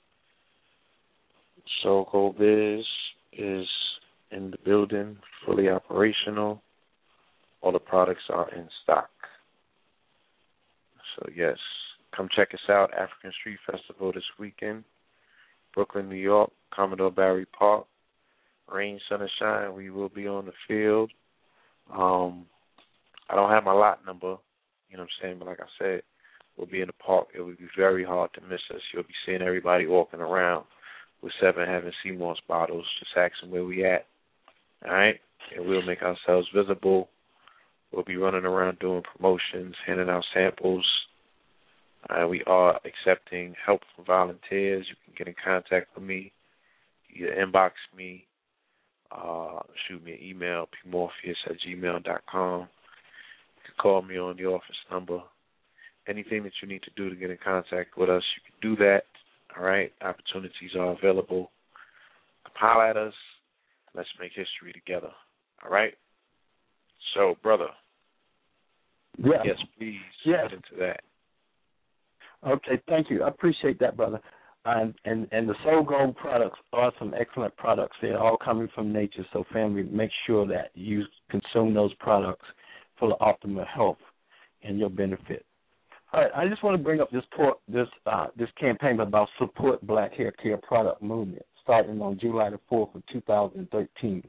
Gold Biz is in the building, fully operational. All the products are in stock. So, yes, come check us out. African Street Festival this weekend. Brooklyn, New York, Commodore Barry Park. Rain, sun, and shine. We will be on the field. Um, I don't have my lot number, you know what I'm saying, but like I said, we'll be in the park. It will be very hard to miss us. You'll be seeing everybody walking around with seven having CMOS bottles. Just ask where we at. All right? And we'll make ourselves visible. We'll be running around doing promotions, handing out samples. Uh, we are accepting help from volunteers. You can get in contact with me. Either inbox me, uh, shoot me an email, pmorpheus at gmail dot com. You can call me on the office number. Anything that you need to do to get in contact with us, you can do that. All right. Opportunities are available. Come at us. Let's make history together. All right. So, brother. Yeah. Yes, please yes. get into that. Okay, thank you. I appreciate that, brother. And and and the Soul Gold products are some excellent products. They're all coming from nature. So, family, make sure that you consume those products for the optimal health and your benefit. All right, I just want to bring up this port, this uh, this campaign about support Black Hair Care product movement starting on July the fourth of 2013.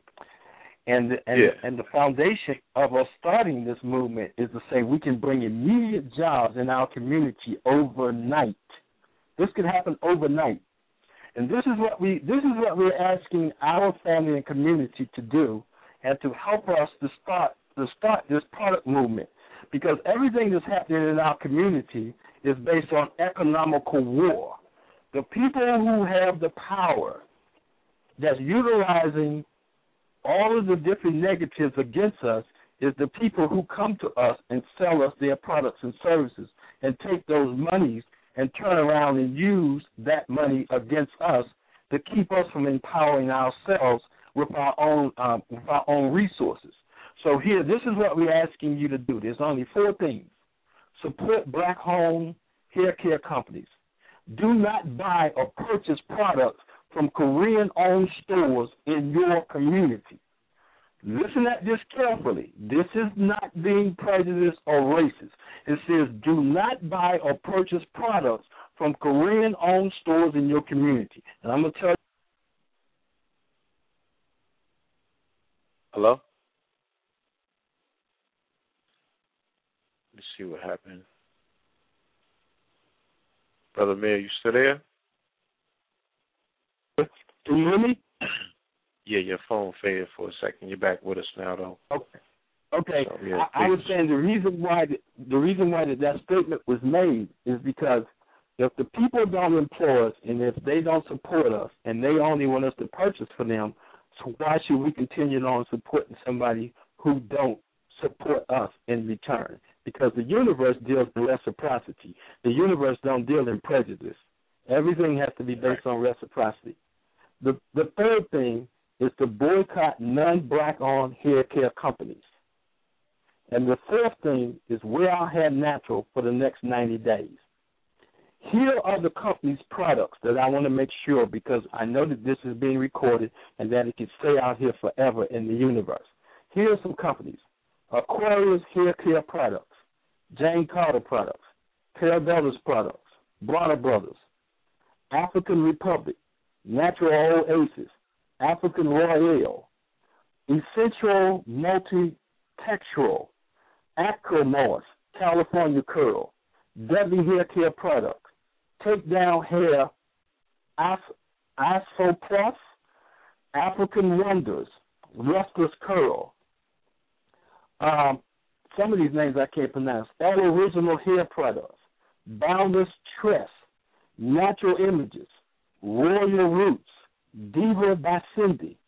And and yeah. and the foundation of us starting this movement is to say we can bring immediate jobs in our community overnight. This could happen overnight. And this is what we this is what we're asking our family and community to do and to help us to start to start this product movement. Because everything that's happening in our community is based on economical war. The people who have the power that's utilizing all of the different negatives against us is the people who come to us and sell us their products and services and take those monies and turn around and use that money against us to keep us from empowering ourselves with our own um, with our own resources. So here, this is what we're asking you to do. There's only four things: support black-owned hair care companies. Do not buy or purchase products from Korean-owned stores in your community. Listen at this carefully. This is not being prejudiced or racist. It says do not buy or purchase products from Korean owned stores in your community. And I'm going to tell you. Hello? See what happened. Brother Amir, you still there? Can you hear me? Yeah, your phone faded for a second. You're back with us now, though. Okay. Okay, So, yeah, I, I was saying the reason why the, the reason why that, that statement was made is because if the people don't employ us and if they don't support us and they only want us to purchase for them, so why should we continue on supporting somebody who don't support us in return? Because the universe deals in reciprocity. The universe don't deal in prejudice. Everything has to be based on reciprocity. The the third thing is to boycott non-black owned hair care companies. And the fourth thing is wear our hair natural for the next 90 days. Here are the company's products that I want to make sure because I know that this is being recorded and that it can stay out here forever in the universe. Here are some companies. Aquarius Hair Care Products, Jane Carter Products, Carabella's Products, Bronner Brothers, African Republic, Natural Oasis, African Royale, Essential Multi-Textural, Acromorph, California Curl, Debbie Hair Care Products, Take Down Hair, As- Plus, African Wonders, Restless Curl. Um, some of these names I can't pronounce. All Original Hair Products, Boundless Tress, Natural Images, Royal Roots, Diva by Cindy,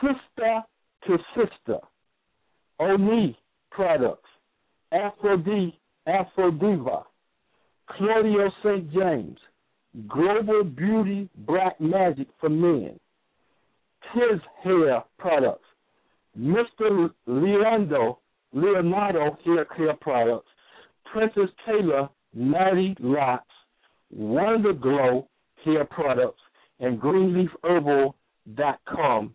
Sister to Sister, Oni Products, Aphrodite, Aphrodeva, Claudio St. James, Global Beauty Black Magic for Men, Tis Hair Products, Mr. Leonardo, Leonardo Hair Care Products, Princess Taylor Natty Locks, Wonder Glow Hair Products, and GreenleafHerbal.com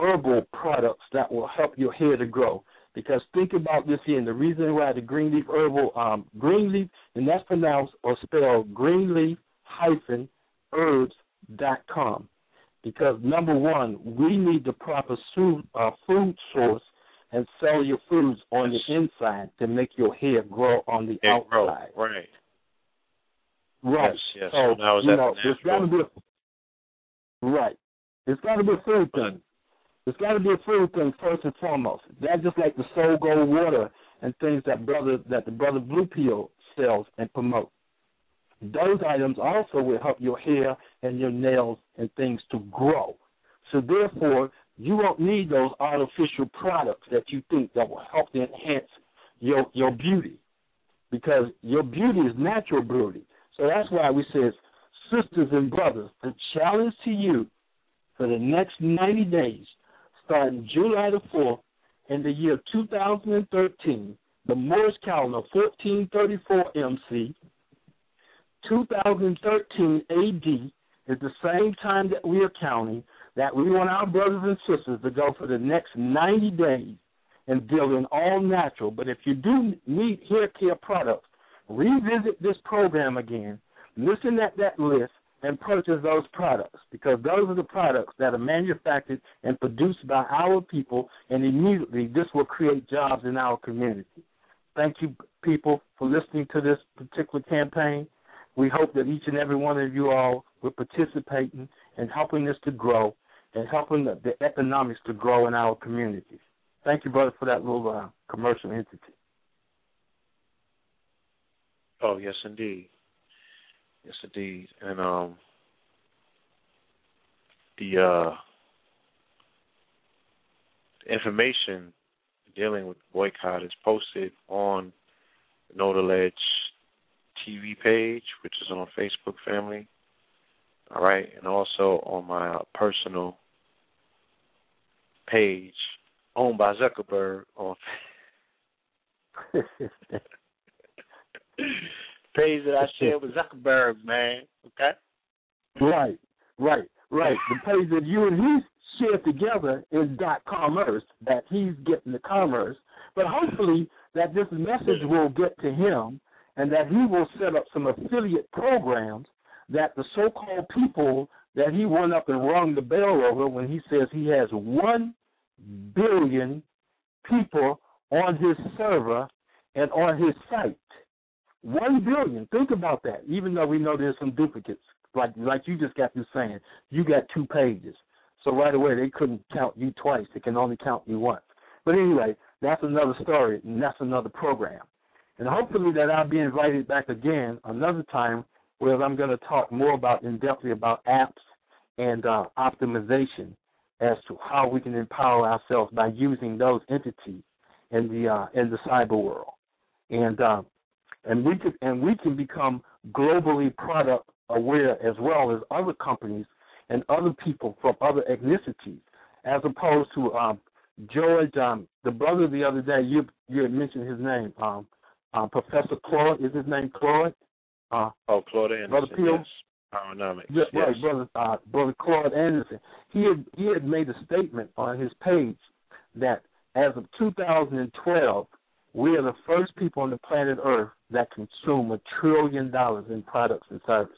herbal products that will help your hair to grow. Because think about this here, and the reason why the Greenleaf Herbal, um, Greenleaf, and that's pronounced or spelled Greenleaf hyphen herbs dot com. Because number one, we need the proper food, uh, food source and sell your foods on the inside to make your hair grow on the grow, outside. right. Right. Yes, yes. So, is you that know, it's got to be a, right. It's got to be a food thing. It's got to be a food thing first and foremost. That's just like the Soul Gold water and things that brother that the brother Blue Peel sells and promote. Those items also will help your hair and your nails and things to grow. So therefore, you won't need those artificial products that you think that will help to enhance your your beauty, because your beauty is natural beauty. So that's why we says, sisters and brothers, the challenge to you for the next 90 days, starting July the 4th in the year 2013, the Moorish calendar 1434 MC, 2013 AD is the same time that we are counting that we want our brothers and sisters to go for the next 90 days and deal in all natural. But if you do need hair care products, revisit this program again, listen at that list, and purchase those products because those are the products that are manufactured and produced by our people, and immediately this will create jobs in our community. Thank you, people, for listening to this particular campaign. We hope that each and every one of you all will participate in, in helping this to grow and helping the, the economics to grow in our communities. Thank you, brother, for that little uh, commercial entity. Oh, yes, indeed. Yes, indeed. And um, the uh, information dealing with boycott is posted on Know the TV page, which is on Facebook family. All right, and also on my personal page owned by Zuckerberg on page that I share with Zuckerberg, man. Okay. Right, right, right. The page that you and he share together is dot commerce, that he's getting the commerce. But hopefully that this message will get to him and that he will set up some affiliate programs that the so called people that he went up and rung the bell over when he says he has one billion people on his server and on his site. One billion. Think about that. Even though we know there's some duplicates, like like you just got through saying, you got two pages. So right away they couldn't count you twice. They can only count you once. But anyway, that's another story, and that's another program. And hopefully that I'll be invited back again another time where I'm going to talk more about in depthly about apps and uh, optimization as to how we can empower ourselves by using those entities in the uh, in the cyber world, and uh, and we can and we can become globally product aware as well as other companies and other people from other ethnicities, as opposed to um, George, um, the brother the other day. You you had mentioned his name, um, uh, Professor Claude. Is his name Claude? Uh, oh, Claude Anderson. Brother Peel. Yes. Yeah, yes. Right, brother, uh, brother Claude Anderson. He had he had made a statement on his page that as of 2012, we are the first people on the planet Earth that consume a trillion dollars in products and services.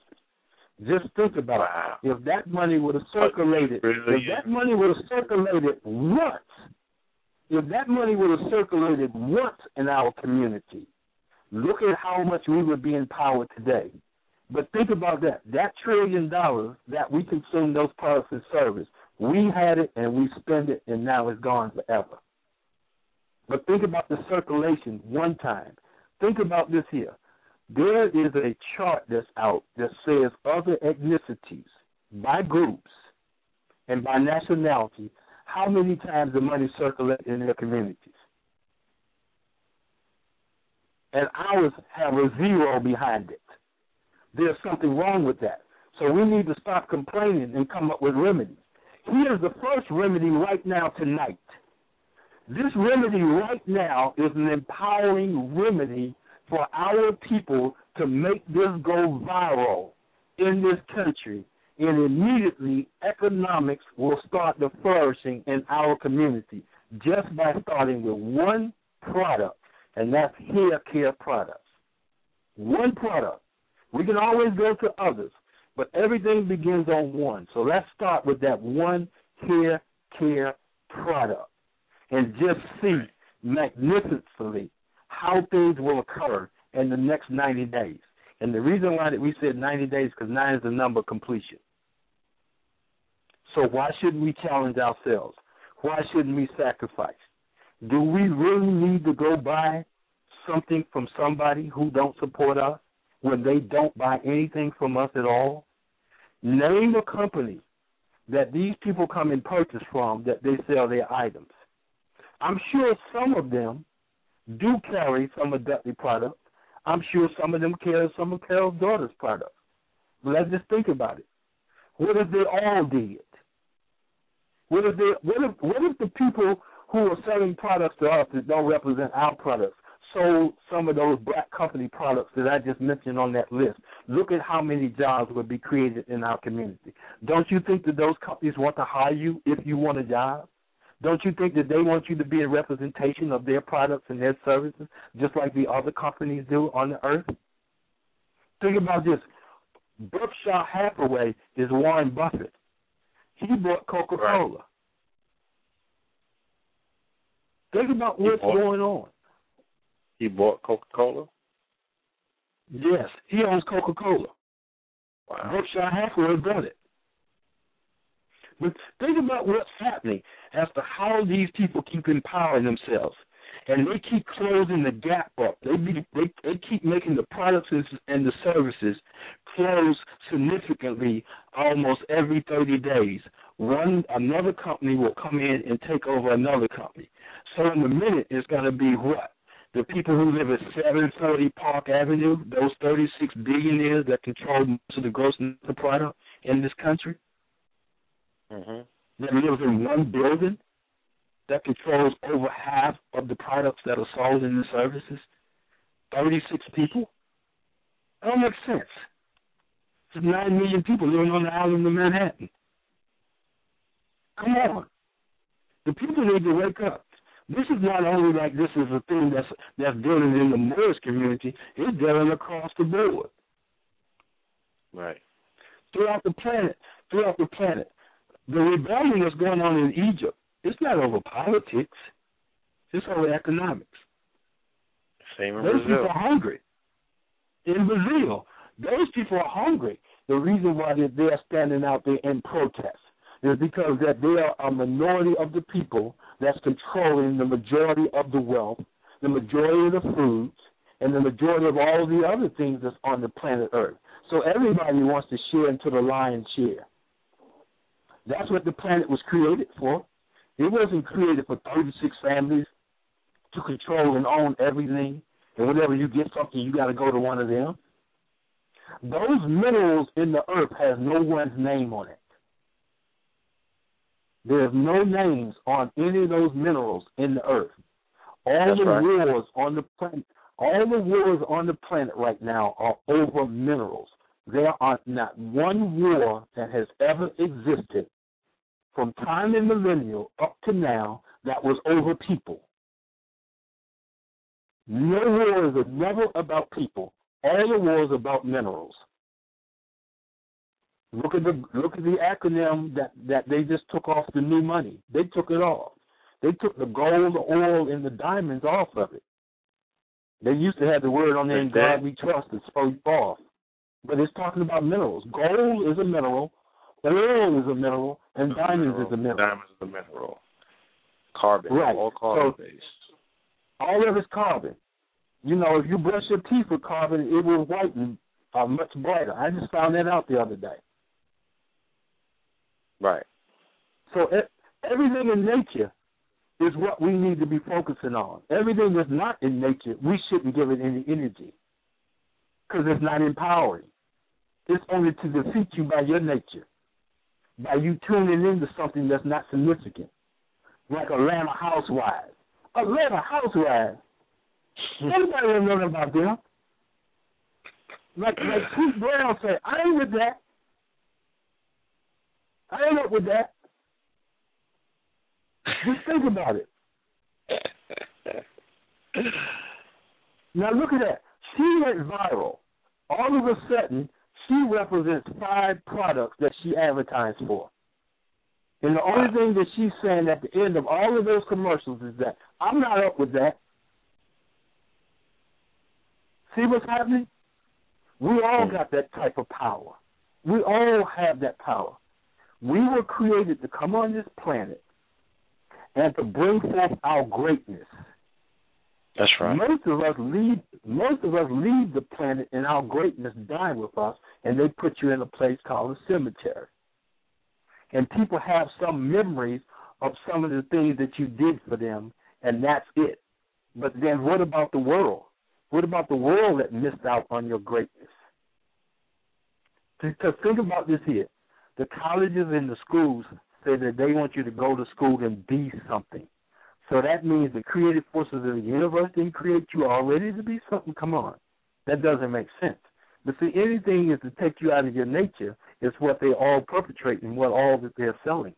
Just think about wow. it. If that money would have circulated, if that money would have circulated once, if that money would have circulated once in our community, look at how much we would be empowered today. But think about that. That trillion dollars that we consume those products and services, we had it and we spend it and now it's gone forever. But think about the circulation one time. Think about this here. There is a chart that's out that says other ethnicities by groups and by nationality, how many times the money circulates in their communities. And ours have a zero behind it. There's something wrong with that. So we need to stop complaining and come up with remedies. Here's the first remedy right now tonight. This remedy right now is an empowering remedy for our people to make this go viral in this country. And immediately, economics will start flourishing in our community just by starting with one product, and that's hair care products. One product. We can always go to others, but everything begins on one. So let's start with that one hair care product and just see magnificently how things will occur in the next 90 days. And the reason why that we said 90 days because nine is the number of completion. So why shouldn't we challenge ourselves? Why shouldn't we sacrifice? Do we really need to go buy something from somebody who don't support us when they don't buy anything from us at all? Name a company that these people come and purchase from that they sell their items. I'm sure some of them do carry some of Dudley products. I'm sure some of them carry some of Carol's daughter's products. But let's just think about it. What if they all did? What if they what if what if the people who are selling products to us that don't represent our products sold some of those black company products that I just mentioned on that list? Look at how many jobs would be created in our community. Don't you think that those companies want to hire you if you want a job? Don't you think that they want you to be a representation of their products and their services, just like the other companies do on the earth? Think about this. Berkshire Hathaway is Warren Buffett. He bought Coca Cola. Right. Think about what's bought- going on. He bought Coca Cola. Yes, he owns Coca Cola. Wow. Berkshire Hathaway bought it. But think about what's happening as to how these people keep empowering themselves, and they keep closing the gap up. They be, they, they keep making the products and, and the services close significantly almost every 30 days. One another company will come in and take over another company. So in a minute, it's going to be what the people who live at 740 Park Avenue, those 36 billionaires that control most of the gross national product in this country hmm that lives in one building that controls over half of the products that are sold in the services? 36 people? That don't make sense. There's 9 million people living on the island of Manhattan. Come on. The people need to wake up. This is not only like this is a thing that's that's dealing in the Moorish community, it's dealing across the board. Right. Throughout the planet. Throughout the planet. The rebellion that's going on in Egypt, it's not over politics. It's over economics. Same in Those Brazil. people are hungry. In Brazil, those people are hungry. The reason why they're, they're standing out there in protest. Is because that they are a minority of the people that's controlling the majority of the wealth, the majority of the foods, and the majority of all the other things that's on the planet Earth. So everybody wants to share into the lion's share. That's what the planet was created for. It wasn't created for 36 families to control and own everything. And whenever you get something, you got to go to one of them. Those minerals in the earth has no one's name on it. There's no names on any of those minerals in the earth. All That's the right. wars on the planet, all the wars on the planet right now are over minerals. There are not one war that has ever existed from time immemorial up to now that was over people. No wars are never about people. All the wars are about minerals. Look at the look at the acronym that that they just took off the new money. They took it off. They took the gold, the oil, and the diamonds off of it. They used to have the word on there, "In God. We Trust." It's spoke off, but it's talking about minerals. Gold is a mineral, oil is a mineral, and diamonds is a mineral. Diamonds is a mineral. Carbon. Right. All carbon So- based. all of it's carbon. You know, if you brush your teeth with carbon, it will whiten uh, much brighter. I just found that out the other day. Right. So everything in nature is what we need to be focusing on. Everything that's not in nature, we shouldn't give it any energy because it's not empowering. It's only to defeat you by your nature, by you tuning into something that's not significant, like Atlanta Housewives. Atlanta Housewives. Anybody don't know about them. Like like Pete Brown said, I ain't with that. I ain't up with that. Just think about it. Now look at that. She went viral. All of a sudden, she represents five products that she advertised for. And the only thing that she's saying at the end of all of those commercials is that I'm not up with that. See what's happening? We all hmm. got that type of power. We all have that power. We were created to come on this planet and to bring forth our greatness. That's right. Most of us leave most of us leave the planet and our greatness die with us and they put you in a place called a cemetery. And people have some memories of some of the things that you did for them and that's it. But then what about the world? What about the world that missed out on your greatness? Because think about this here. The colleges and the schools say that they want you to go to school and be something. So that means the creative forces of the universe didn't create you already to be something. Come on. That doesn't make sense. But see, anything is to take you out of your nature is what they all perpetrate and what all that they're selling.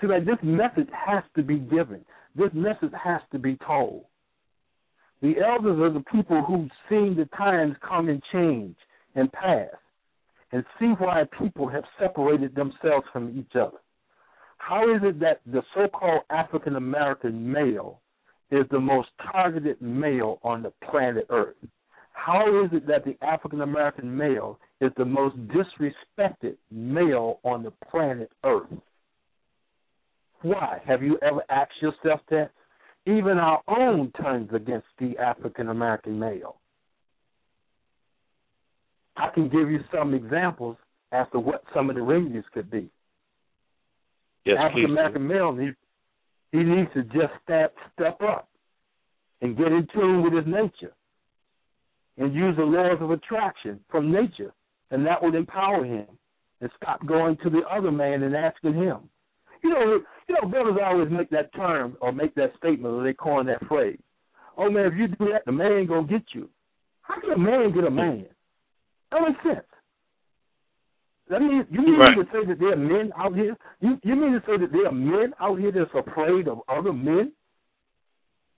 See, like this message has to be given. This message has to be told. The elders are the people who've seen the times come and change and pass and see why people have separated themselves from each other. How is it that the so called African American male is the most targeted male on the planet Earth? How is it that the African American male is the most disrespected male on the planet Earth? Why? Have you ever asked yourself that? Even our own turns against the African American male. I can give you some examples as to what some of the remedies could be. Yes, African American male needs he needs to just step step up and get in tune with his nature and use the laws of attraction from nature, and that will empower him and stop going to the other man and asking him. You know, you know, brothers always make that term or make that statement or they coin that phrase. Oh man, if you do that, the man gonna get you. How can a man get a man? That makes sense. That means you mean Right. to say that there are men out here? You you mean to say that there are men out here that's afraid of other men?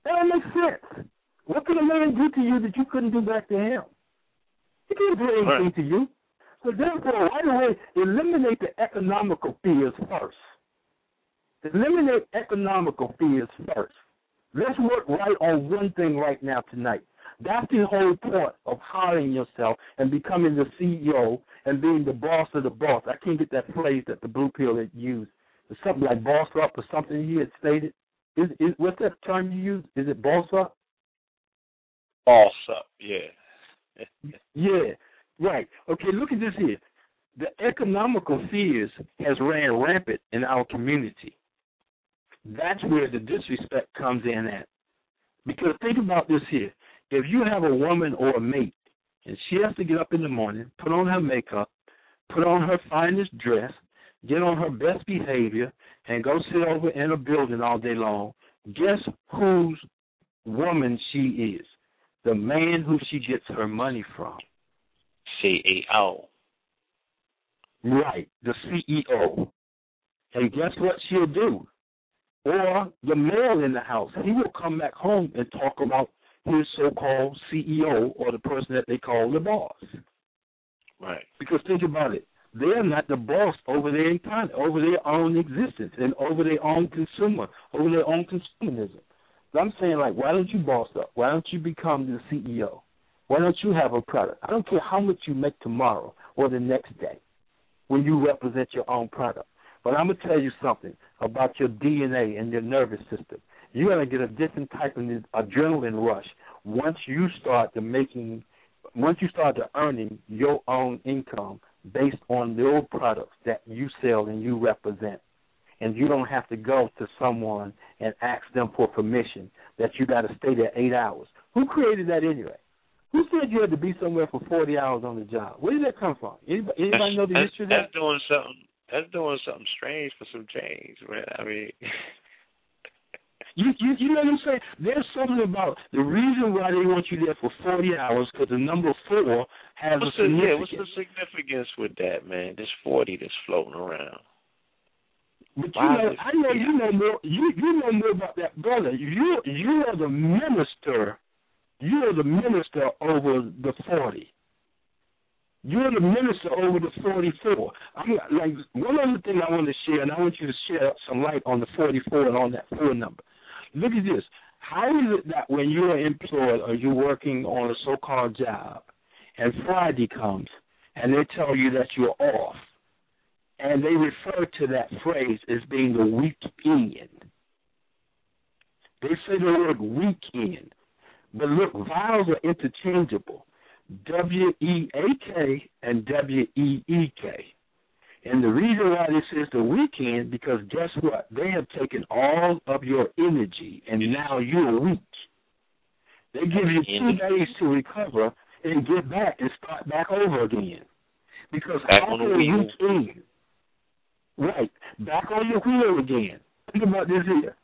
That don't make sense. What could a man do to you that you couldn't do back to him? He can't do anything Right. to you. So therefore, right away, eliminate the economical fears first. Eliminate economical fears first. Let's work right on one thing right now tonight. That's the whole point of hiring yourself and becoming the CEO and being the boss of the boss. I can't get that phrase that the blue pill had used. It's something like boss up or something he had stated. Is, is what's that term you use? Is it boss up? Boss up, yeah. yeah, right. Okay, look at this here. The economical fears has ran rampant in our community. That's where the disrespect comes in at. Because think about this here. If you have a woman or a mate and she has to get up in the morning, put on her makeup, put on her finest dress, get on her best behavior, and go sit over in a building all day long, guess whose woman she is? The man who she gets her money from. CEO. Right, the CEO. And guess what she'll do? Or the male in the house, he will come back home and talk about his so-called CEO or the person that they call the boss. Right. Because think about it, they're not the boss over their entire, over their own existence and over their own consumer, over their own consumerism. So I'm saying, like, why don't you boss up? Why don't you become the CEO? Why don't you have a product? I don't care how much you make tomorrow or the next day when you represent your own product. But I'm gonna tell you something about your DNA and your nervous system. You're gonna get a different type of adrenaline rush once you start to making, once you start to earning your own income based on those products that you sell and you represent. And you don't have to go to someone and ask them for permission that you got to stay there eight hours. Who created that anyway? Who said you had to be somewhere for forty hours on the job? Where did that come from? Anybody, anybody know the that's, history of that's doing something. That's doing something strange for some change, man. I mean, You, you you know what I'm saying? There's something about the reason why they want you there for 40 hours because the number four has what's a the, significance. yeah, what's the significance with that, man? This forty that's floating around. But you know, I know you know more. You you know more about that, brother. You you are the minister. You are the minister over the 40. You're the minister over the 44. I'm like one other thing I want to share, and I want you to share some light on the 44 and on that four number. Look at this. How is it that when you're employed or you're working on a so-called job, and Friday comes and they tell you that you're off, and they refer to that phrase as being the weekend. They say the word weekend, but look, vowels are interchangeable. W E A K and W E E K. And the reason why this is the weekend, because guess what? They have taken all of your energy and now you're weak. They give you two days to recover and get back and start back over again. Because Back after the weekend, right, back on your wheel again. Think about this here.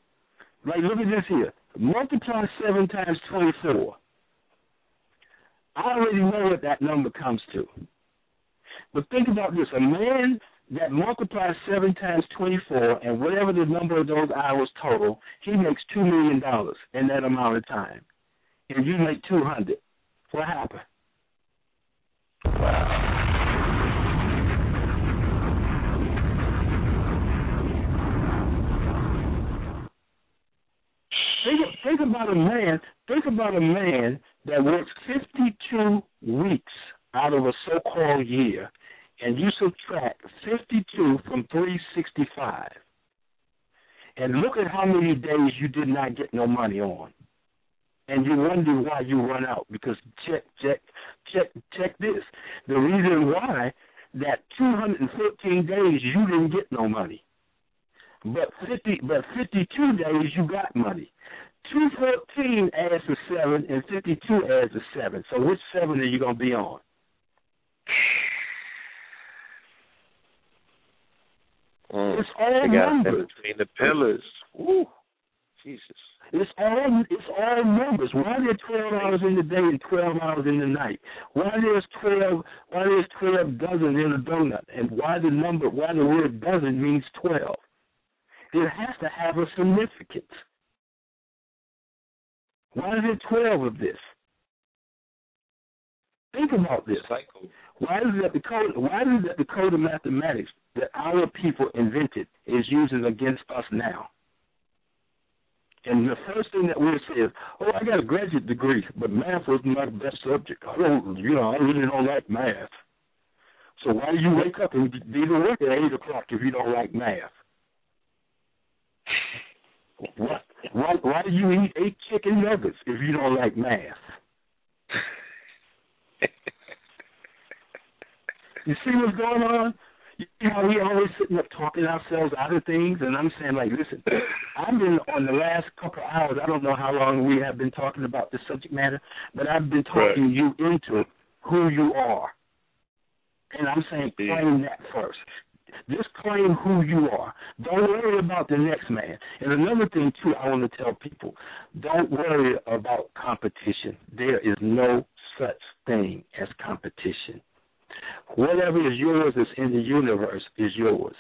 Like, look at this here. Multiply 7 times 24. I already know what that number comes to. But think about this. A man that multiplies 7 times 24 and whatever the number of those hours total, he makes $2 million in that amount of time. And you make 200 What happened? Think, think about a man. Think about a man that works 52 weeks out of a so-called year, and you subtract 52 from 365, and look at how many days you did not get no money on, and you wonder why you run out. Because check, check, check, check this. The reason why that 214 days you didn't get no money. But fifty, but fifty-two days you got money. Two fourteen adds to seven, and fifty-two adds to seven. So which seven are you gonna be on? Mm. It's all They numbers. between the pillars. Woo. Jesus. It's all it's all numbers. Why are there twelve hours in the day and twelve hours in the night? Why there's twelve why there's twelve dozen in a donut? And why the number why the word dozen means twelve? It has to have a significance. Why is there twelve of this? Think about this. Why is it that the code why is it that the code of mathematics that our people invented is using against us now? And the first thing that we'll say is, "Oh, I got a graduate degree, but math was my best subject. I don't, you know, I really don't like math." So why do you wake up and be to work at eight o'clock if you don't like math? Why, why, why do you eat eight chicken nuggets if you don't like math? You see what's going on? You how we always sitting up talking ourselves out of things, and I'm saying like, listen, I've been on the last couple of hours. I don't know how long we have been talking about this subject matter, but I've been talking right. you into who you are, and I'm saying claim that first. Just claim who you are. Don't worry about the next man. And another thing too, I want to tell people: don't worry about competition. There is no such thing as competition. Whatever is yours is in the universe is yours.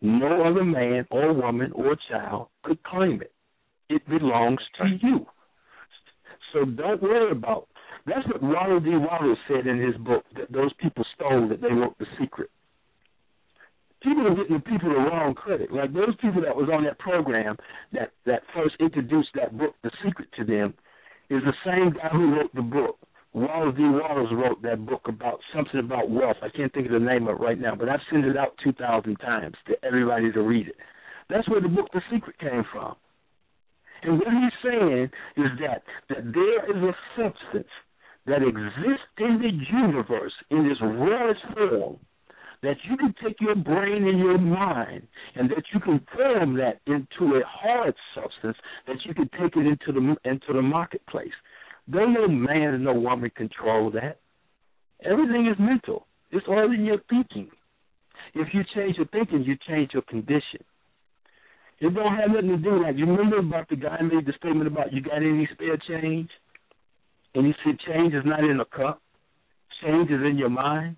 No other man or woman or child could claim it. It belongs to you. So don't worry about. It. That's what Ronald D. Wallace said in his book that those people stole that they wrote the secret. People are getting the people the wrong credit. Like those people that was on that program that that first introduced that book, The Secret, to them, is the same guy who wrote the book. Wallace D. Wattles wrote that book about something about wealth. I can't think of the name of it right now, but I've sent it out 2,000 times to everybody to read it. That's where the book The Secret came from. And what he's saying is that, that there is a substance that exists in the universe in this rawest form that you can take your brain and your mind and that you can form that into a hard substance that you can take it into the into the marketplace. Don't no man and no woman control that. Everything is mental. It's all in your thinking. If you change your thinking, you change your condition. It don't have nothing to do like you remember about the guy made the statement about you got any spare change? And he said change is not in a cup. Change is in your mind.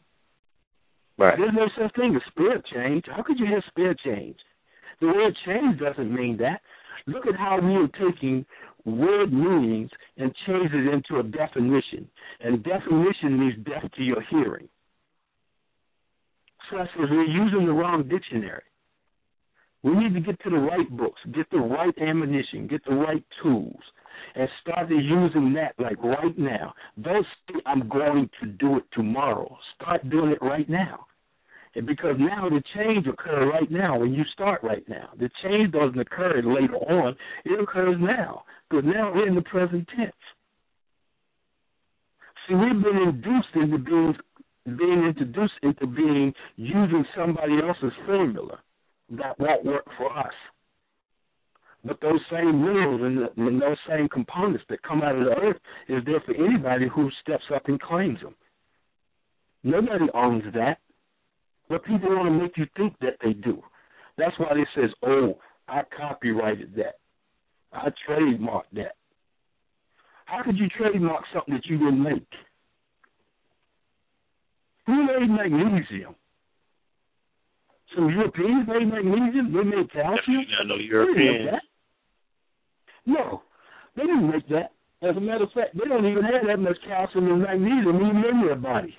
Right. There's no such thing as spare change. How could you have spare change? The word change doesn't mean that. Look at how we are taking word meanings and change it into a definition. And definition means deaf to your hearing. So I says we're using the wrong dictionary. We need to get to the right books, get the right ammunition, get the right tools, and start using that like right now. Don't say I'm going to do it tomorrow. Start doing it right now. And because now the change occurs right now when you start right now. The change doesn't occur later on. It occurs now. Because now we're in the present tense. See, we've been induced into being being introduced into being using somebody else's formula that won't work for us. But those same minerals and, the, and those same components that come out of the earth is there for anybody who steps up and claims them. Nobody owns that. But people want to make you think that they do. That's why they says, "Oh, I copyrighted that. I trademarked that." How could you trademark something that you didn't make? Who made magnesium? Some Europeans made magnesium. They made calcium. I know Europeans. No, they didn't make that. As a matter of fact, they don't even have that much calcium and magnesium in their body.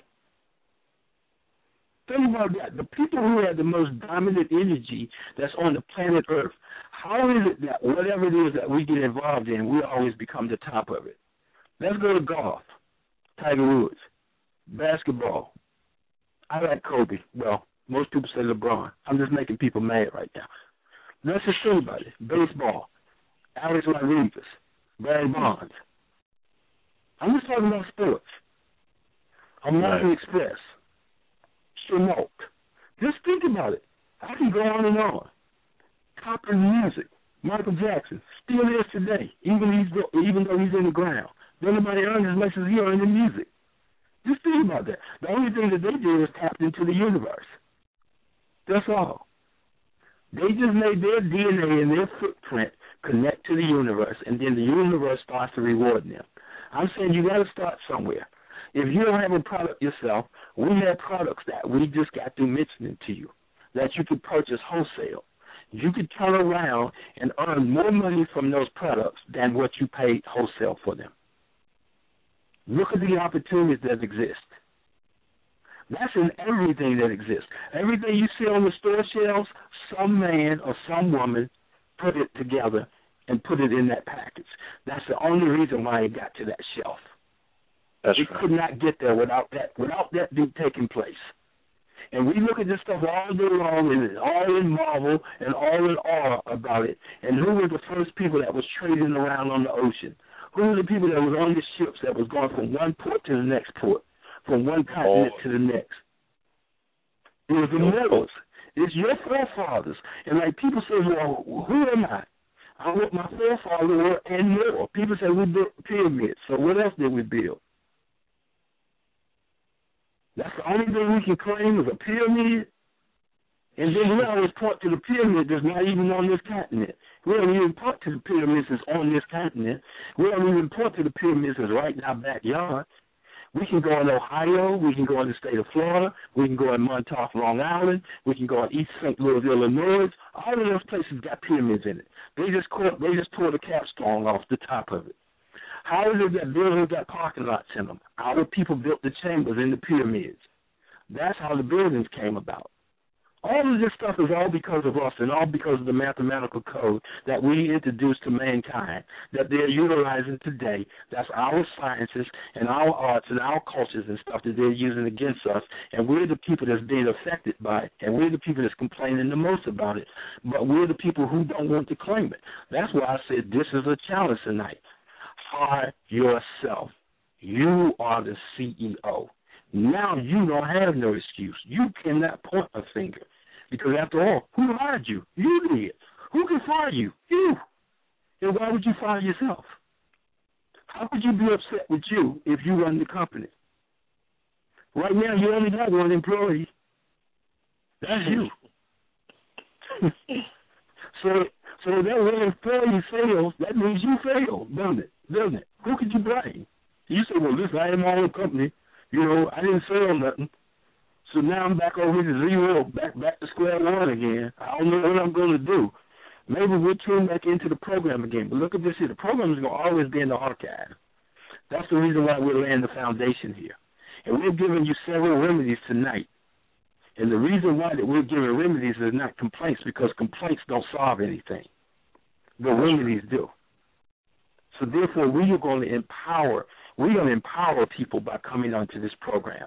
Think about that. The people who have the most dominant energy that's on the planet Earth, how is it that whatever it is that we get involved in, we always become the top of it? Let's go to golf. Tiger Woods. Basketball. I like Kobe. Well, most people say LeBron. I'm just making people mad right now. Let's just think about it. Baseball. Alex Rodriguez. Barry Bonds. I'm just talking about sports. American right. Express. Chanel. Just think about it. I can go on and on. Popular music. Michael Jackson still is today, even he's even though he's in the ground. Nobody earns as much as he earned in music. Just think about that. The only thing that they did was tap into the universe. That's all. They just made their DNA and their footprint connect to the universe, and then the universe starts to reward them. I'm saying you got to start somewhere. If you don't have a product yourself, we have products that we just got through mentioning to you that you could purchase wholesale. You could turn around and earn more money from those products than what you paid wholesale for them. Look at the opportunities that exist. That's in everything that exists. Everything you see on the store shelves, some man or some woman put it together and put it in that package. That's the only reason why it got to that shelf. That's it right. could not get there without that without that thing taking place. And we look at this stuff all day long and it's all in marvel and all in awe about it. And who were the first people that was trading around on the ocean? Who were the people that was on the ships that was going from one port to the next port, from one continent Oh. to the next? It was the Moors. It's your forefathers. And like people say, well, who am I? I'm what my forefathers were and more. People say we built pyramids. So what else did we build? That's the only thing we can claim is a pyramid. And then we always point to the pyramid that's not even on this continent. We don't even point to the pyramids that's on this continent. We don't even point to the pyramids that's right in our backyard. We can go in Ohio. We can go in the state of Florida. We can go in Montauk, Long Island. We can go in East St. Louis, Illinois. All of those places got pyramids in it. They just caught, they just tore the capstone off the top of it. How is it that buildings got parking lots in them? Our people built the chambers in the pyramids. That's how the buildings came about. All of this stuff is all because of us and all because of the mathematical code that we introduced to mankind that they're utilizing today. That's our sciences and our arts and our cultures and stuff that they're using against us. And we're the people that's being affected by it. And we're the people that's complaining the most about it. But we're the people who don't want to claim it. That's why I said this is a challenge tonight. Hire yourself. You are the CEO. Now you don't have no excuse. You cannot point a finger. Because after all, who hired you? You did. Who can fire you? You. And why would you fire yourself? How could you be upset with you if you run the company? Right now, you only got one employee. That's you. so, so that one employee fails. That means you failed, doesn't it? Doesn't it? Who could you blame? You say, well, listen, I am my own company. You know, I didn't sell nothing. So now I'm back over to zero, back back to square one again. I don't know what I'm going to do. Maybe we'll tune back into the program again. But look at this here. The program is going to always be in the archive. That's the reason why we're laying the foundation here. And we're giving you several remedies tonight. And the reason why that we're giving remedies is not complaints because complaints don't solve anything. The remedies do. So therefore, we are going to empower. We're going to empower people by coming onto this program.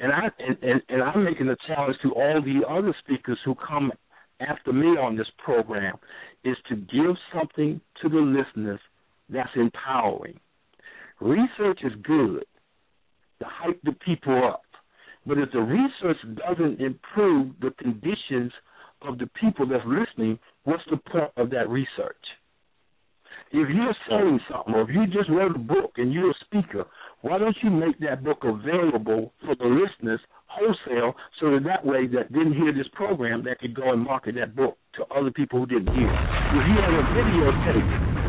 And I and, and, and I'm making a challenge to all the other speakers who come after me on this program is to give something to the listeners that's empowering. Research is good to hype the people up. But if the research doesn't improve the conditions of the people that's listening, what's the point of that research? If you're selling something, or if you just wrote a book and you're a speaker, why don't you make that book available for the listeners wholesale so that that way that didn't hear this program that could go and market that book to other people who didn't hear. If you have a videotape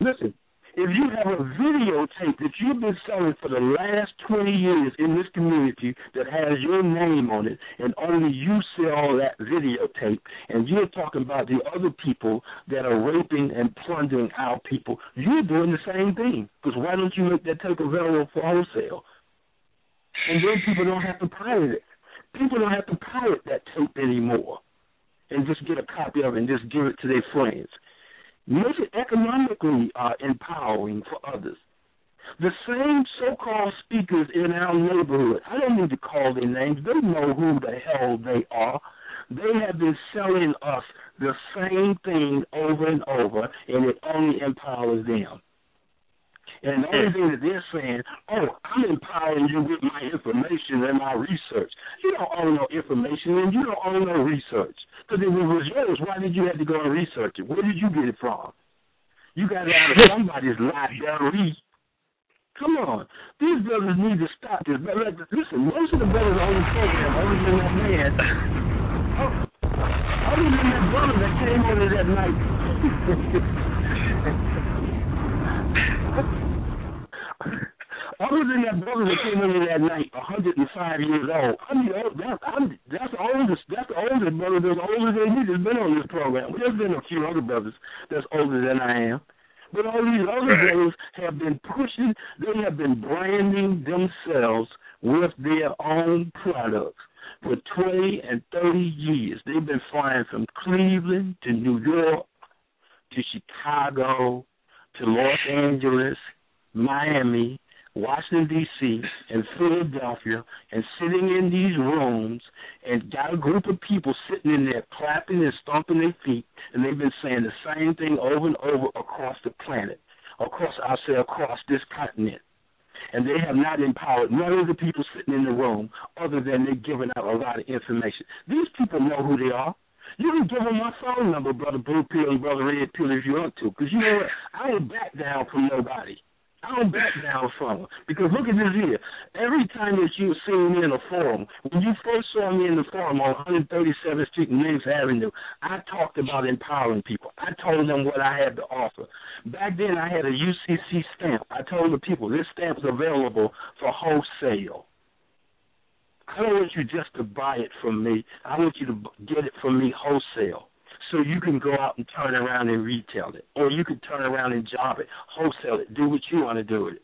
Listen, if you have a videotape that you've been selling for the last 20 years in this community that has your name on it, and only you sell that videotape, and you're talking about the other people that are raping and plundering our people, you're doing the same thing. Because why don't you make that tape available for wholesale? And then people don't have to pirate it. People don't have to pirate that tape anymore and just get a copy of it and just give it to their friends. Make it economically uh, empowering for others. The same so-called speakers in our neighborhood, I don't need to call their names. They know who the hell they are. They have been selling us the same thing over and over, and it only empowers them. And the only thing that they're saying, oh, I'm empowering you with my information and my research. You don't own no information and you don't own no research. Because if it was yours, why did you have to go and research it? Where did you get it from? You got it out of somebody's library. Come on. These brothers need to stop this. But like, listen, most of the brothers on the program, other than that man, oh, other than that brother that came over that night. Other than that brother that came in that night, 105 years old, I mean, oh, that, I'm, that's the oldest, that's the oldest brother that's older than me that's been on this program. There's been a few other brothers that's older than I am. But all these other brothers have been pushing, they have been branding themselves with their own products. for 20 and 30 years. They've been flying from Cleveland to New York to Chicago to Los Angeles, Miami, Washington D.C. and Philadelphia and sitting in these rooms and got a group of people sitting in there clapping and stomping their feet and they've been saying the same thing over and over across the planet, across I say across this continent. And they have not empowered none of the people sitting in the room other than they're giving out a lot of information. These people know who they are. You can give them my phone number, Brother Blue Pill and Brother Red Pill, if you want to. Because you know what? I ain't back down from nobody. I don't back down from. Because look at this here. Every time that you see me in a forum, when you first saw me in the forum on 137th Street and Lenox Avenue, I talked about empowering people. I told them what I had to offer. Back then, I had a UCC stamp. I told the people this stamp's available for wholesale. I don't want you just to buy it from me. I want you to get it from me wholesale so you can go out and turn around and retail it, or you can turn around and job it, wholesale it, do what you want to do with it.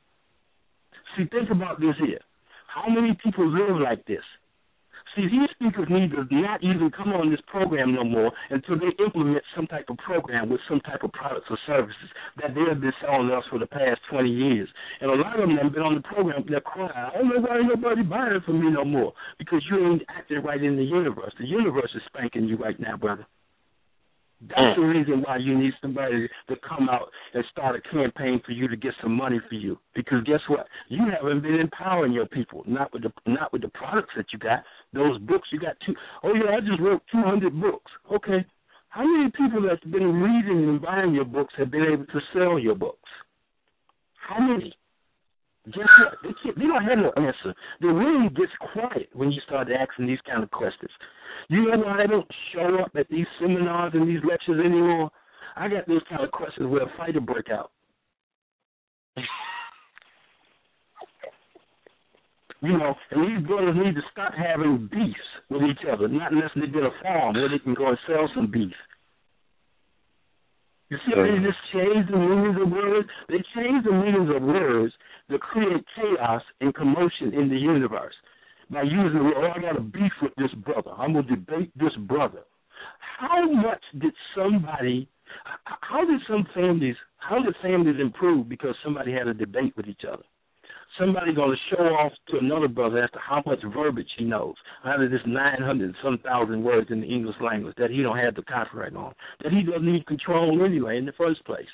See, think about this here. How many people live like this? See, these speakers need to not even come on this program no more until they implement some type of program with some type of products or services that they have been selling us for the past 20 years. And a lot of them have been on the program, they're crying, know why nobody buying from me no more because you ain't acting right in the universe. The universe is spanking you right now, brother. That's the mm. reason why you need somebody to come out and start a campaign for you to get some money for you. Because guess what? You haven't been empowering your people. Not with the not with the products that you got. Those books you got two. Oh yeah, I just wrote two hundred books. Okay, how many people that's been reading and buying your books have been able to sell your books? How many? Guess what? They, can't, they don't have no answer. The room gets quiet when you start asking these kind of questions. You know why I don't show up at these seminars and these lectures anymore? I got those kind of questions where a fight will break out. you know, and these brothers need to stop having beefs with each other, not unless they get a farm where they can go and sell some beef. You see how they just change the meanings of words? They change the meanings of words to create chaos and commotion in the universe by using, oh, I got a beef with this brother. I'm going to debate this brother. How much did somebody, how did some families, how did families improve because somebody had a debate with each other? Somebody going to show off to another brother as to how much verbiage he knows out of this 900 some thousand words in the English language that he don't have the copyright on, that he doesn't need control anyway in the first place.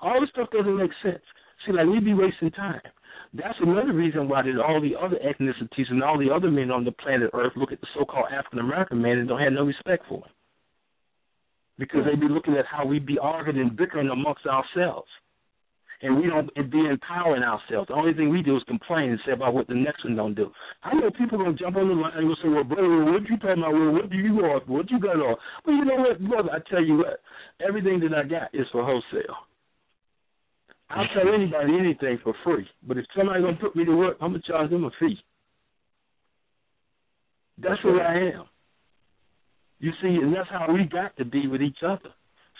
All this stuff doesn't make sense. See, like we be wasting time. That's another reason why did all the other ethnicities and all the other men on the planet Earth look at the so-called African American man and don't have no respect for him. Because they be looking at how we be arguing and bickering amongst ourselves. And we don't be empowering ourselves. The only thing we do is complain and say about what the next one don't do. I know people gonna jump on the line and say, Well, brother, what you talking about? Well, what do you want? What you got on? Well, you know what, brother, I tell you what, everything that I got is for wholesale. I'll tell anybody anything for free. But if somebody's gonna put me to work, I'm gonna charge them a fee. That's who I am. You see, and that's how we got to be with each other.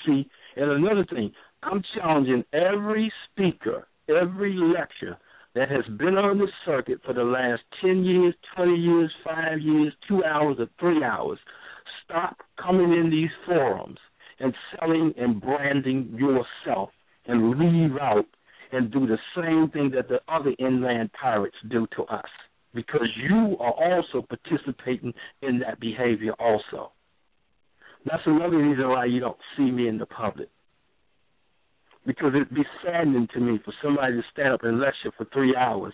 See, and another thing, I'm challenging every speaker, every lecture that has been on the circuit for the last 10 years, 20 years, 5 years, 2 hours, or 3 hours. Stop coming in these forums and selling and branding yourself and leave out and do the same thing that the other inland pirates do to us because you are also participating in that behavior also. That's another reason why you don't see me in the public. Because it'd be saddening to me for somebody to stand up and lecture for three hours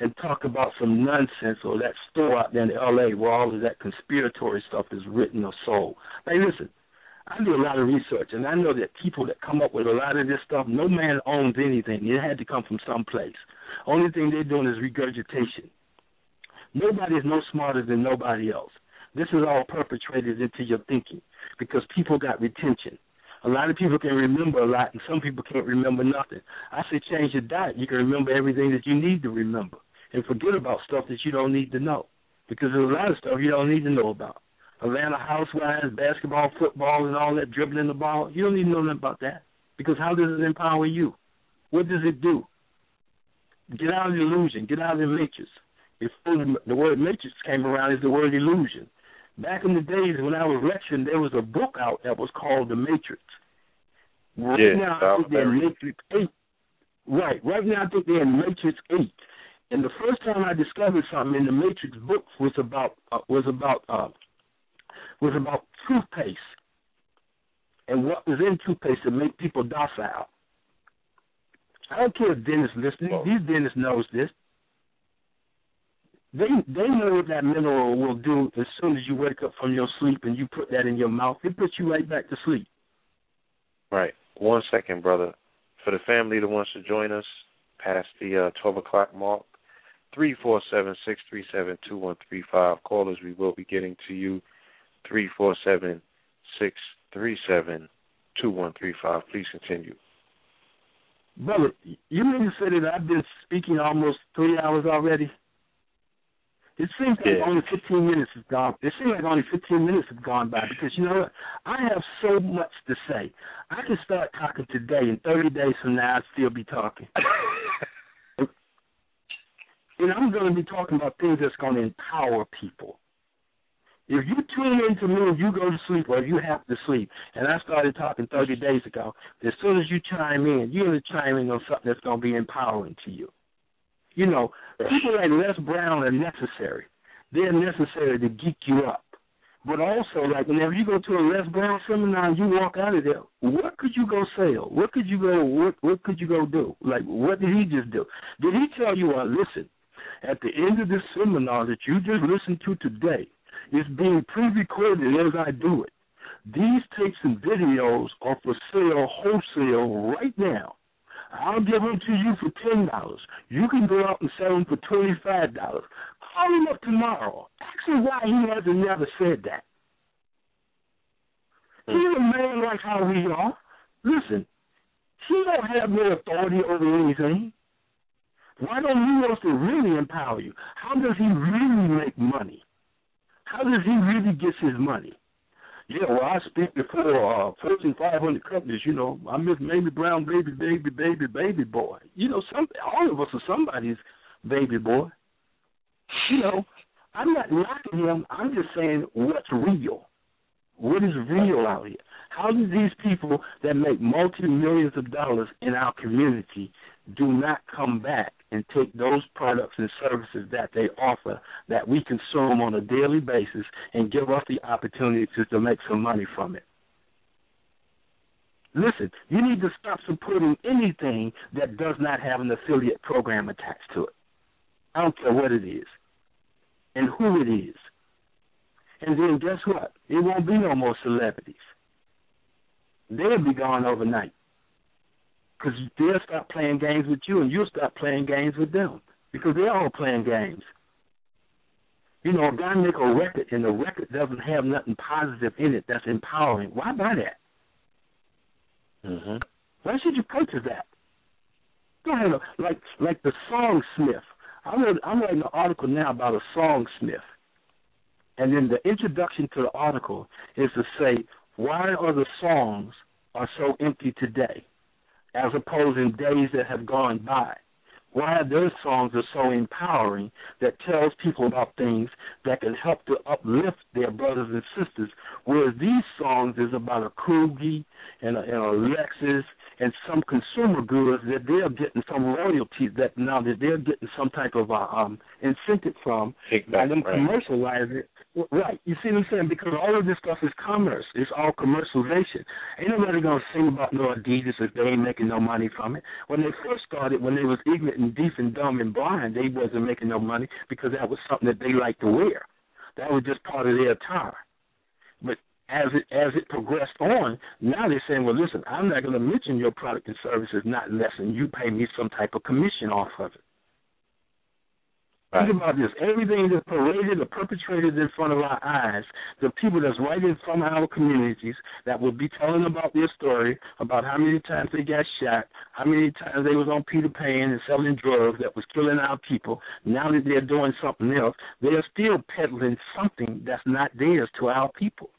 and talk about some nonsense or that store out there in LA where all of that conspiratory stuff is written or sold. Hey, listen, I do a lot of research, and I know that people that come up with a lot of this stuff, no man owns anything. It had to come from someplace. Only thing they're doing is regurgitation. Nobody is no smarter than nobody else. This is all perpetrated into your thinking because people got retention. A lot of people can remember a lot, and some people can't remember nothing. I say change your diet. You can remember everything that you need to remember, and forget about stuff that you don't need to know, because there's a lot of stuff you don't need to know about. Atlanta Housewives, basketball, football, and all that dribbling the ball. You don't need to know nothing about that. Because how does it empower you? What does it do? Get out of the illusion. Get out of the matrix. before the word matrix came around is the word illusion. Back in the days when I was lecturing, there was a book out that was called The Matrix. Right yeah, now, I think they're in Matrix 8. Right. Right now, I think they're in Matrix 8. And the first time I discovered something in the Matrix book was about uh, was about uh, was about toothpaste and what was in toothpaste to make people docile. I don't care if dentists listening. Well, These dentists knows this. They they know what that mineral will do as soon as you wake up from your sleep and you put that in your mouth. It puts you right back to sleep. Right. One second, brother. For the family that wants to join us past the uh, 12 o'clock mark, three four seven six three seven two one three five. Callers, we will be getting to you. Three four seven six three seven two one three five. Please continue. Brother, you mean to say that I've been speaking almost three hours already? It seems like yeah. only 15 minutes has gone. It seems like only 15 minutes have gone by because you know what? I have so much to say. I can start talking today, and 30 days from now, I'll still be talking. and I'm going to be talking about things that's going to empower people. If you tune into me and you go to sleep or you have to sleep, and I started talking 30 days ago, as soon as you chime in, you're going to chime in on something that's going to be empowering to you. You know, people like Les Brown are necessary. They're necessary to geek you up. But also, like whenever you go to a Les Brown seminar and you walk out of there, what could you go sell? What could you go? What what could you go do? Like what did he just do? Did he tell you, uh, listen, at the end of this seminar that you just listened to today, it's being pre-recorded as I do it. These tapes and videos are for sale wholesale right now. I'll give them to you for ten dollars. You can go out and sell them for twenty-five dollars. Call him up tomorrow. Ask him why he hasn't never said that. He's a man like how we are. Listen, he don't have no authority over anything. Why don't he wants to really empower you? How does he really make money? How does he really get his money? Yeah, well, I speak before uh, Fortune 500 companies. You know, I'm Miss Mamie Brown, baby, baby, baby, baby boy. You know, some all of us are somebody's baby boy. You know, I'm not knocking him. I'm just saying what's real. What is real out here? How do these people that make multi millions of dollars in our community do not come back and take those products and services that they offer that we consume on a daily basis and give us the opportunity to, to make some money from it? Listen, you need to stop supporting anything that does not have an affiliate program attached to it. I don't care what it is and who it is. And then guess what? It won't be no more celebrities. They'll be gone overnight. Because they'll stop playing games with you and you'll stop playing games with them. Because they're all playing games. You know, a guy make a record and the record doesn't have nothing positive in it that's empowering. Why buy that? Mm-hmm. Why should you purchase that? Go ahead, like like the Songsmith. I'm writing, I'm writing an article now about a song smith, And then the introduction to the article is to say, why are the songs are so empty today, as opposed in days that have gone by? Why those songs are so empowering that tells people about things that can help to uplift their brothers and sisters, whereas these songs is about a Kruger and a, and a Lexus and some consumer goods that they're getting some royalties that now that they're getting some type of uh, um incentive from and them right. commercialize it. Right. You see what I'm saying? Because all of this stuff is commerce. It's all commercialization. Ain't nobody gonna sing about no Adidas if they ain't making no money from it. When they first started, when they was ignorant and deaf and dumb and blind, they wasn't making no money because that was something that they liked to wear. That was just part of their attire. But as it as it progressed on, now they're saying, well, listen, I'm not to mention your product and services not unless and you pay me some type of commission off of it. Right. Think about this. Everything that's paraded or perpetrated in front of our eyes, the people that's right in from our communities that will be telling about their story, about how many times they got shot, how many times they was on Peter Pan and selling drugs that was killing our people. Now that they're doing something else, they are still peddling something that's not theirs to our people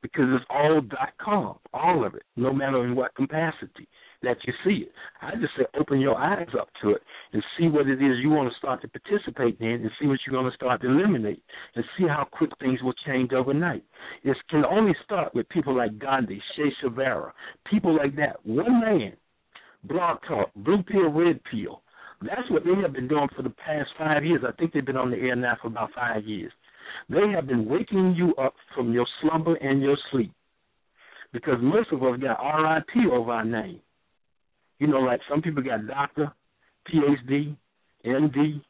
because it's all dot com, all of it, no matter in what capacity. That you see it. I just say open your eyes up to it and see what it is you want to start to participate in and see what you're going to start to eliminate and see how quick things will change overnight. It can only start with people like Gandhi, Che Guevara, people like that. One man, blog talk, blue pill, red pill. That's what they have been doing for the past five years. I think they've been on the air now for about five years. They have been waking you up from your slumber and your sleep because most of us got RIP over our name. You know, like some people got doctor, PhD, MD.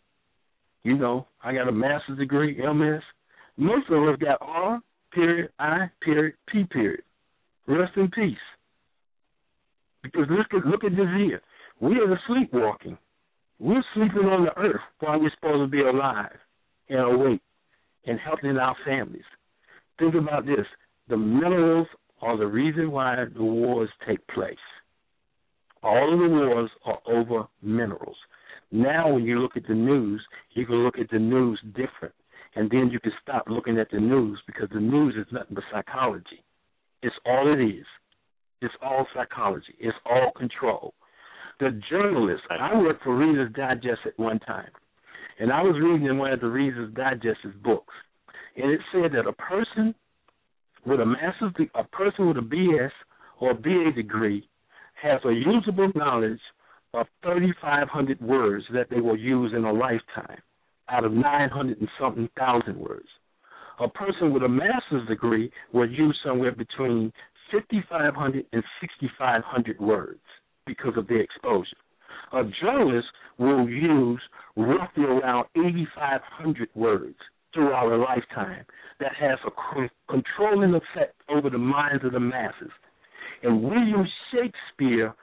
You know, I got a master's degree, MS. Most of us got R period I period P period. Rest in peace. Because look at look at this here. We are sleepwalking. We're sleeping on the earth while we're supposed to be alive and awake and helping our families. Think about this. The minerals are the reason why the wars take place. All of the wars are over minerals. Now, when you look at the news, you can look at the news different. And then you can stop looking at the news because the news is nothing but psychology. It's all it is. It's all psychology. It's all control. The journalists, I worked for Reader's Digest at one time, and I was reading in one of the Reader's Digest's books, and it said that a person with a master's, a person with a BS or a BA degree has a usable knowledge of 3,500 words that they will use in a lifetime out of 900 and something thousand words. A person with a master's degree will use somewhere between 5,500 and 6,500 words because of their exposure. A journalist will use roughly around 8,500 words throughout a lifetime that has a controlling effect over the minds of the masses. And William Shakespeare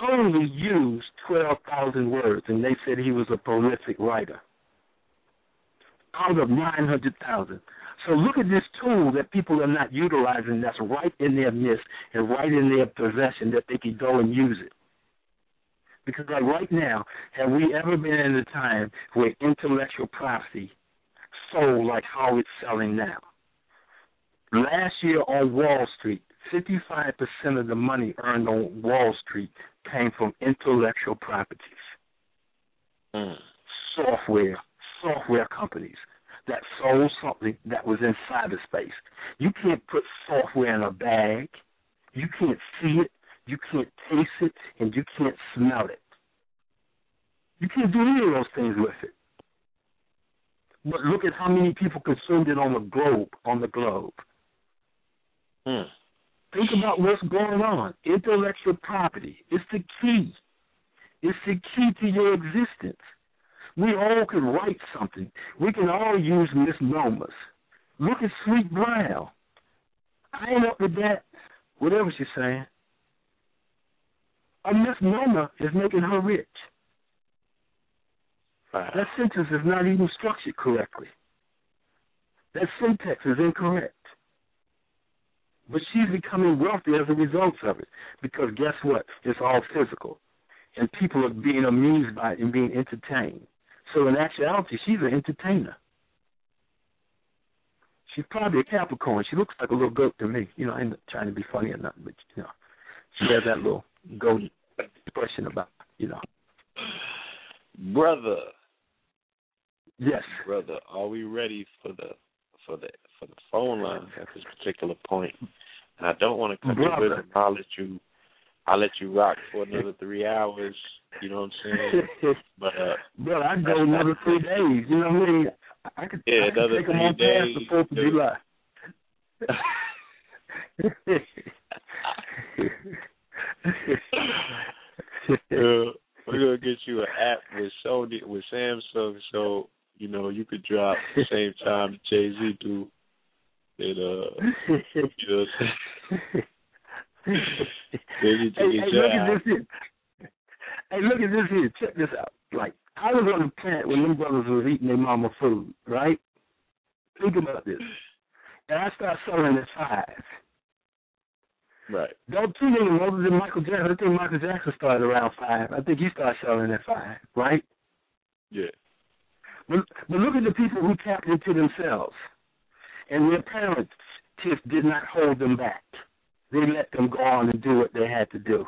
only used 12,000 words, and they said he was a prolific writer out of 900,000. So look at this tool that people are not utilizing that's right in their midst and right in their possession that they can go and use it. Because like right now, have we ever been in a time where intellectual property sold like how it's selling now? Last year on Wall Street, 55% of the money earned on Wall Street came from intellectual properties. Mm. Software, software companies that sold something that was in cyberspace. You can't put software in a bag. You can't see it. You can't taste it, and you can't smell it. You can't do any of those things with it. But look at how many people consumed it on the globe. On the globe. Hmm. Think about what's going on. Intellectual property. It's the key. It's the key to your existence. We all can write something. We can all use misnomers. Look at Sweet Brown. I ain't up with that. Whatever she's saying. A misnomer is making her rich. That sentence is not even structured correctly. That syntax is incorrect. But she's becoming wealthy as a result of it. Because guess what? It's all physical. And people are being amused by it and being entertained. So in actuality, she's an entertainer. She's probably a Capricorn. She looks like a little goat to me. You know, I'm not trying to be funny or nothing, but you know, she has that little goat expression about, you know. Brother. Yes. Brother, are we ready for the for the for the phone lines at this particular point? And I don't want to cut Brother. you with I'll let you I'll let you rock for another three hours. You know what I'm saying? But uh, bro, I go another three days. You know what I mean? I could, yeah, I could another take three them days. past the Fourth of July. uh, we're gonna get you an app with Sony with Samsung, so you know you could drop the same time Jay Z do. And uh, you know. hey, hey, look at this here. Hey, look at this here. Check this out. Like, I was on the plant when them brothers was eating their mama food, right? Think about this. And I start selling at five. Right. Don't too many older than Michael Jackson. I think Michael Jackson started around five. I think he started selling at five, right? Yeah. But, but look at the people who tapped into themselves. And their parents did not hold them back. They let them go on and do what they had to do.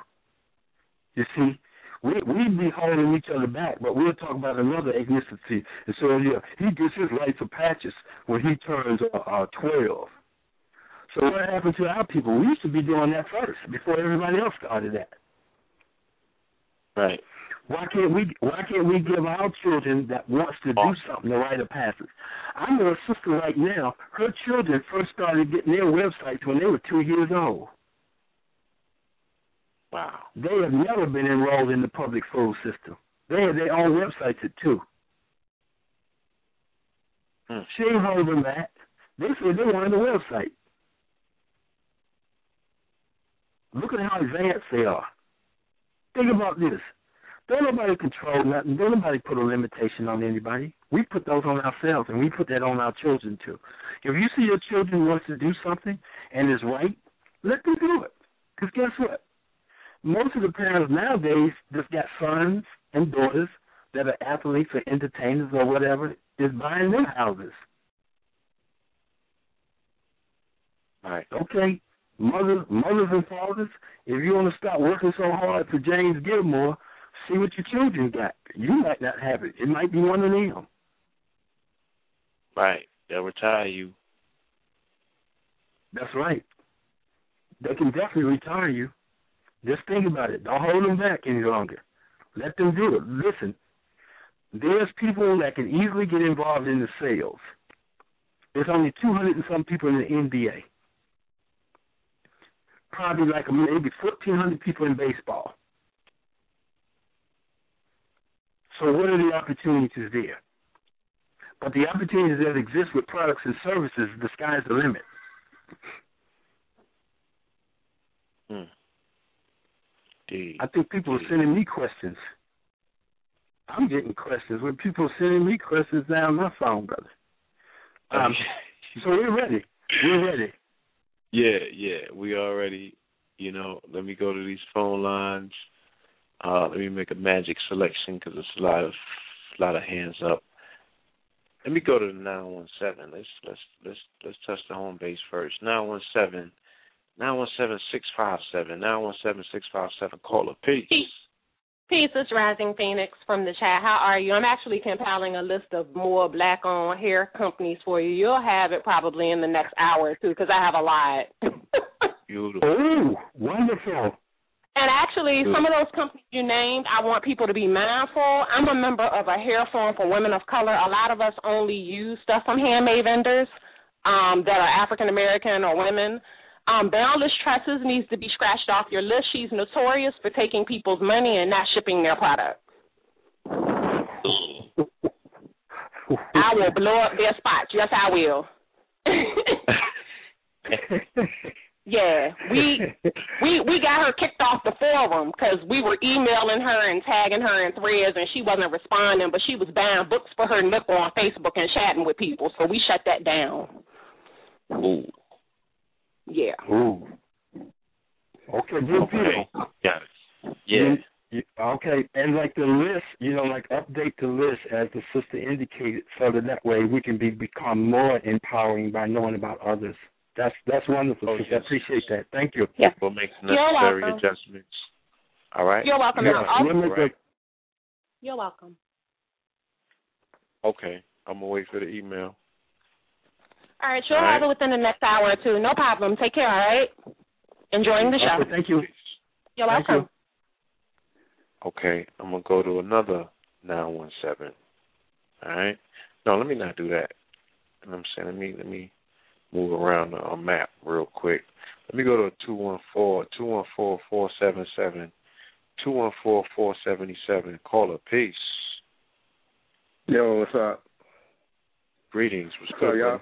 You see, we we'd be holding each other back, but we'll talk about another ethnicity. And so yeah, he gets his rights of patches when he turns uh, uh, twelve. So what happened to our people? We used to be doing that first before everybody else started that. Right. Why can't we? Why can't we give our children that wants to do something the right of passage? I know a sister right now. Her children first started getting their websites when they were two years old. Wow. They have never been enrolled in the public school system. They have their own websites at two. Hmm. She ain't holding that. They said they wanted a website. Look at how advanced they are. Think about this. Don't nobody control nothing. Don't nobody put a limitation on anybody. We put those on ourselves, and we put that on our children too. If you see your children wants to do something and is right, let them do it. Because guess what? Most of the parents nowadays just got sons and daughters that are athletes or entertainers or whatever is buying their houses. Right. Okay, mothers, mothers and fathers, if you want to stop working so hard for James Gilmore, see what your children got. You might not have it. It might be one of them. Right. They'll retire you. That's right. They can definitely retire you. Just think about it. Don't hold them back any longer. Let them do it. Listen, there's people that can easily get involved in the sales. There's only 200 and some people in the NBA. Probably like maybe 1,400 people in baseball. So what are the opportunities there? But the opportunities that exist with products and services, the sky's the limit. Hmm. Indeed. I think people are sending me questions. I'm getting questions. When people are sending me questions down my phone, brother. Um, so we're ready. We're ready. Yeah, yeah. We already, you know, let me go to these phone lines. Uh, let me make a magic selection because there's a lot of a lot of hands up. Let me go to the nine one seven. Let's let's let's let's touch the home base first. Nine one seven, nine one seven six five seven, nine one seven six five seven. Caller, peace. Peace, it's Rising Phoenix from the chat. How are you? I'm actually compiling a list of more black owned hair companies for you. You'll have it probably in the next hour or two because I have a lot. Beautiful. Oh, wonderful. And actually, some of those companies you named, I want people to be mindful. I'm a member of a hair forum for women of color. A lot of us only use stuff from handmade vendors um, that are African American or women. Um, Boundless Tresses needs to be scratched off your list. She's notorious for taking people's money and not shipping their product. I will blow up their spots. Yes, I will. yeah, we we we got her kicked off the forum because we were emailing her and tagging her in threads, and she wasn't responding. But she was buying books for her nook on Facebook and chatting with people, so we shut that down. Ooh. Yeah. Ooh. Okay, good Okay. deal. Got it. Yeah. You- Okay, and like the list, you know, like update the list as the sister indicated, so that that way we can be become more empowering by knowing about others. That's that's wonderful. Oh, yes. I appreciate that. Thank you. Yeah. We'll make the necessary adjustments. All right. You're welcome. Yeah, Now, also- we'll make Right. You're welcome. Okay. I'm gonna wait for the email. All right, she'll All right. have it within the next hour or two. No problem. Take care, all right? Enjoying the show. Okay, thank you. You're Thank welcome. Okay, I'm gonna go to another nine one seven. All right. No, let me not do that. You know what I'm saying? Let me let me move around the uh, map real quick. Let me go to two one four two one four four seven seven two one four four seventy seven. Caller, peace. Yo, what's up? Greetings. What's What's good, up,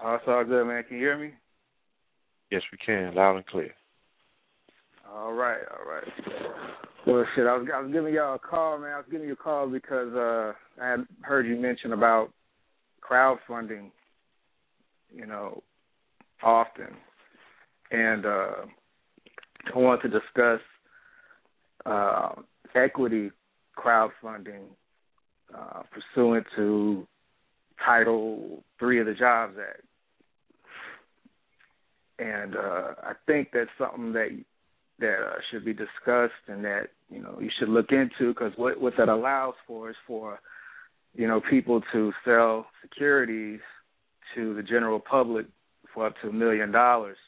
y'all? Oh, it's all good, man. Can you hear me? Yes, we can, loud and clear. All right, all right. Well, shit, I was I was giving y'all a call, man. I was giving you a call because uh I had heard you mention about crowdfunding, you know, often, and uh I want to discuss uh, equity crowdfunding uh, pursuant to Title Three of the Jobs Act. And uh, I think that's something that that uh, should be discussed and that you know you should look into because what what that allows for is for you know people to sell securities to the general public for up to a million dollars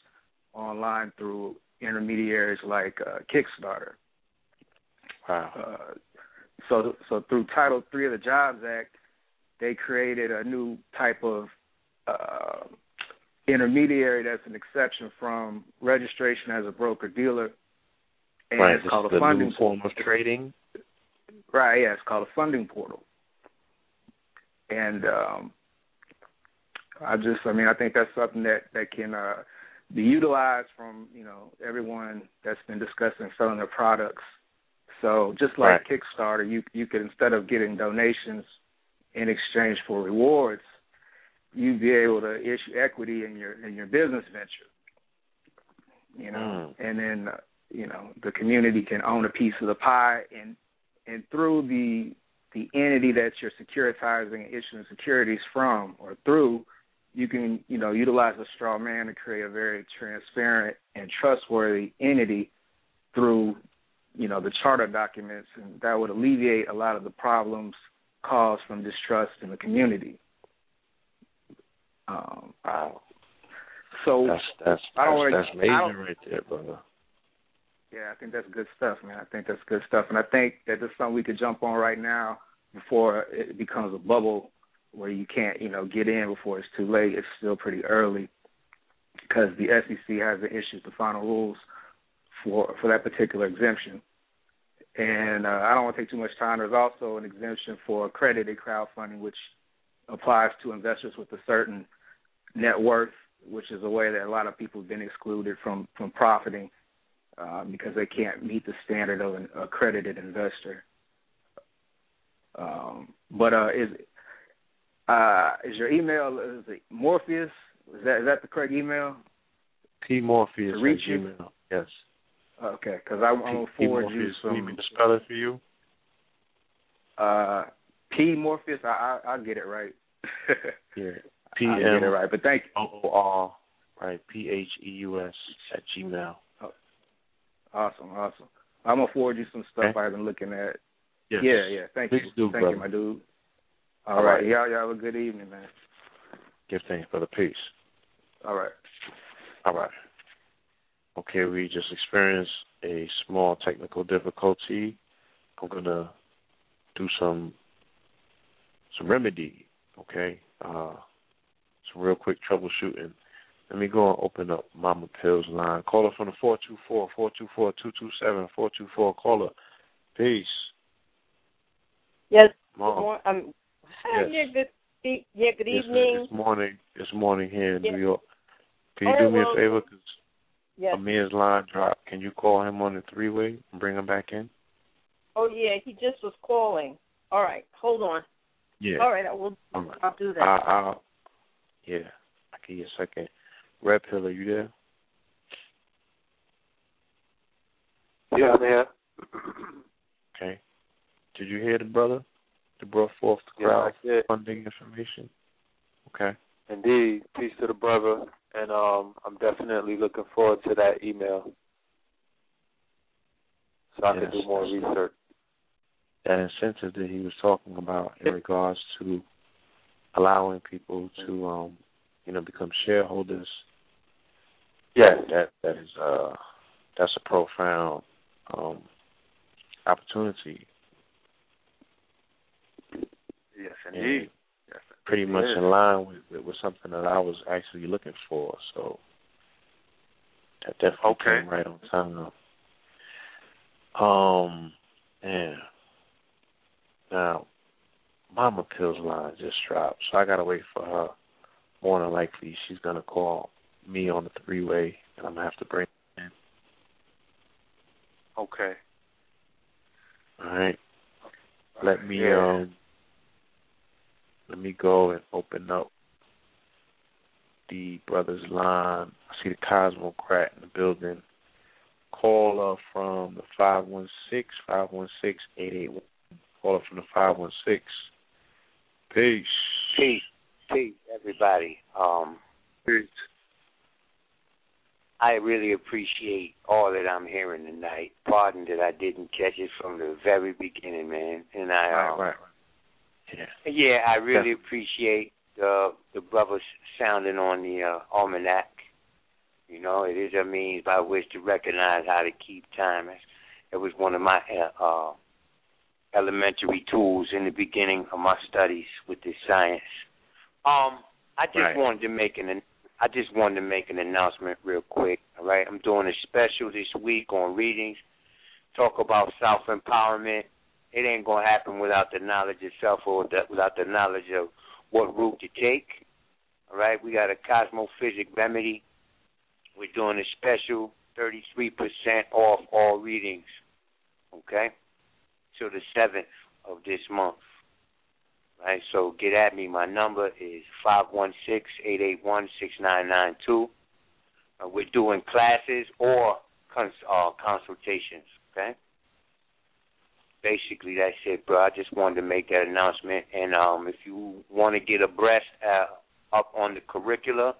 online through intermediaries like uh, Kickstarter. Wow. Uh, so so through Title Three of the Jobs Act, they created a new type of uh, intermediary that's an exception from registration as a broker dealer, and right. it's called a funding form of trading. Right. Yeah, it's called a funding portal, and um, I just, I mean, I think that's something that that can uh, be utilized from you know everyone that's been discussing selling their products. So just like right. Kickstarter, you you could instead of getting donations in exchange for rewards, you'd be able to issue equity in your in your business venture. You know, mm. and then uh, you know the community can own a piece of the pie, and and through the the entity that you're securitizing and issuing securities from or through, you can you know utilize a straw man to create a very transparent and trustworthy entity through you know the charter documents, and that would alleviate a lot of the problems caused from distrust in the community. Um, wow. So that's that's I don't that's, that's amazing right there, brother. Yeah, I think that's good stuff, man. I think that's good stuff, and I think that that's something we could jump on right now before it becomes a bubble where you can't, you know, get in before it's too late. It's still pretty early because the SEC hasn't issued the final rules for for that particular exemption. And uh, I don't want to take too much time. There's also an exemption for accredited crowdfunding, which applies to investors with a certain net worth, which is a way that a lot of people have been excluded from from profiting uh, because they can't meet the standard of an accredited investor. Um, but uh, is uh, is your email is it Morpheus? Is that is that the correct email? P Morpheus to reach at Gmail. Yes. Okay, because I'm, gonna forward P. you some. Need me to spell it for you? Uh, P Morpheus. I, I I'll get it right. yeah. P I'll get it right. But thank you. O R right. P H E U S at Gmail. Awesome, awesome. I'm gonna forward you some stuff Okay. I've been looking at. Yes. Yeah, yeah. Thank Please you. do, Thank brother. you, my dude. All All right. right. Y'all, y'all have a good evening, man. Give thanks for the peace. All right. All right. Okay, we just experienced a small technical difficulty. I'm gonna do some some remedy. Okay, uh, some real quick troubleshooting. Let me go and open up Mama Pill's line. Call Caller from the four two four four two four two two seven four two four. Caller, peace. Yes. Mom. Um, hi, Yes. yeah, good, yeah, good It's- evening. It's morning. It's morning here in Yeah. New York. Can you Oh, do me well, a favor? Cause Yes. Amir's line dropped. Can you call him on the three way and bring him back in? Oh, yeah, he just was calling. All right, hold on. Yeah. All right, I will. I'll do that. I, I'll, yeah. I give you a second. Red Pill, are you there? Yeah, I'm here. Okay. Did you hear the brother? That brought forth the Yeah, funding information? Okay. Indeed. Peace to the brother. And um I'm definitely looking forward to that email. So I Yes, can do more research. That incentive that he was talking about in regards to allowing people to um you know become shareholders Yes. that that is uh that's a profound um opportunity Yes, and indeed. Yes, pretty much is. in line with, with with something that I was actually looking for. So that definitely Okay. came right on time. Um, yeah. Now, Mama Pill's line just dropped, so I gotta wait for her. More than likely, she's gonna call me on the three way, and I'm gonna have to bring her in. Okay. All right. Let me Yeah. um. Let me go and open up the brother's line. I see the Cosmocrat in the building. Caller from the 516 516 881. Caller from the 516. Peace. Peace, peace, everybody. Um, Peace. I really appreciate all that I'm hearing tonight. Pardon that I didn't catch it from the very beginning, man. And I, Right, um, right. Yeah. yeah, I really appreciate the the brothers sounding on the uh, almanac. You know, it is a means by which to recognize how to keep time. It was one of my uh, uh, elementary tools in the beginning of my studies with this science. Um, I just Right. wanted to make an I just wanted to make an announcement real quick. All right, I'm doing a special this week on readings. Talk about self empowerment. It ain't gonna happen without the knowledge of self or without the knowledge of what route to take. All right, we got a cosmophysic remedy. We're doing a special 33% off all readings. Okay, till the seventh of this month. Right, so get at me. My number is five one six eight eight one six nine nine two. Uh, we're doing classes or cons- uh, consultations. Okay. Basically, that's it, bro. I just wanted to make that announcement. And um, if you want to get abreast uh, up on the curricula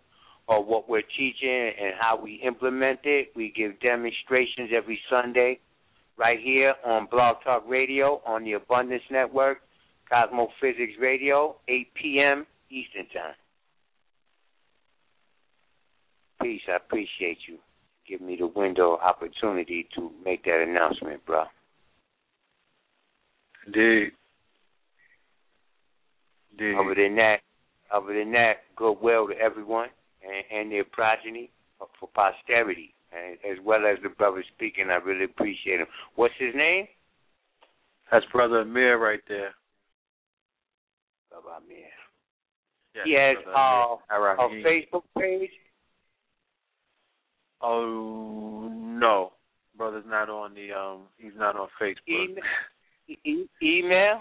or what we're teaching and how we implement it, we give demonstrations every Sunday right here on Blog Talk Radio on the Abundance Network. Cosmo Physics Radio, 8 p.m. Eastern Time. Peace. I appreciate you giving me the window opportunity to make that announcement, bro. Indeed. Indeed. Other than that, other than that, goodwill to everyone and, and their progeny for, for posterity, and, as well as the brother speaking. I really appreciate him. What's his name? That's brother Amir right there. Brother Amir. Yes, he has brother uh, a Facebook page. Oh no, brother's not on the um. He's not on Facebook. Email. E- email.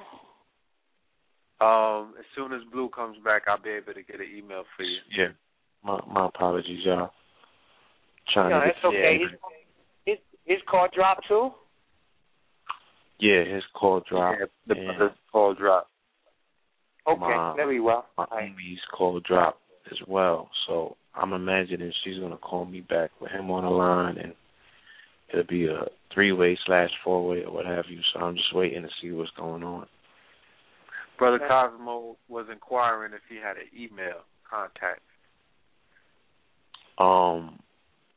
Um, as soon as Blue comes back, I'll be able to get an email for you. Yeah. My my apologies, y'all. Trying No, to that's okay. His, his his call dropped too. Yeah, his call dropped. Yeah, the and brother's call dropped. Okay, My- very well. my homie's call dropped as well. So I'm imagining she's gonna call me back with him on the line and it'll be a three way slash four way or what have you. So I'm just waiting to see what's going on. Brother Cosmo was inquiring if he had an email contact. Um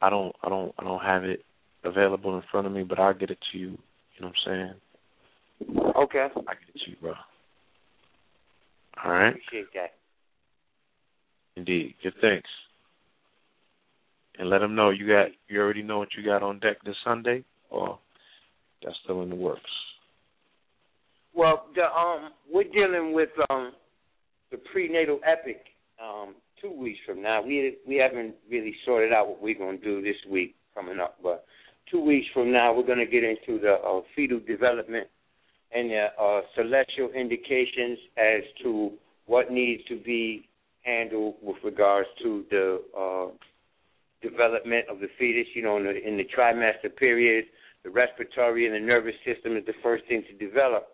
I don't I don't I don't have it available in front of me, but I'll get it to you. You know what I'm saying? Okay. I'll get it to you, bro. All right. Appreciate that. Indeed. Good thanks. And let them know you got you already know what you got on deck this Sunday, or that's still in the works. Well, the um, we're dealing with um, the prenatal epic um, two weeks from now. We we haven't really sorted out what we're going to do this week coming up, but two weeks from now we're going to get into the uh, fetal development and the uh, celestial indications as to what needs to be handled with regards to the uh, development of the fetus. You know, in the, in the trimester period, the respiratory and the nervous system is the first thing to develop.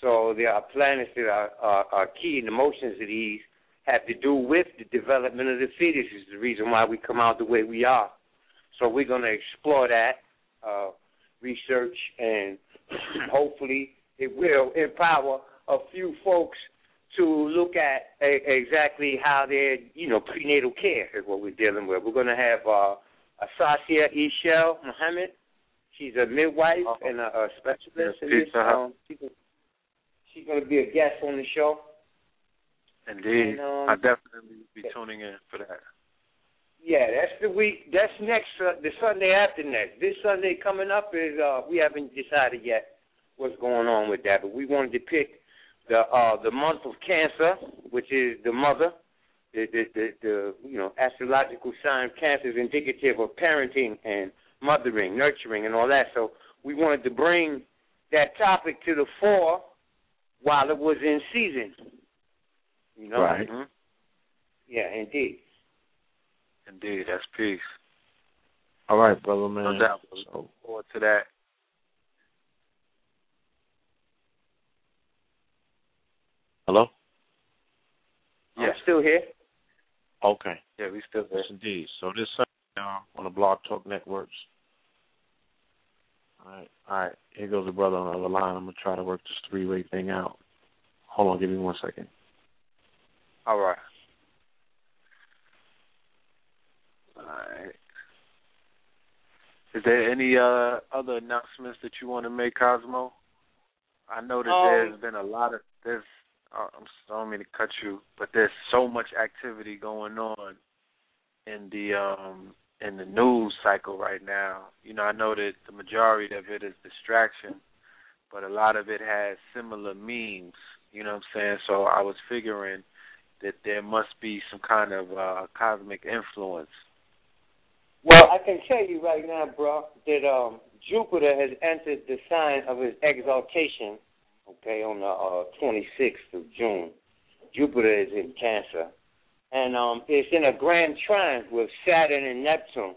So there are planets that are, are, are key, and the motions of these have to do with the development of the fetus. Is the reason why we come out the way we are. So we're going to explore that uh, research, and hopefully it will empower a few folks to look at a, exactly how their, you know, prenatal care is what we're dealing with. We're going to have uh, Asasia Ishel Muhammad. She's a midwife and a, a specialist in this. Her. Um, she's, she's going to be a guest on the show. Indeed. And, um, I definitely be tuning in for that. Yeah, that's the week. That's next. Uh, the Sunday after next. This Sunday coming up is. uh We haven't decided yet what's going on with that, but we wanted to pick the uh the month of Cancer, which is the mother. The the the, the you know astrological sign of Cancer is indicative of parenting and mothering, nurturing, and all that. So we wanted to bring that topic to the fore while it was in season. You know. Right. Mhm. Yeah, indeed. Indeed, that's peace. All right, brother man. No doubt. So, Look forward to that. Hello. I'm still here. Okay. Yeah, we still there. Yes, indeed. So this Sunday now on the Blog Talk networks. All right, all right. Here goes the brother on the other line. I'm gonna try to work this three-way thing out. Hold on, give me one second. All right. All right. Is there any uh, other announcements that you want to make, Cosmo? I know that Um, there's been a lot of there's. Uh, I'm I don't mean to cut you, but there's so much activity going on in the um in the news cycle right now. You know, I know that the majority of it is distraction, but a lot of it has similar memes. You know what I'm saying? So I was figuring that there must be some kind of uh cosmic influence. Well, I can tell you right now, bro, that um, Jupiter has entered the sign of his exaltation, okay, on the uh, 26th of June. Jupiter is in Cancer. And um, it's in a grand trine with Saturn and Neptune.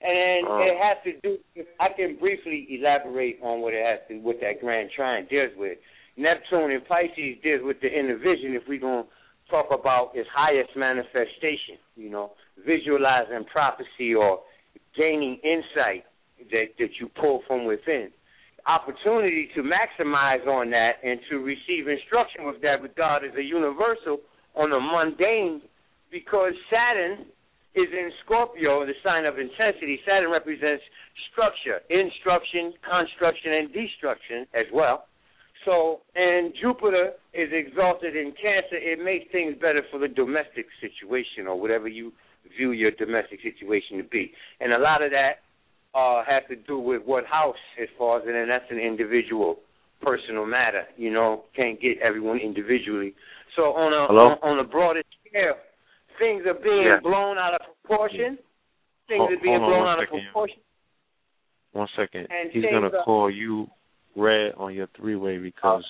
And then Oh. it has to do, I can briefly elaborate on what it has to, what that grand trine deals with. Neptune in Pisces deals with the inner vision if we're going to talk about its highest manifestation, you know, visualizing prophecy or gaining insight that, that you pull from within. Opportunity to maximize on that and to receive instruction with that regard is a universal on the mundane because Saturn is in Scorpio, the sign of intensity. Saturn represents structure, instruction, construction, and destruction as well. So, and Jupiter is exalted in Cancer. It makes things better for the domestic situation or whatever you view your domestic situation to be. And a lot of that uh, has to do with what house it falls in, and that's an individual, personal matter. You know, can't get everyone individually. So on a Hello? on, on a broader scale, things are being Yeah. blown out of proportion. Things Hold- are being blown out of second. proportion. One second. And He's gonna are- call you red on your three-way because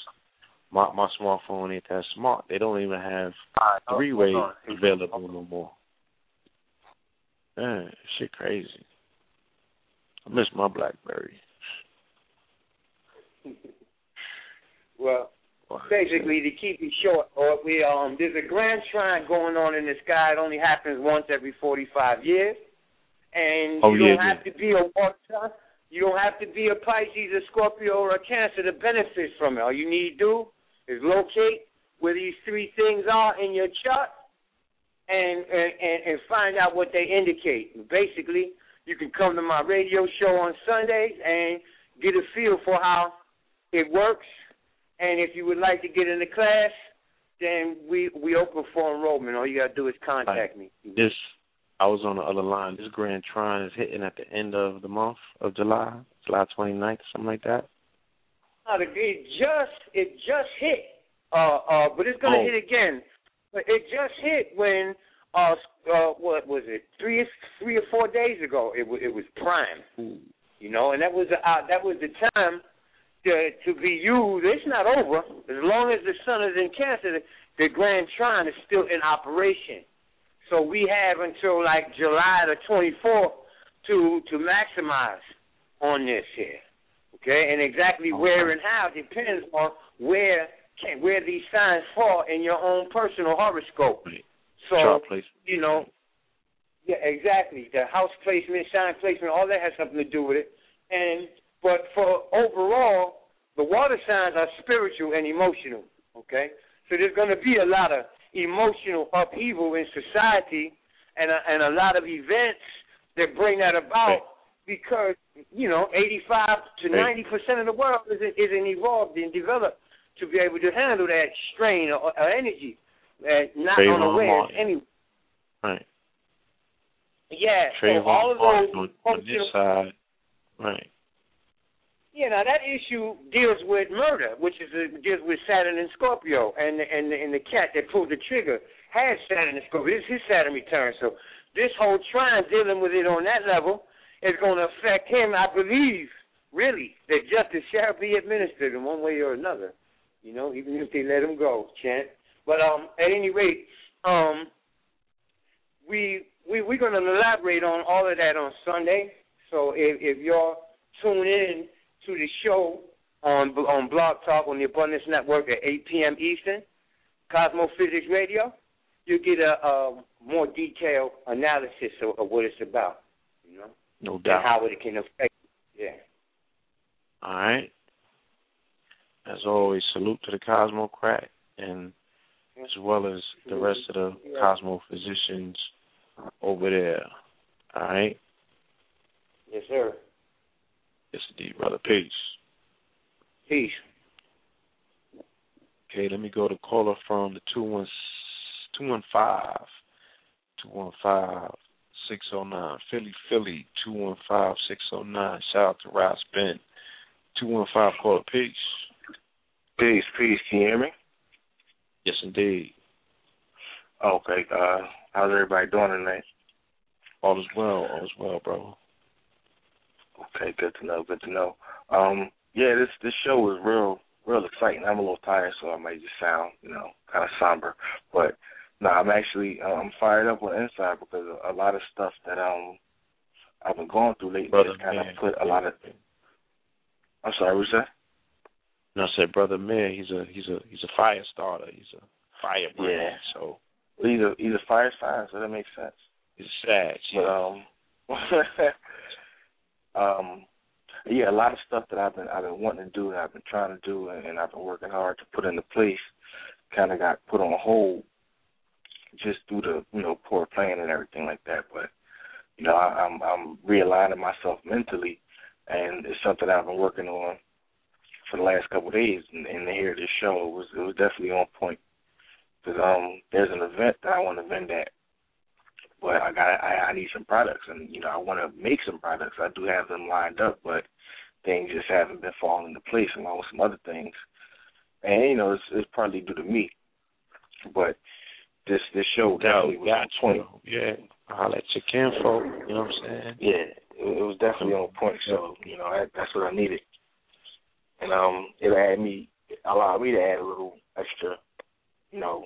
my my smartphone ain't that smart. They don't even have Oh, three-way available no more. Man, shit crazy. I miss my BlackBerry. Well, basically to keep it short, or we um there's a grand trine going on in the sky. It only happens once every forty five years. And Oh, you don't have to be a water. You don't have to be a Pisces, a Scorpio, or a Cancer to benefit from it. All you need to do is locate where these three things are in your chart and, and, and find out what they indicate. Basically, you can come to my radio show on Sundays and get a feel for how it works. And if you would like to get in the class, then we we open for enrollment. All you gotta do is contact me. This I was on the other line. This Grand Trine is hitting at the end of the month of July, July 29th, something like that. It just it just hit, uh, uh, but it's gonna Oh. hit again. But it just hit when uh, uh, what was it? Three three or four days ago. It was it was prime. You know, and that was the uh, that was the time to to be used. It's not over as long as the sun is in Cancer. The, Grand Trine is still in operation. So we have until like July the 24th to to maximize on this here. Okay, and exactly where and how depends on where can where these signs fall in your own personal horoscope. So Chart place. you know, yeah, exactly. The house placement, sign placement, all that has something to do with it. And but for overall, the water signs are spiritual and emotional. Okay, so there's going to be a lot of emotional upheaval in society, and a, and a lot of events that bring that about because you know 85 to Right. 90 percent of the world isn't isn't evolved and developed to be able to handle that strain or, or energy. Uh, not Trayvon unaware Martin. any Right. yeah, so all of Martin those on, on this side. Right. Yeah, now that issue deals with murder, which is a, deals with Saturn and Scorpio, and the, and the, and the cat that pulled the trigger had Saturn and Scorpio. This is his Saturn return, so this whole trine dealing with it on that level is going to affect him. I believe, really, that justice shall be administered in one way or another. You know, even if they let him go, chant. But um, at any rate, um, we we we're going to elaborate on all of that on Sunday. So if if y'all tune in to the show on on Blog Talk on the Abundance Network at 8 p.m. Eastern, Cosmo Physics Radio, you get a, a more detailed analysis of, of what it's about. You know, No and doubt. how it can affect. Yeah. All right. As always, salute to the Cosmocrat and as well as the rest of the Cosmo physicians over there. All right. Yes, sir. Yes, indeed, brother. Peace. Peace. Okay, let me go to caller from the 215 215 609. Philly, Philly, 215 609. Shout out to Ross Ben. 215 caller. Peace. Peace, peace. Can you hear me? Yes, indeed. Okay. Uh, how's everybody doing tonight? All is well. All is well, bro. Okay, good to know. Good to know. Um, yeah, this this show is real, real exciting. I'm a little tired, so I might just sound, you know, kind of somber. But no, I'm actually uh, I'm fired up on the inside because a lot of stuff that um I've been going through lately Brother has kind of put a lot of. I'm sorry, what's that? No, I said, brother man, he's a he's a he's a fire starter. He's a firebrand. Yeah. So Well, he's a he's a fire sign, so that makes sense. he's sad. But um, um, yeah, a lot of stuff that I've been I've been wanting to do and I've been trying to do and, and I've been working hard to put into place, kind of got put on hold, just due to you know poor planning and everything like that. But you know, I, I'm I'm realigning myself mentally, and it's something I've been working on for the last couple of days. And, and to hear this show it was it was definitely on point. Because um, there's an event that I want to vend at but I got I, I need some products, and you know I want to make some products. I do have them lined up, but things just haven't been falling into place, along with some other things. And you know it's, it's partly due to me, but this this show definitely was got on point. you. Yeah. I'll let your kinfolk, you know what I'm saying? Yeah, it, it was definitely on point. So you know that, that's what I needed, and um it had me allowed me to add a little extra, you know,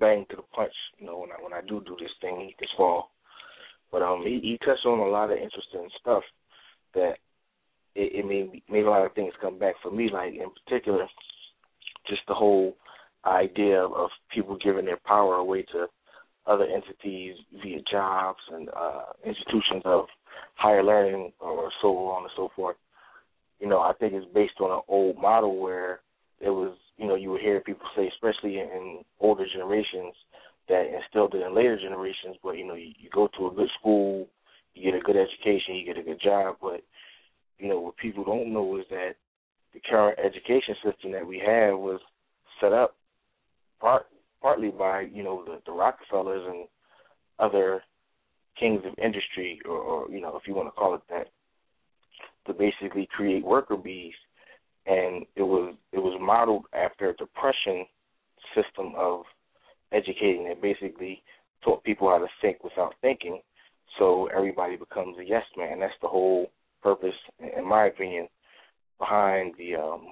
bang to the punch, you know, when I when I do do this thing this fall. But um, he, he touched on a lot of interesting stuff that it, it made made a lot of things come back for me. Like in particular, just the whole idea of people giving their power away to other entities via jobs and uh, institutions of higher learning or so on and so forth. You know, I think it's based on an old model where it was, you know, you would hear people say, especially in, older generations, that instilled it in later generations. But you know, you, you go to a good school, you get a good education, you get a good job. But you know, what people don't know is that the current education system that we have was set up part partly by you know the, the Rockefellers and other kings of industry, or, or you know, if you want to call it that, to basically create worker bees and it was it was modeled after a depression system of educating. That basically taught people how to think without thinking so everybody becomes a yes man. That's the whole purpose in my opinion behind the um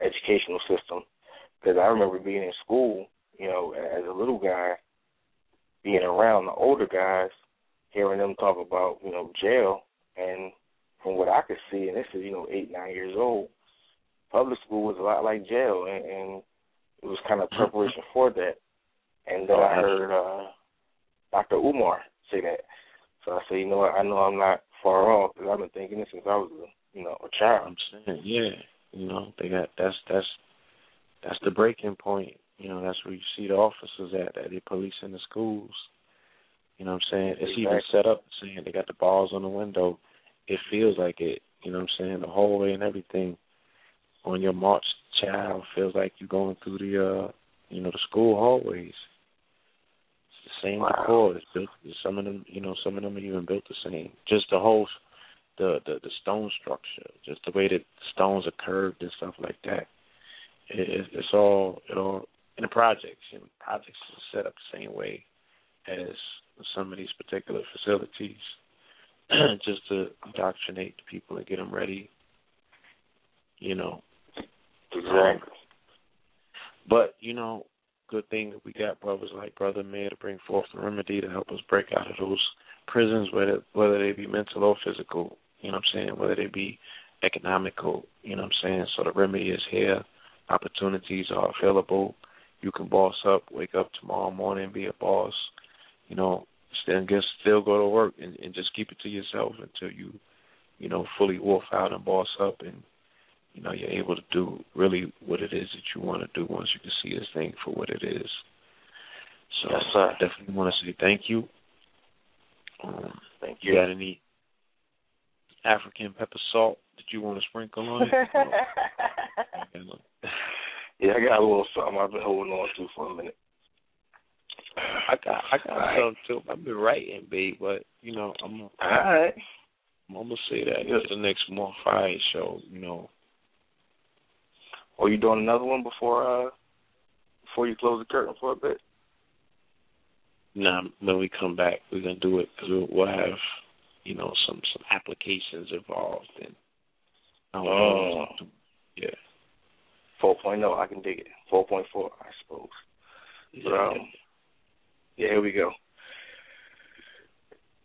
educational system. Because i remember being in school you know as a little guy being around the older guys hearing them talk about you know jail and from what i could see and this is you know eight nine years old public school was a lot like jail, and, and it was kind of preparation for that. And then I heard uh, Dr. Umar say that, so I said, you know what? I know I'm not far off because I've been thinking this since I was, a, you know, a child. I'm saying, yeah, you know, they got that's that's that's the breaking point. You know, that's where you see the officers at that they police in the schools. You know what I'm saying? It's even set up saying they got the bars on the window. It feels like it. You know what I'm saying? The hallway and everything on your march child feels like you're going through the uh you know, the school hallways. It's the same Wow. decor. It's built some of them you know, some of them are even built the same. Just the whole the the, the stone structure, just the way that stones are curved and stuff like that. It, it, it's all it all in the projects. You know, projects are set up the same way as some of these particular facilities, just to indoctrinate the people and get them ready. You know, Exactly. but you know, good thing that we got brothers like Brother Amir to bring forth the remedy to help us break out of those prisons, whether whether they be mental or physical. You know what I'm saying? Whether they be economical. You know what I'm saying? So the remedy is here. Opportunities are available. You can boss up, wake up tomorrow morning, be a boss. You know, Then just still go to work and, and just keep it to yourself until you, you know, fully wolf out and boss up and you know, you're able to do really what it is that you want to do once you can see this thing for what it is. So yes, sir. I definitely want to say thank you. Um, thank you. You got any African pepper salt that you want to sprinkle on it? yeah, I got a little something I've been holding on to for a minute. I got I got right. something too. I've been writing, babe, but you know I'm. All right. I'm gonna say that yes. the next more fire show. You know, or you doing another one before uh before you close the curtain for a bit? Nah, when we come back, we're gonna do it because we'll, we'll have you know some some applications involved and. Oh. Yeah. 4.0, I can dig it. 4.4, I suppose. Yeah. But, um, yeah, here we go.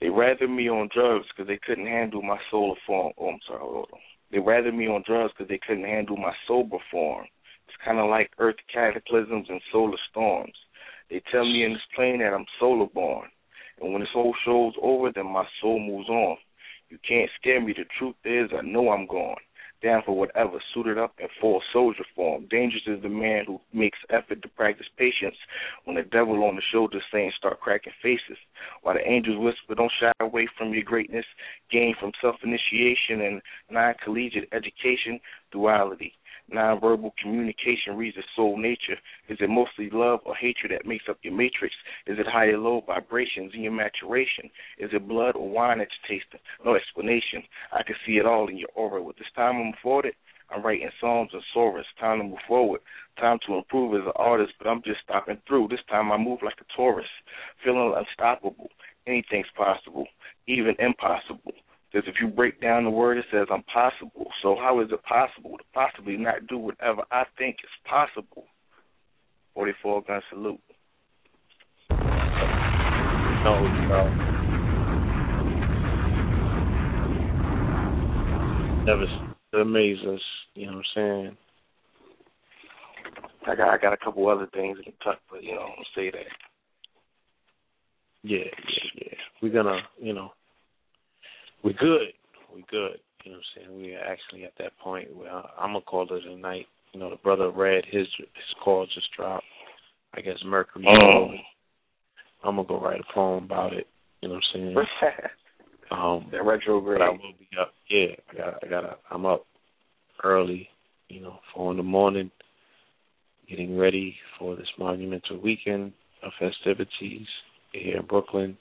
They rather me on drugs because they couldn't handle my solar form. Oh, I'm sorry, hold on. They rather me on drugs because they couldn't handle my sober form. It's kind of like earth cataclysms and solar storms. They tell me in this plane that I'm solar born. And when this whole show's over, then my soul moves on. You can't scare me. The truth is, I know I'm gone down for whatever, suited up in full soldier form. Dangerous is the man who makes effort to practice patience when the devil on the shoulder saying start cracking faces. While the angels whisper, don't shy away from your greatness, gain from self-initiation and non-collegiate education, duality. Nonverbal communication reads the soul nature. Is it mostly love or hatred that makes up your matrix? Is it high or low vibrations in your maturation? Is it blood or wine that you're tasting? No explanation. I can see it all in your aura. With this time I'm afforded, I'm writing psalms and suras. Time to move forward. Time to improve as an artist, but I'm just stopping through. This time I move like a tourist, feeling unstoppable. Anything's possible, even impossible. Because if you break down the word, it says I'm possible. So how is it possible to possibly not do whatever I think is possible? 44 gun salute. No, no. Never amaze us, you know what I'm saying? I got I got a couple other things in tuck, but you know, say that. Yeah, yeah, yeah. We're gonna, you know, we're good. We're good. You know what I'm saying? We're actually at that point where I'm gonna call it a night. You know, the brother read his his call just dropped. I guess Mercury. Oh. I'm gonna go write a poem about it. You know what I'm saying? um, the retrograde. But I will be up. Yeah, I got. I got. I'm up early. You know, four in the morning, getting ready for this monumental weekend of festivities here in Brooklyn.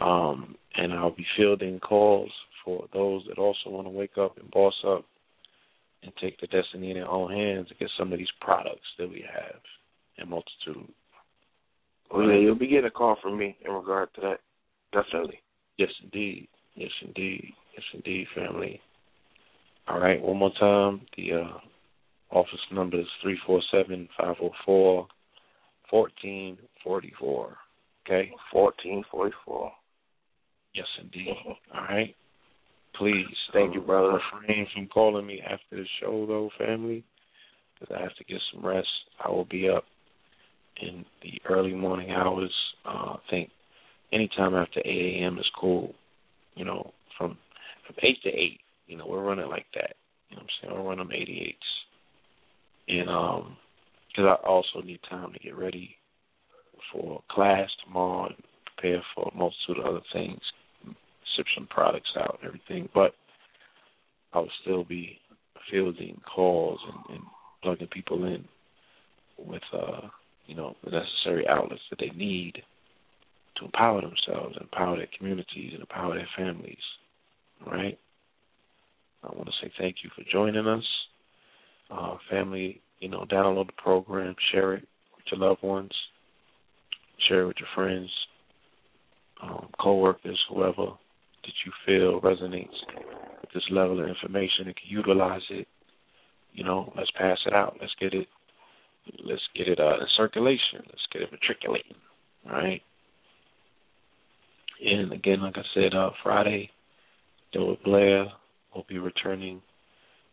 Um, and I'll be fielding calls for those that also want to wake up and boss up and take the destiny in their own hands and get some of these products that we have in multitude. Well, yeah, you'll be getting a call from me in regard to that. Definitely. Yes, indeed. Yes, indeed. Yes, indeed, family. All right, one more time. The uh, office number is three four seven five zero four fourteen forty four. Okay, fourteen forty four. Yes, indeed. All right. Please, thank you, brother. Refrain from calling me after the show, though, family, because I have to get some rest. I will be up in the early morning hours. Uh, I think anytime after 8 a.m. is cool. You know, from from 8 to 8. You know, we're running like that. You know what I'm saying? We're running 88s. And um, because I also need time to get ready for class tomorrow and prepare for a multitude of other things ship some products out and everything, but I will still be fielding calls and, and plugging people in with uh, you know, the necessary outlets that they need to empower themselves, empower their communities, and empower their families. Right? I want to say thank you for joining us. Uh, family, you know, download the program, share it with your loved ones, share it with your friends, um, co-workers, whoever that you feel resonates with this level of information and can utilize it, you know, let's pass it out. Let's get it let's get it uh, in circulation. Let's get it matriculating. Right? And again, like I said, uh Friday, David Blair will be returning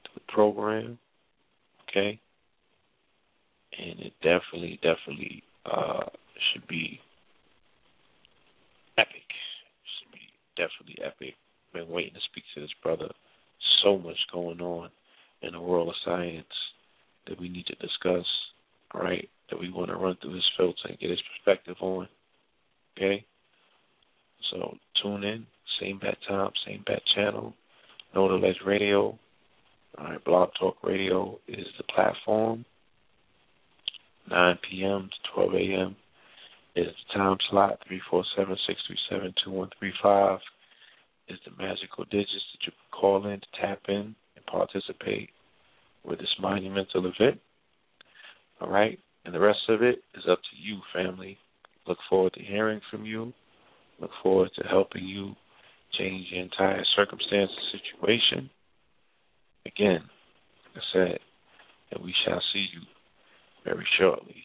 to the program. Okay? And it definitely, definitely uh should be epic. Definitely epic. Been waiting to speak to this brother. So much going on in the world of science that we need to discuss. Right, that we want to run through his filter and get his perspective on. Okay, so tune in, same bat time, same bat channel. Know the Ledge Radio. All right, Blog Talk Radio is the platform. 9 p.m. to 12 a.m. is the time slot. 347-637-2135 is the magical digits that you call in to tap in and participate with this monumental event. All right, and the rest of it is up to you, family. Look forward to hearing from you. Look forward to helping you change your entire circumstance and situation. Again, like I said, and we shall see you very shortly.